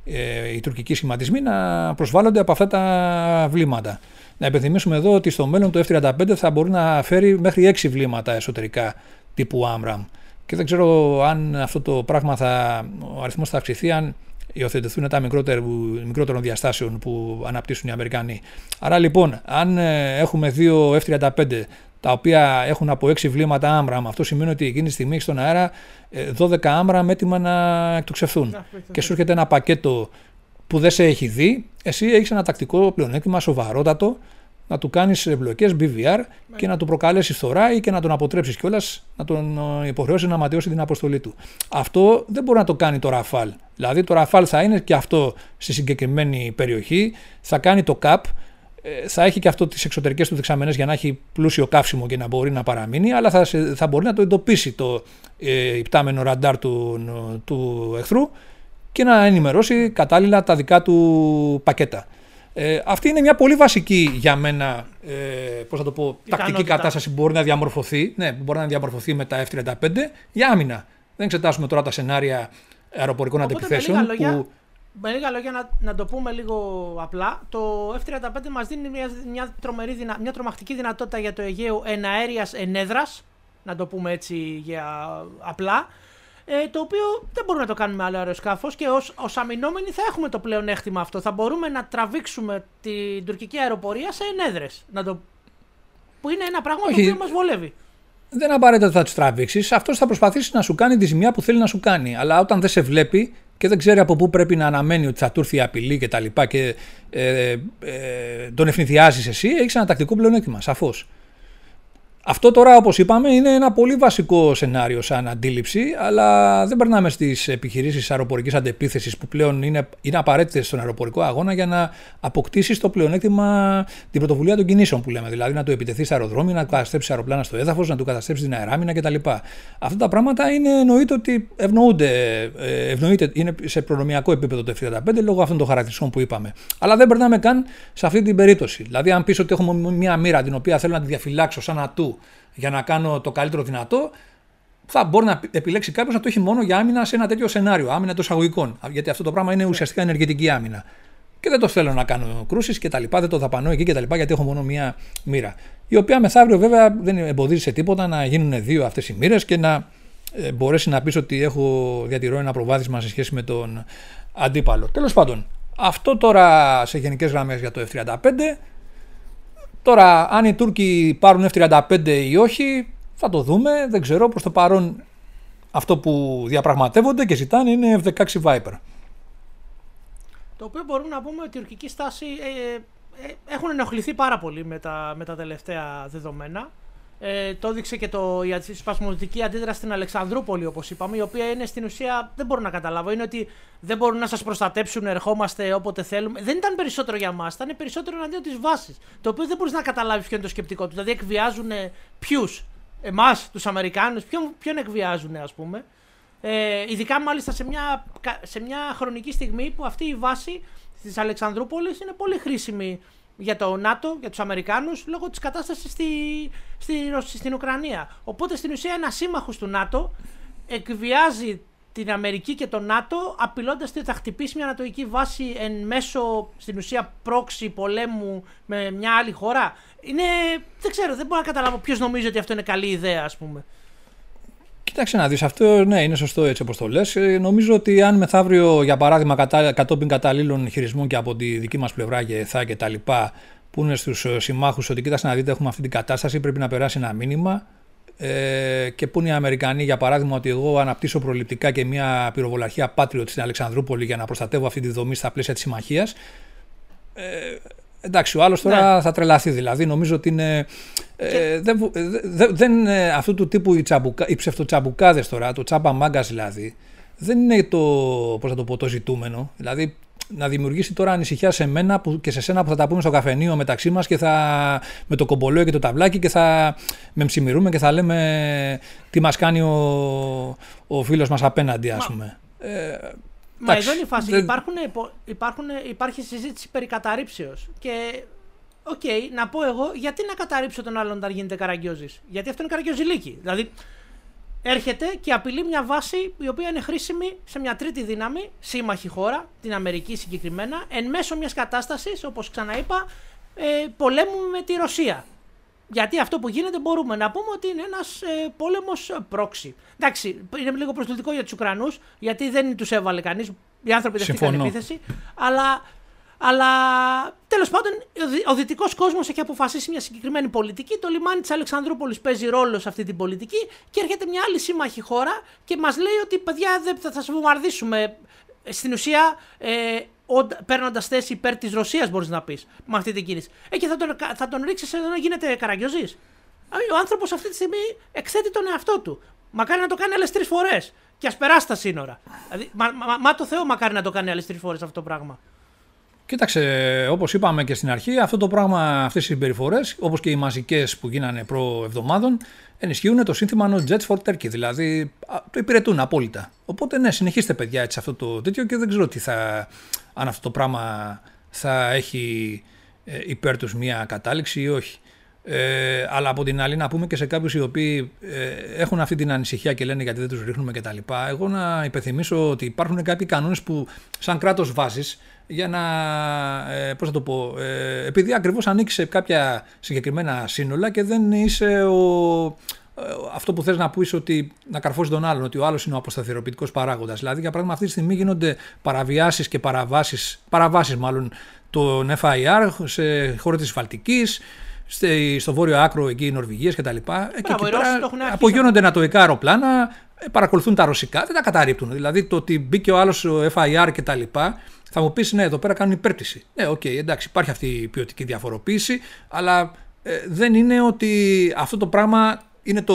οι τουρκικοί σχηματισμοί να προσβάλλονται από αυτά τα βλήματα. Να υπενθυμίσουμε εδώ ότι στο μέλλον το F-35 θα μπορεί να φέρει μέχρι 6 βλήματα εσωτερικά τύπου Άμραμ. Και δεν ξέρω αν αυτό το πράγμα θα, ο αριθμός θα αυξηθεί αν υιοθετηθούν τα μικρότερων διαστάσεων που αναπτύσσουν οι Αμερικανοί. Άρα λοιπόν, αν ε, έχουμε δύο F-35 τα οποία έχουν από 6 βλήματα άμραμ. Αυτό σημαίνει ότι εκείνη τη στιγμή έχει στον αέρα 12 ε, άμραμ έτοιμα να εκτοξευθούν. Και σου έρχεται ένα πακέτο που δεν σε έχει δει, εσύ έχεις ένα τακτικό πλεονέκτημα σοβαρότατο να του κάνεις εμπλοκές BVR και να του προκαλέσεις φθορά ή και να τον αποτρέψεις κιόλας, να τον ε, υποχρεώσει να ματιώσει την αποστολή του. Αυτό δεν μπορεί να το κάνει το Ραφάλ. Δηλαδή το Ραφάλ θα είναι και αυτό στη συγκεκριμένη περιοχή, θα κάνει το CAP ε, θα έχει και αυτό τις εξωτερικές του δεξαμενές για να έχει πλούσιο καύσιμο και να μπορεί να παραμείνει, αλλά θα, θα μπορεί να το εντοπίσει το ε, υπτάμενο ραντάρ του, του εχθρού και να ενημερώσει κατάλληλα τα δικά του πακέτα. Ε, αυτή είναι μια πολύ βασική για μένα ε, πώς θα το πω, τακτική κατάσταση που μπορεί να διαμορφωθεί, ναι, που μπορεί να διαμορφωθεί με τα F-35 για άμυνα. Δεν εξετάσουμε τώρα τα σενάρια αεροπορικών αντεπιθέσεων που με λίγα λόγια να, να το πούμε λίγο απλά, το F-35 μας δίνει μια, μια, τρομερή, μια τρομακτική δυνατότητα για το Αιγαίο εναέριας ενέδρας, να το πούμε έτσι για απλά, ε, το οποίο δεν μπορούμε να το κάνουμε άλλο αεροσκάφος και ως ως αμυνόμενοι θα έχουμε το πλεονέκτημα αυτό. Θα μπορούμε να τραβήξουμε την τουρκική αεροπορία σε ενέδρες. Το... Που είναι ένα πράγμα Όχι. το οποίο μας βολεύει. Δεν απαραίτητα θα τους τραβήξεις. Αυτός θα προσπαθήσει να σου κάνει τη ζημιά που θέλει να σου κάνει. Αλλά όταν δεν σε βλέπει, και δεν ξέρει από πού πρέπει να αναμένει ότι θα του έρθει η απειλή και τα λοιπά και ε, ε, τον ευνηδιάζεις εσύ, έχεις ένα τακτικό πλεονέκτημα, σαφώς. Αυτό τώρα, όπως είπαμε, είναι ένα πολύ βασικό σενάριο σαν αντίληψη, αλλά δεν περνάμε στις επιχειρήσεις αεροπορικής αντεπίθεσης που πλέον είναι, είναι απαραίτητες στον αεροπορικό αγώνα για να αποκτήσεις το πλεονέκτημα την πρωτοβουλία των κινήσεων που λέμε. Δηλαδή να του επιτεθείς στα αεροδρόμια, να του καταστρέψεις αεροπλάνα στο έδαφος, να του καταστρέψεις την αεράμινα κτλ. Αυτά τα πράγματα είναι εννοείται ότι ευνοούνται, ε, ευνοείται, είναι σε προνομιακό επίπεδο το F-35 λόγω αυτών των χαρακτηριστικών που είπαμε. Αλλά δεν περνάμε καν σε αυτή την περίπτωση. Δηλαδή, αν πεις ότι έχουμε μια μοίρα την οποία θέλω να τη διαφυλάξω σαν ατού για να κάνω το καλύτερο δυνατό, θα μπορεί να επιλέξει κάποιος να το έχει μόνο για άμυνα σε ένα τέτοιο σενάριο, άμυνα των εισαγωγικών. Γιατί αυτό το πράγμα είναι ουσιαστικά ενεργητική άμυνα. Και δεν το θέλω να κάνω κρούσεις και τα λοιπά, δεν το δαπανώ εκεί και τα λοιπά, γιατί έχω μόνο μία μοίρα. Η οποία μεθαύριο βέβαια δεν εμποδίζει σε τίποτα να γίνουν δύο αυτές οι μοίρες και να ε, μπορέσει να πεις ότι έχω διατηρώ ένα προβάδισμα σε σχέση με τον αντίπαλο. Τέλος πάντων, αυτό τώρα σε γενικές γραμμές για το F35. Τώρα, αν οι Τούρκοι πάρουν F-35 ή όχι, θα το δούμε. Δεν ξέρω. Προς το παρόν αυτό που διαπραγματεύονται και ζητάνε είναι F-16 Viper. Το οποίο μπορούμε να πούμε ότι η τουρκική στάση ε, ε, έχουν ενοχληθεί πάρα πολύ με τα, με τα τελευταία δεδομένα. Ε, το έδειξε και το, η σπασμωδική αντίδραση στην Αλεξανδρούπολη, όπως είπαμε, η οποία είναι στην ουσία, δεν μπορώ να καταλάβω, είναι ότι δεν μπορούν να σας προστατέψουν, ερχόμαστε όποτε θέλουμε. Δεν ήταν περισσότερο για μας, ήταν περισσότερο εναντίον της βάσης. Το οποίο δεν μπορείς να καταλάβεις ποιο είναι το σκεπτικό τους. Δηλαδή, εκβιάζουν ποιους, εμάς, τους Αμερικάνους, ποιον, ποιον εκβιάζουν, ας πούμε; Ε, ειδικά μάλιστα σε μια, σε μια χρονική στιγμή που αυτή η βάση της Αλεξανδρούπολης είναι πολύ χρήσιμη για το ΝΑΤΟ, για τους Αμερικάνους, λόγω της κατάστασης στη, στη, στην Ουκρανία. Οπότε στην ουσία ένας σύμμαχος του ΝΑΤΟ εκβιάζει την Αμερική και το ΝΑΤΟ απειλώντας ότι θα χτυπήσει μια ανατοϊκή βάση εν μέσω στην ουσία πρόξη πολέμου με μια άλλη χώρα. Είναι, δεν ξέρω, δεν μπορώ να καταλάβω ποιος νομίζει ότι αυτό είναι καλή ιδέα ας πούμε. Κοίταξε να δεις, αυτό ναι, είναι σωστό έτσι όπως το λες. Ε, νομίζω ότι αν μεθαύριο, για παράδειγμα, κατά, κατόπιν καταλήλων χειρισμών και από τη δική μας πλευρά και εθά και τα λοιπά, που είναι στους ε, συμμάχους ότι κοίταξε να δείτε έχουμε αυτή την κατάσταση, πρέπει να περάσει ένα μήνυμα ε, και που είναι οι Αμερικανοί, για παράδειγμα, ότι εγώ αναπτύσσω προληπτικά και μια πυροβολαρχία Patriot στην Αλεξανδρούπολη για να προστατεύω αυτή τη δομή στα πλαίσια της συμμαχίας. Ε, Εντάξει, ο άλλος τώρα ναι. θα τρελαθεί. Δηλαδή, νομίζω ότι είναι. Ε, δεν, δεν, ε, αυτού του τύπου οι, τσαμπουκα, οι ψευτοτσαμπουκάδες τώρα, το τσάμπα μάγκας δηλαδή, δεν είναι το, πώς θα το, πω, το ζητούμενο. Δηλαδή, να δημιουργήσει τώρα ανησυχία σε μένα που, και σε σένα που θα τα πούμε στο καφενείο μεταξύ μας και θα, με το κομπολόι και το ταβλάκι και θα μεμψιμοιρούμε και θα λέμε τι μας κάνει ο, ο φίλος μας απέναντι, ας πούμε. Ε, Μα εδώ είναι η φάση. Υπάρχουν, υπάρχουν, υπάρχει συζήτηση περί καταρρίψεως. Και OK, okay, να πω εγώ, γιατί να καταρρίψω τον άλλον όταν γίνεται καραγκιόζης; Γιατί αυτό είναι καραγκιοζιλίκι. Δηλαδή, έρχεται και απειλεί μια βάση η οποία είναι χρήσιμη σε μια τρίτη δύναμη, σύμμαχη χώρα, την Αμερική συγκεκριμένα, εν μέσω μιας κατάστασης, όπως ξαναείπα, ε, πολέμου με τη Ρωσία. Γιατί αυτό που γίνεται μπορούμε να πούμε ότι είναι ένας ε, πόλεμος πρόξη. Εντάξει, είναι λίγο προσβλητικό για τους Ουκρανούς, γιατί δεν τους έβαλε κανείς. Οι άνθρωποι δεχτήκαν επίθεση. Αλλά, αλλά τέλος πάντων, ο δυτικός κόσμος έχει αποφασίσει μια συγκεκριμένη πολιτική. Το λιμάνι της Αλεξανδρούπολης παίζει ρόλο σε αυτή την πολιτική και έρχεται μια άλλη σύμμαχη χώρα και μας λέει ότι παιδιά δεν θα σας βομβαρδίσουμε. Στην ουσία, ε, παίρνοντας θέση υπέρ της Ρωσίας, μπορείς να πεις με αυτή την κίνηση. Ε, και θα τον, θα τον ρίξεις εδώ να γίνεται καραγκιόζης. Ο άνθρωπος αυτή τη στιγμή εκθέτει τον εαυτό του. Μακάρι να το κάνει άλλες τρεις φορές. Και ας περάσει τα σύνορα. Δηλαδή, μα, μα, μα, το Θεό μακάρι να το κάνει άλλες τρεις φορές αυτό το πράγμα. Κοίταξε, όπως είπαμε και στην αρχή, αυτό το πράγμα, αυτές οι συμπεριφορές, όπως και οι μαζικές που γίνανε προ εβδομάδων, ενισχύουν το σύνθημα No Jets for Turkey. Δηλαδή το υπηρετούν απόλυτα. Οπότε ναι, συνεχίστε παιδιά έτσι αυτό το τέτοιο και δεν ξέρω τι θα, αν αυτό το πράγμα θα έχει ε, υπέρ τους μια κατάληξη ή όχι. Ε, αλλά από την άλλη να πούμε και σε κάποιους οι οποίοι ε, έχουν αυτή την ανησυχία και λένε γιατί δεν τους ρίχνουμε κτλ. Εγώ να υπενθυμίσω ότι υπάρχουν κάποιοι κανόνες που σαν κράτος βάζεις για να, ε, πώς θα το πω, ε, επειδή ακριβώς ανήκει σε κάποια συγκεκριμένα σύνολα και δεν είσαι ο, ε, αυτό που θες να πεις ότι να καρφώσεις τον άλλον, ότι ο άλλος είναι ο αποσταθεροποιητικός παράγοντας. Δηλαδή, για παράδειγμα, αυτή τη στιγμή γίνονται παραβιάσεις και παραβάσεις, παραβάσεις μάλλον, των FIR σε χώρα της Βαλτικής, στο βόρειο άκρο εκεί Νορβηγίας κτλ. Και, και εκεί πέρα απογειώνονται νατοικά αεροπλάνα, ε, παρακολουθούν τα ρωσικά, δεν τα καταρρίπτουν. Δηλαδή το ότι μπήκε ο άλλος ο FIR κτλ. Θα μου πεις, ναι, εδώ πέρα κάνουν υπέρπτηση. Ναι, OK, okay, εντάξει, υπάρχει αυτή η ποιοτική διαφοροποίηση, αλλά ε, δεν είναι ότι αυτό το πράγμα είναι το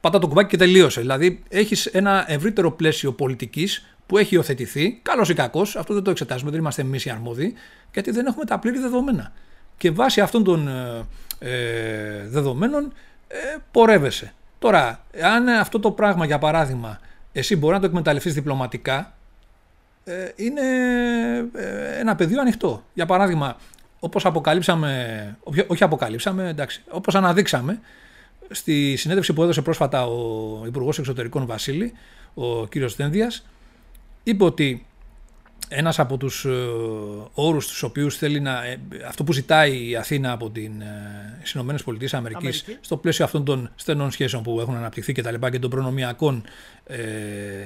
πατά το κουμπάκι και τελείωσε. Δηλαδή έχεις ένα ευρύτερο πλαίσιο πολιτικής που έχει υιοθετηθεί, καλώς ή κακώς, αυτό δεν το εξετάζουμε, δεν είμαστε εμείς οι αρμόδιοι, γιατί δεν έχουμε τα πλήρη δεδομένα. Και βάσει αυτών των ε, ε δεδομένων ε, πορεύεσαι. Τώρα, αν αυτό το πράγμα, για παράδειγμα, εσύ μπορεί να το εκμεταλλευτείς διπλωματικά, ε, είναι ε, ένα πεδίο ανοιχτό. Για παράδειγμα, όπως αποκαλύψαμε, όχι αποκαλύψαμε, εντάξει, όπως αναδείξαμε, στη συνέντευξη που έδωσε πρόσφατα ο Υπουργός Εξωτερικών Βασίλη, ο κύριος Δένδιας, είπε ότι ένας από τους ε, όρους τους οποίους θέλει να, ε, αυτό που ζητάει η Αθήνα από την ε, ΗΠΑ Αμερικής. στο πλαίσιο αυτών των στενών σχέσεων που έχουν αναπτυχθεί και τα λοιπά και των προνομιακών ε,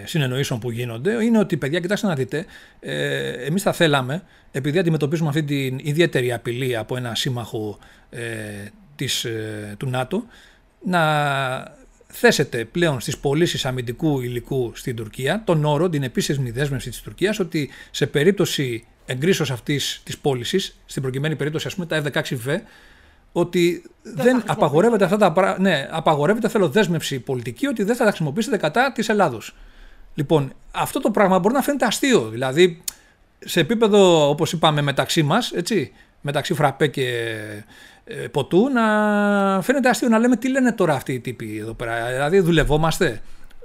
συνεννοήσεων που γίνονται είναι ότι παιδιά κοιτάξτε να δείτε ε, εμείς θα θέλαμε επειδή αντιμετωπίζουμε αυτή την ιδιαίτερη απειλή από ένα σύμμαχο ε, της, ε, του ΝΑΤΟ να θέσετε πλέον στις πωλήσεις αμυντικού υλικού στην Τουρκία τον όρο, την επίσημη δέσμευση της Τουρκίας ότι σε περίπτωση εγκρίσεως αυτής της πώλησης, στην προκειμένη περίπτωση ας πούμε τα F-16V, ότι δεν, δεν απαγορεύεται αυτά τα πράγματα. Ναι, απαγορεύεται, θέλω δέσμευση πολιτική, ότι δεν θα τα χρησιμοποιήσετε κατά της Ελλάδος. Λοιπόν, αυτό το πράγμα μπορεί να φαίνεται αστείο. Δηλαδή, σε επίπεδο, όπως είπαμε, μεταξύ μας, μεταξύ Φραπέ και ε, ποτού να φαίνεται αστείο να λέμε τι λένε τώρα αυτοί οι τύποι εδώ πέρα. Δηλαδή δουλευόμαστε.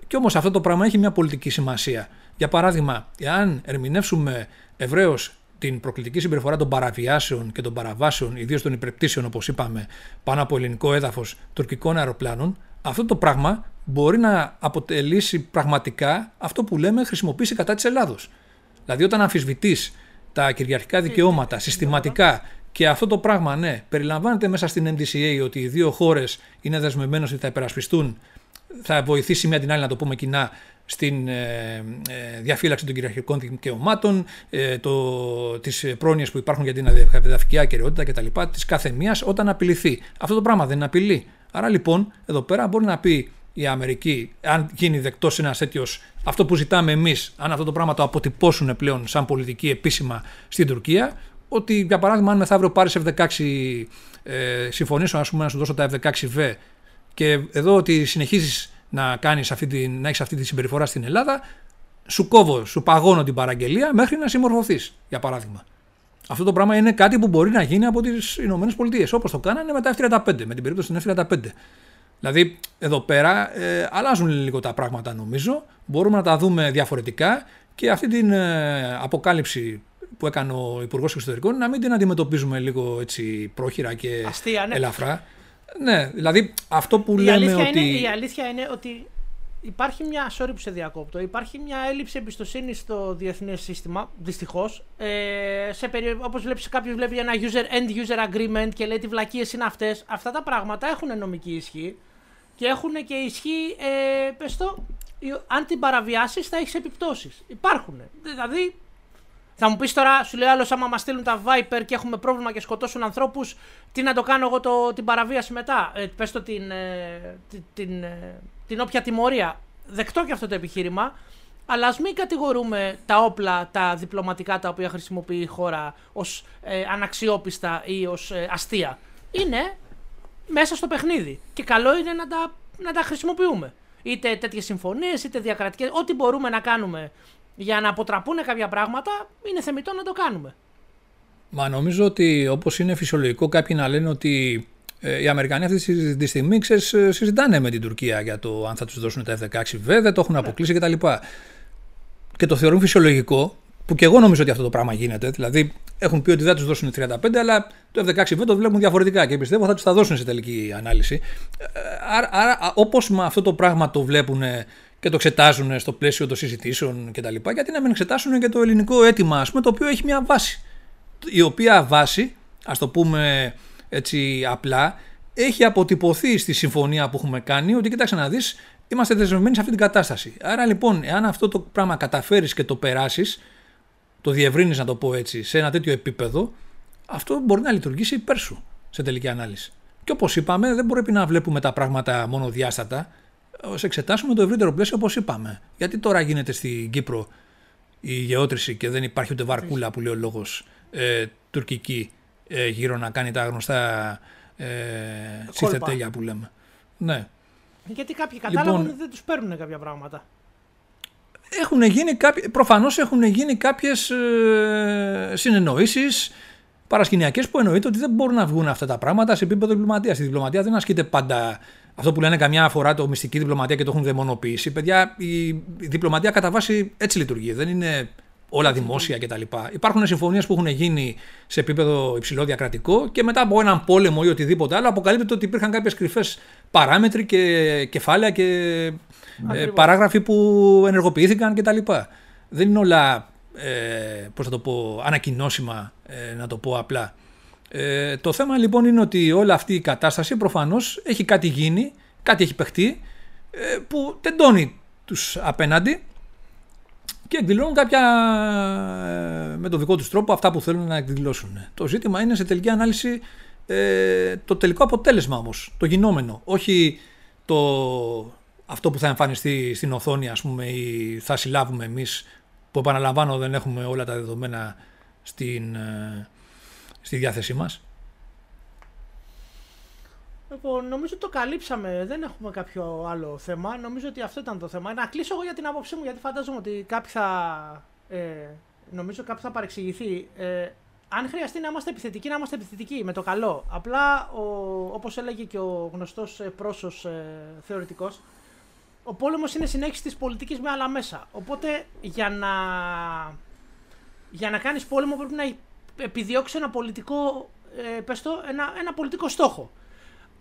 Και όμως αυτό το πράγμα έχει μια πολιτική σημασία. Για παράδειγμα, εάν ερμηνεύσουμε ευρέως την προκλητική συμπεριφορά των παραβιάσεων και των παραβάσεων, ιδίως των υπερπτήσεων, όπως είπαμε, πάνω από ελληνικό έδαφος τουρκικών αεροπλάνων, αυτό το πράγμα μπορεί να αποτελήσει πραγματικά αυτό που λέμε χρησιμοποίηση κατά της Ελλάδος. Δηλαδή, όταν αμφισβητείς τα κυριαρχικά δικαιώματα συστηματικά και αυτό το πράγμα, ναι, περιλαμβάνεται μέσα στην MDCA ότι οι δύο χώρες είναι δεσμευμένες ότι θα υπερασπιστούν, θα βοηθήσει μία την άλλη, να το πούμε κοινά, στην ε, ε, διαφύλαξη των κυριαρχικών δικαιωμάτων, ε, το, τις πρόνοιες που υπάρχουν για την αδεδαφική ακαιρεότητα κτλ. της κάθε μίας όταν απειληθεί. Αυτό το πράγμα δεν είναι απειλή. Άρα λοιπόν εδώ πέρα μπορεί να πει η Αμερική, αν γίνει δεκτός ένας τέτοιος, αυτό που ζητάμε εμείς, αν αυτό το πράγμα το αποτυπώσουν πλέον σαν πολιτική επίσημα στην Τουρκία, ότι για παράδειγμα, αν μεθαύριο πάρεις F16, ε, συμφωνήσω ας πούμε, να σου δώσω τα F16V και εδώ ότι συνεχίζεις να, κάνεις αυτή τη, να έχεις αυτή τη συμπεριφορά στην Ελλάδα, σου κόβω, σου παγώνω την παραγγελία μέχρι να συμμορφωθείς, για παράδειγμα. Αυτό το πράγμα είναι κάτι που μπορεί να γίνει από τις ΗΠΑ, όπως το κάνανε με τα F-35, με την περίπτωση των F-35. Δηλαδή, εδώ πέρα ε, αλλάζουν λίγο τα πράγματα νομίζω. Μπορούμε να τα δούμε διαφορετικά και αυτή την ε, αποκάλυψη που έκανε ο Υπουργός Εξωτερικών να μην την αντιμετωπίζουμε λίγο έτσι πρόχειρα και Αστεία, ναι. ελαφρά. Ναι, δηλαδή αυτό που η λέμε ότι. Είναι, η αλήθεια είναι ότι υπάρχει μια. Sorry που σε διακόπτω. Υπάρχει μια έλλειψη εμπιστοσύνη στο διεθνές σύστημα, δυστυχώς. Ε, περι... Όπως βλέπεις, κάποιος βλέπει ένα user, end user agreement και λέει τι βλακίες είναι αυτές. Αυτά τα πράγματα έχουν νομική ισχύ και έχουν και ισχύ, ε, πες το, αν την παραβιάσεις θα έχεις επιπτώσεις. Υπάρχουν. Δηλαδή, θα μου πεις τώρα, σου λέει άλλος, άμα μας στείλουν τα Viper και έχουμε πρόβλημα και σκοτώσουν ανθρώπους, τι να το κάνω εγώ το, την παραβίαση μετά; Ε, πες το την, ε, την, την, ε, την όποια τιμωρία. Δεκτό και αυτό το επιχείρημα. Αλλά ας μην κατηγορούμε τα όπλα, τα διπλωματικά τα οποία χρησιμοποιεί η χώρα ως ε, αναξιόπιστα ή ως ε, αστεία. Είναι μέσα στο παιχνίδι. Και καλό είναι να τα, να τα χρησιμοποιούμε. Είτε τέτοιες συμφωνίες, είτε διακρατικές. Ό,τι μπορούμε να κάνουμε για να αποτραπούν κάποια πράγματα, είναι θεμητό να το κάνουμε. Μα νομίζω ότι όπως είναι φυσιολογικό κάποιοι να λένε ότι ε, οι Αμερικανοί αυτή τη στιγμή ξέρεις, ε, συζητάνε με την Τουρκία για το αν θα τους δώσουν τα F-16V, δεν το έχουν ναι. αποκλείσει κτλ. Και το θεωρούν φυσιολογικό, που και εγώ νομίζω ότι αυτό το πράγμα γίνεται. Δηλαδή έχουν πει ότι δεν τους δώσουν 35, αλλά το F-16V το βλέπουν διαφορετικά και πιστεύω θα τους τα δώσουν σε τελική ανάλυση. Ε, άρα, άρα όπως με αυτό το πράγμα το βλέπουν και το εξετάζουν στο πλαίσιο των συζητήσεων κτλ. Γιατί να μην εξετάσουν και το ελληνικό αίτημα, ας πούμε, το οποίο έχει μια βάση. Η οποία βάση, ας το πούμε έτσι απλά, έχει αποτυπωθεί στη συμφωνία που έχουμε κάνει ότι κοίταξε να δεις, είμαστε δεσμευμένοι σε αυτή την κατάσταση. Άρα λοιπόν, εάν αυτό το πράγμα καταφέρεις και το περάσεις, το διευρύνεις να το πω έτσι, σε ένα τέτοιο επίπεδο, αυτό μπορεί να λειτουργήσει υπέρ σου σε τελική ανάλυση. Και όπως είπαμε, δεν πρέπει να βλέπουμε τα πράγματα μόνο διάστατα ως εξετάσουμε το ευρύτερο πλαίσιο όπως είπαμε. Γιατί τώρα γίνεται στην Κύπρο η γεώτρηση και δεν υπάρχει ούτε βαρκούλα που λέει ο λόγος ε, τουρκική ε, γύρω να κάνει τα γνωστά ε, που λέμε. Ναι. Γιατί κάποιοι κατάλαβαν λοιπόν, δεν τους παίρνουν κάποια πράγματα. Έχουν γίνει κάποιοι, προφανώς έχουν γίνει κάποιες ε, συνεννοήσεις παρασκηνιακές που εννοείται ότι δεν μπορούν να βγουν αυτά τα πράγματα σε επίπεδο διπλωματίας. Η διπλωματία δεν ασκείται πάντα αυτό που λένε καμιά φορά το μυστική διπλωματία και το έχουν δαιμονοποιήσει. Παιδιά, η διπλωματία κατά βάση έτσι λειτουργεί. Δεν είναι όλα δημόσια κτλ. Υπάρχουν συμφωνίες που έχουν γίνει σε επίπεδο υψηλό διακρατικό και μετά από έναν πόλεμο ή οτιδήποτε άλλο αποκαλύπτεται ότι υπήρχαν κάποιες κρυφές παράμετροι και κεφάλαια και ε, παράγραφοι που ενεργοποιήθηκαν κτλ. Δεν είναι όλα, ε, πώς θα το πω, ανακοινώσιμα, ε, να το πω απλά. Ε, το θέμα λοιπόν είναι ότι όλη αυτή η κατάσταση προφανώς έχει κάτι γίνει, κάτι έχει παιχτεί ε, που τεντώνει τους απέναντι και εκδηλώνουν κάποια ε, με τον δικό τους τρόπο αυτά που θέλουν να εκδηλώσουν. Το ζήτημα είναι σε τελική ανάλυση ε, το τελικό αποτέλεσμα όμως, το γινόμενο, όχι το, αυτό που θα εμφανιστεί στην οθόνη ας πούμε ή θα συλλάβουμε εμείς που επαναλαμβάνω δεν έχουμε όλα τα δεδομένα στην, ε, στη διάθεσή μας. Λοιπόν, νομίζω ότι το καλύψαμε. Δεν έχουμε κάποιο άλλο θέμα. Νομίζω ότι αυτό ήταν το θέμα. Να κλείσω εγώ για την άποψή μου, γιατί φαντάζομαι ότι κάποιοι θα. Ε, νομίζω κάποιοι θα παρεξηγηθεί. Ε, αν χρειαστεί να είμαστε επιθετικοί, να είμαστε επιθετικοί με το καλό. Απλά, όπως έλεγε και ο γνωστός ε, πρόσω ε, θεωρητικός, ο πόλεμος είναι συνέχιση της πολιτικής με άλλα μέσα. Οπότε για να, για να κάνεις πόλεμο πρέπει να επιδιώξει ένα πολιτικό, ε, πες το, ένα, ένα πολιτικό στόχο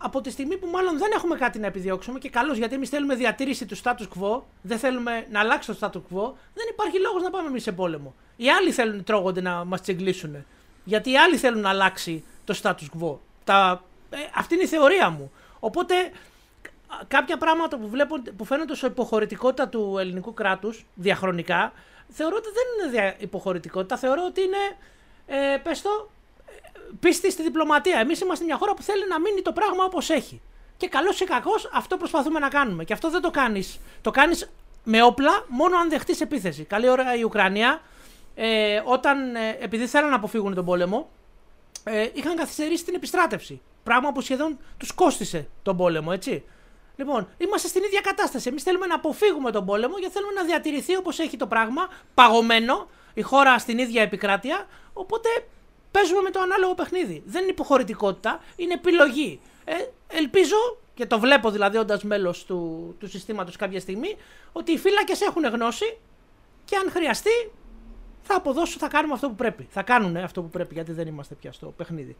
από τη στιγμή που μάλλον δεν έχουμε κάτι να επιδιώξουμε και καλώς γιατί εμείς θέλουμε διατήρηση του status quo, δεν θέλουμε να αλλάξει το status quo, δεν υπάρχει λόγος να πάμε εμείς σε πόλεμο. Οι άλλοι θέλουν τρώγονται να μας τσιγκλίσουν. Γιατί οι άλλοι θέλουν να αλλάξει το status quo. Τα... Ε, αυτή είναι η θεωρία μου. Οπότε κάποια πράγματα που, βλέπω, που φαίνονται ως υποχωρητικότητα του ελληνικού κράτους διαχρονικά, θεωρώ ότι δεν είναι υποχωρητικότητα, θεωρώ ότι είναι, ε, πες το, πίστη στη διπλωματία. Εμείς είμαστε μια χώρα που θέλει να μείνει το πράγμα όπως έχει. Και καλός ή κακός αυτό προσπαθούμε να κάνουμε. Και αυτό δεν το κάνεις. Το κάνεις με όπλα μόνο αν δεχτείς επίθεση. Καλή ώρα η Ουκρανία, ε, όταν, ε, επειδή θέλαν να αποφύγουν τον πόλεμο, ε, είχαν καθυστερήσει την επιστράτευση. Πράγμα που σχεδόν τους κόστησε τον πόλεμο, έτσι. Λοιπόν, είμαστε στην ίδια κατάσταση. Εμείς θέλουμε να αποφύγουμε τον πόλεμο γιατί θέλουμε να διατηρηθεί όπως έχει το πράγμα, παγωμένο, η χώρα στην ίδια επικράτεια. Οπότε παίζουμε με το ανάλογο παιχνίδι. Δεν είναι υποχωρητικότητα, είναι επιλογή. Ε, ελπίζω και το βλέπω δηλαδή όντας μέλος του, του συστήματος κάποια στιγμή, ότι οι φύλακες έχουν γνώση και αν χρειαστεί θα αποδώσουν, θα κάνουμε αυτό που πρέπει. Θα κάνουν αυτό που πρέπει γιατί δεν είμαστε πια στο παιχνίδι.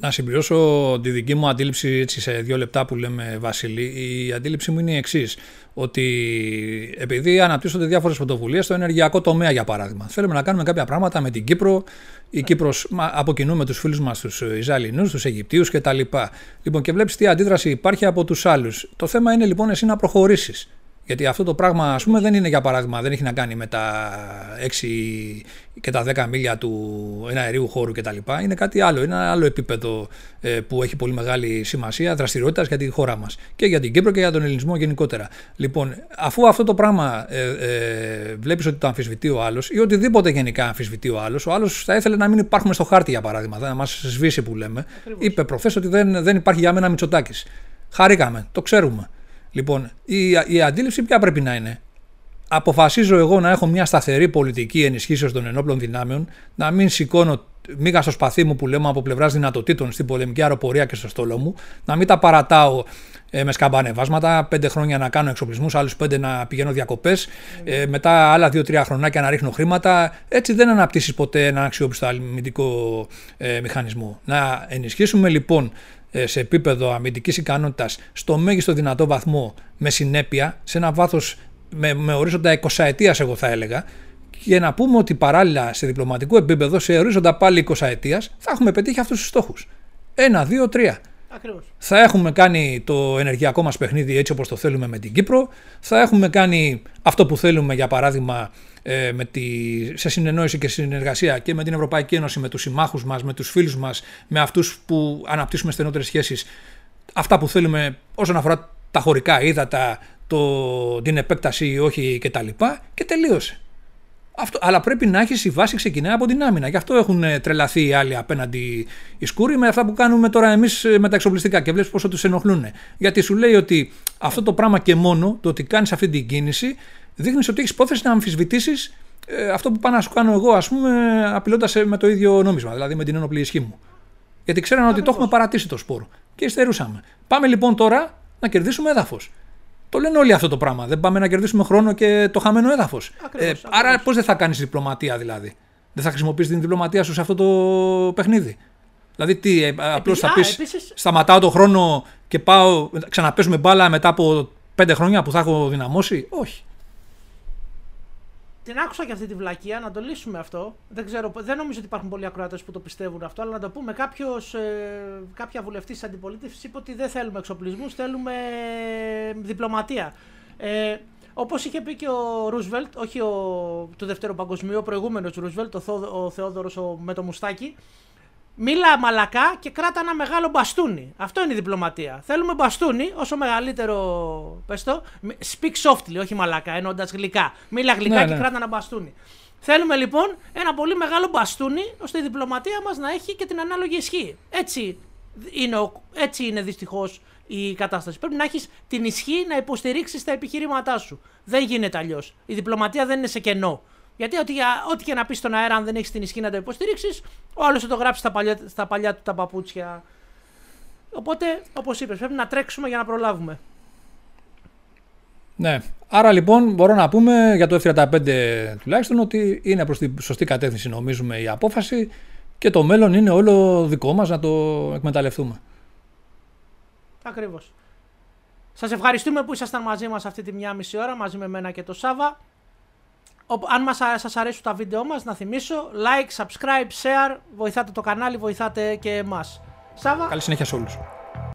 Να συμπληρώσω τη δική μου αντίληψη έτσι σε δύο λεπτά που λέμε Βασίλη. Η αντίληψή μου είναι η εξής. Ότι επειδή αναπτύσσονται διάφορες πρωτοβουλίες στο ενεργειακό τομέα, για παράδειγμα, θέλουμε να κάνουμε κάποια πράγματα με την Κύπρο. Η Κύπρος από κοινού με τους φίλους μας, τους Ισραηλινούς, τους Αιγυπτίους κτλ. Λοιπόν, και βλέπεις τι αντίδραση υπάρχει από τους άλλους. Το θέμα είναι λοιπόν εσύ να προχωρήσεις. Γιατί αυτό το πράγμα, ας πούμε, δεν είναι για παράδειγμα, δεν έχει να κάνει με τα 6 και τα 10 μίλια του εναερίου χώρου κτλ. Είναι κάτι άλλο. Είναι ένα άλλο επίπεδο ε, που έχει πολύ μεγάλη σημασία δραστηριότητας για τη χώρα μας και για την Κύπρο και για τον ελληνισμό γενικότερα. Λοιπόν, αφού αυτό το πράγμα ε, ε, βλέπεις ότι το αμφισβητεί ο άλλος ή οτιδήποτε γενικά αμφισβητεί ο άλλος, ο άλλος θα ήθελε να μην υπάρχουμε στο χάρτη για παράδειγμα, να μας σβήσει που λέμε. Ακριβώς. Είπε προχθές ότι δεν, δεν υπάρχει για μένα Μητσοτάκης. Χαρήκαμε, το ξέρουμε. Λοιπόν, η, η αντίληψη ποια πρέπει να είναι; Αποφασίζω εγώ να έχω μια σταθερή πολιτική ενισχύσεως των ενόπλων δυνάμεων, να μην σηκώνω μίγα στο σπαθί μου που λέμε από πλευράς δυνατοτήτων στην πολεμική αεροπορία και στο στόλο μου, να μην τα παρατάω ε, με σκαμπανεβάσματα, πέντε χρόνια να κάνω εξοπλισμούς, άλλους πέντε να πηγαίνω διακοπές, ε, μετά άλλα δύο-τρία χρονάκια να ρίχνω χρήματα. Έτσι δεν αναπτύσσεις ποτέ ένα αξιόπιστο αμυντικό ε, μηχανισμό. Να ενισχύσουμε λοιπόν ε, σε επίπεδο αμυντικής ικανότητας στο μέγιστο δυνατό βαθμό με συνέπεια, σε ένα βάθος με, με ορίζοντα 20 ετίας εγώ θα έλεγα, και να πούμε ότι παράλληλα σε διπλωματικό επίπεδο, σε ορίζοντα πάλι 20 ετίας, θα έχουμε πετύχει αυτούς τους στόχους. Ένα, δύο, τρία. Ακριβώς. Θα έχουμε κάνει το ενεργειακό μας παιχνίδι έτσι όπως το θέλουμε με την Κύπρο. Θα έχουμε κάνει αυτό που θέλουμε για παράδειγμα ε, με τη, σε συνεννόηση και συνεργασία και με την Ευρωπαϊκή Ένωση, με τους συμμάχους μας, με τους φίλους μας, με αυτούς που αναπτύσσουμε στενότερες σχέσεις. Αυτά που θέλουμε όσον αφορά τα χωρικά ύδατα, το, την επέκταση ή όχι κτλ. Και, και τελείωσε. Αυτό, αλλά πρέπει να έχεις η βάση ξεκινάει από την άμυνα. Γι' αυτό έχουν ε, τρελαθεί οι άλλοι απέναντι οι σκούροι με αυτά που κάνουμε τώρα εμείς ε, με τα εξοπλιστικά και βλέπεις πόσο τους ενοχλούν. Γιατί σου λέει ότι αυτό το πράγμα και μόνο το ότι κάνεις αυτή την κίνηση δείχνεις ότι έχεις υπόθεση να αμφισβητήσεις ε, αυτό που πάω να σου κάνω εγώ, ας πούμε, απειλώντας με το ίδιο νόμισμα, δηλαδή με την ενόπλη ισχύ μου. Γιατί ξέραν ότι το έχουμε παρατήσει το σπόρο και υστερούσαμε. Πάμε λοιπόν τώρα να κερδίσουμε έδαφος. Το λένε όλοι αυτό το πράγμα. Δεν πάμε να κερδίσουμε χρόνο και το χαμένο έδαφος. Ε, άρα, πώς δεν θα κάνεις διπλωματία δηλαδή; Δεν θα χρησιμοποιήσει την διπλωματία σου σε αυτό το παιχνίδι; Δηλαδή, τι, ε, απλώς θα πεις, επίσης... σταματάω το χρόνο και πάω, ξαναπέσουμε μπάλα μετά από πέντε χρόνια που θα έχω δυναμώσει; Όχι την άκουσα και αυτή τη βλακεία, να το λύσουμε αυτό. Δεν, ξέρω, δεν νομίζω ότι υπάρχουν πολλοί ακροατές που το πιστεύουν αυτό, αλλά να το πούμε. Κάποιος, ε, κάποια βουλευτή της αντιπολίτευσης είπε ότι δεν θέλουμε εξοπλισμούς, θέλουμε ε, διπλωματία. Ε, Όπως είχε πει και ο Ρούσβελτ, όχι ο, του Δεύτερου Παγκοσμίου, ο προηγούμενος Ρούσβελτ, ο, ο Θεόδωρος με το μουστάκι, Μίλα μαλακά και κράτα ένα μεγάλο μπαστούνι. Αυτό είναι η διπλωματία. Θέλουμε μπαστούνι, όσο μεγαλύτερο. Πες το. Speak softly, όχι μαλακά, εννοώντα γλυκά. Μίλα γλυκά ναι, και ναι. κράτα ένα μπαστούνι. Θέλουμε λοιπόν ένα πολύ μεγάλο μπαστούνι, ώστε η διπλωματία μας να έχει και την ανάλογη ισχύ. Έτσι είναι, έτσι είναι δυστυχώς η κατάσταση. Πρέπει να έχεις την ισχύ να υποστηρίξεις τα επιχειρήματά σου. Δεν γίνεται αλλιώς. Η διπλωματία δεν είναι σε κενό. Γιατί ό,τι, ό,τι και να πεις στον αέρα, αν δεν έχεις την ισχύ να το υποστηρίξεις, ο άλλος θα το γράψει στα παλιά, στα παλιά του τα παπούτσια. Οπότε, όπως είπες, πρέπει να τρέξουμε για να προλάβουμε. Ναι. Άρα λοιπόν μπορώ να πούμε για το F35 τουλάχιστον ότι είναι προς τη σωστή κατεύθυνση νομίζουμε η απόφαση και το μέλλον είναι όλο δικό μας να το εκμεταλλευτούμε. Ακριβώς. Σας ευχαριστούμε που ήσασταν μαζί μας αυτή τη μία μισή ώρα μαζί με μένα και το Σάβα. Αν μας, σας αρέσουν τα βίντεο μας, να θυμίσω, like, subscribe, share, βοηθάτε το κανάλι, βοηθάτε και εμάς. Σάβα. Καλή συνέχεια σε όλους.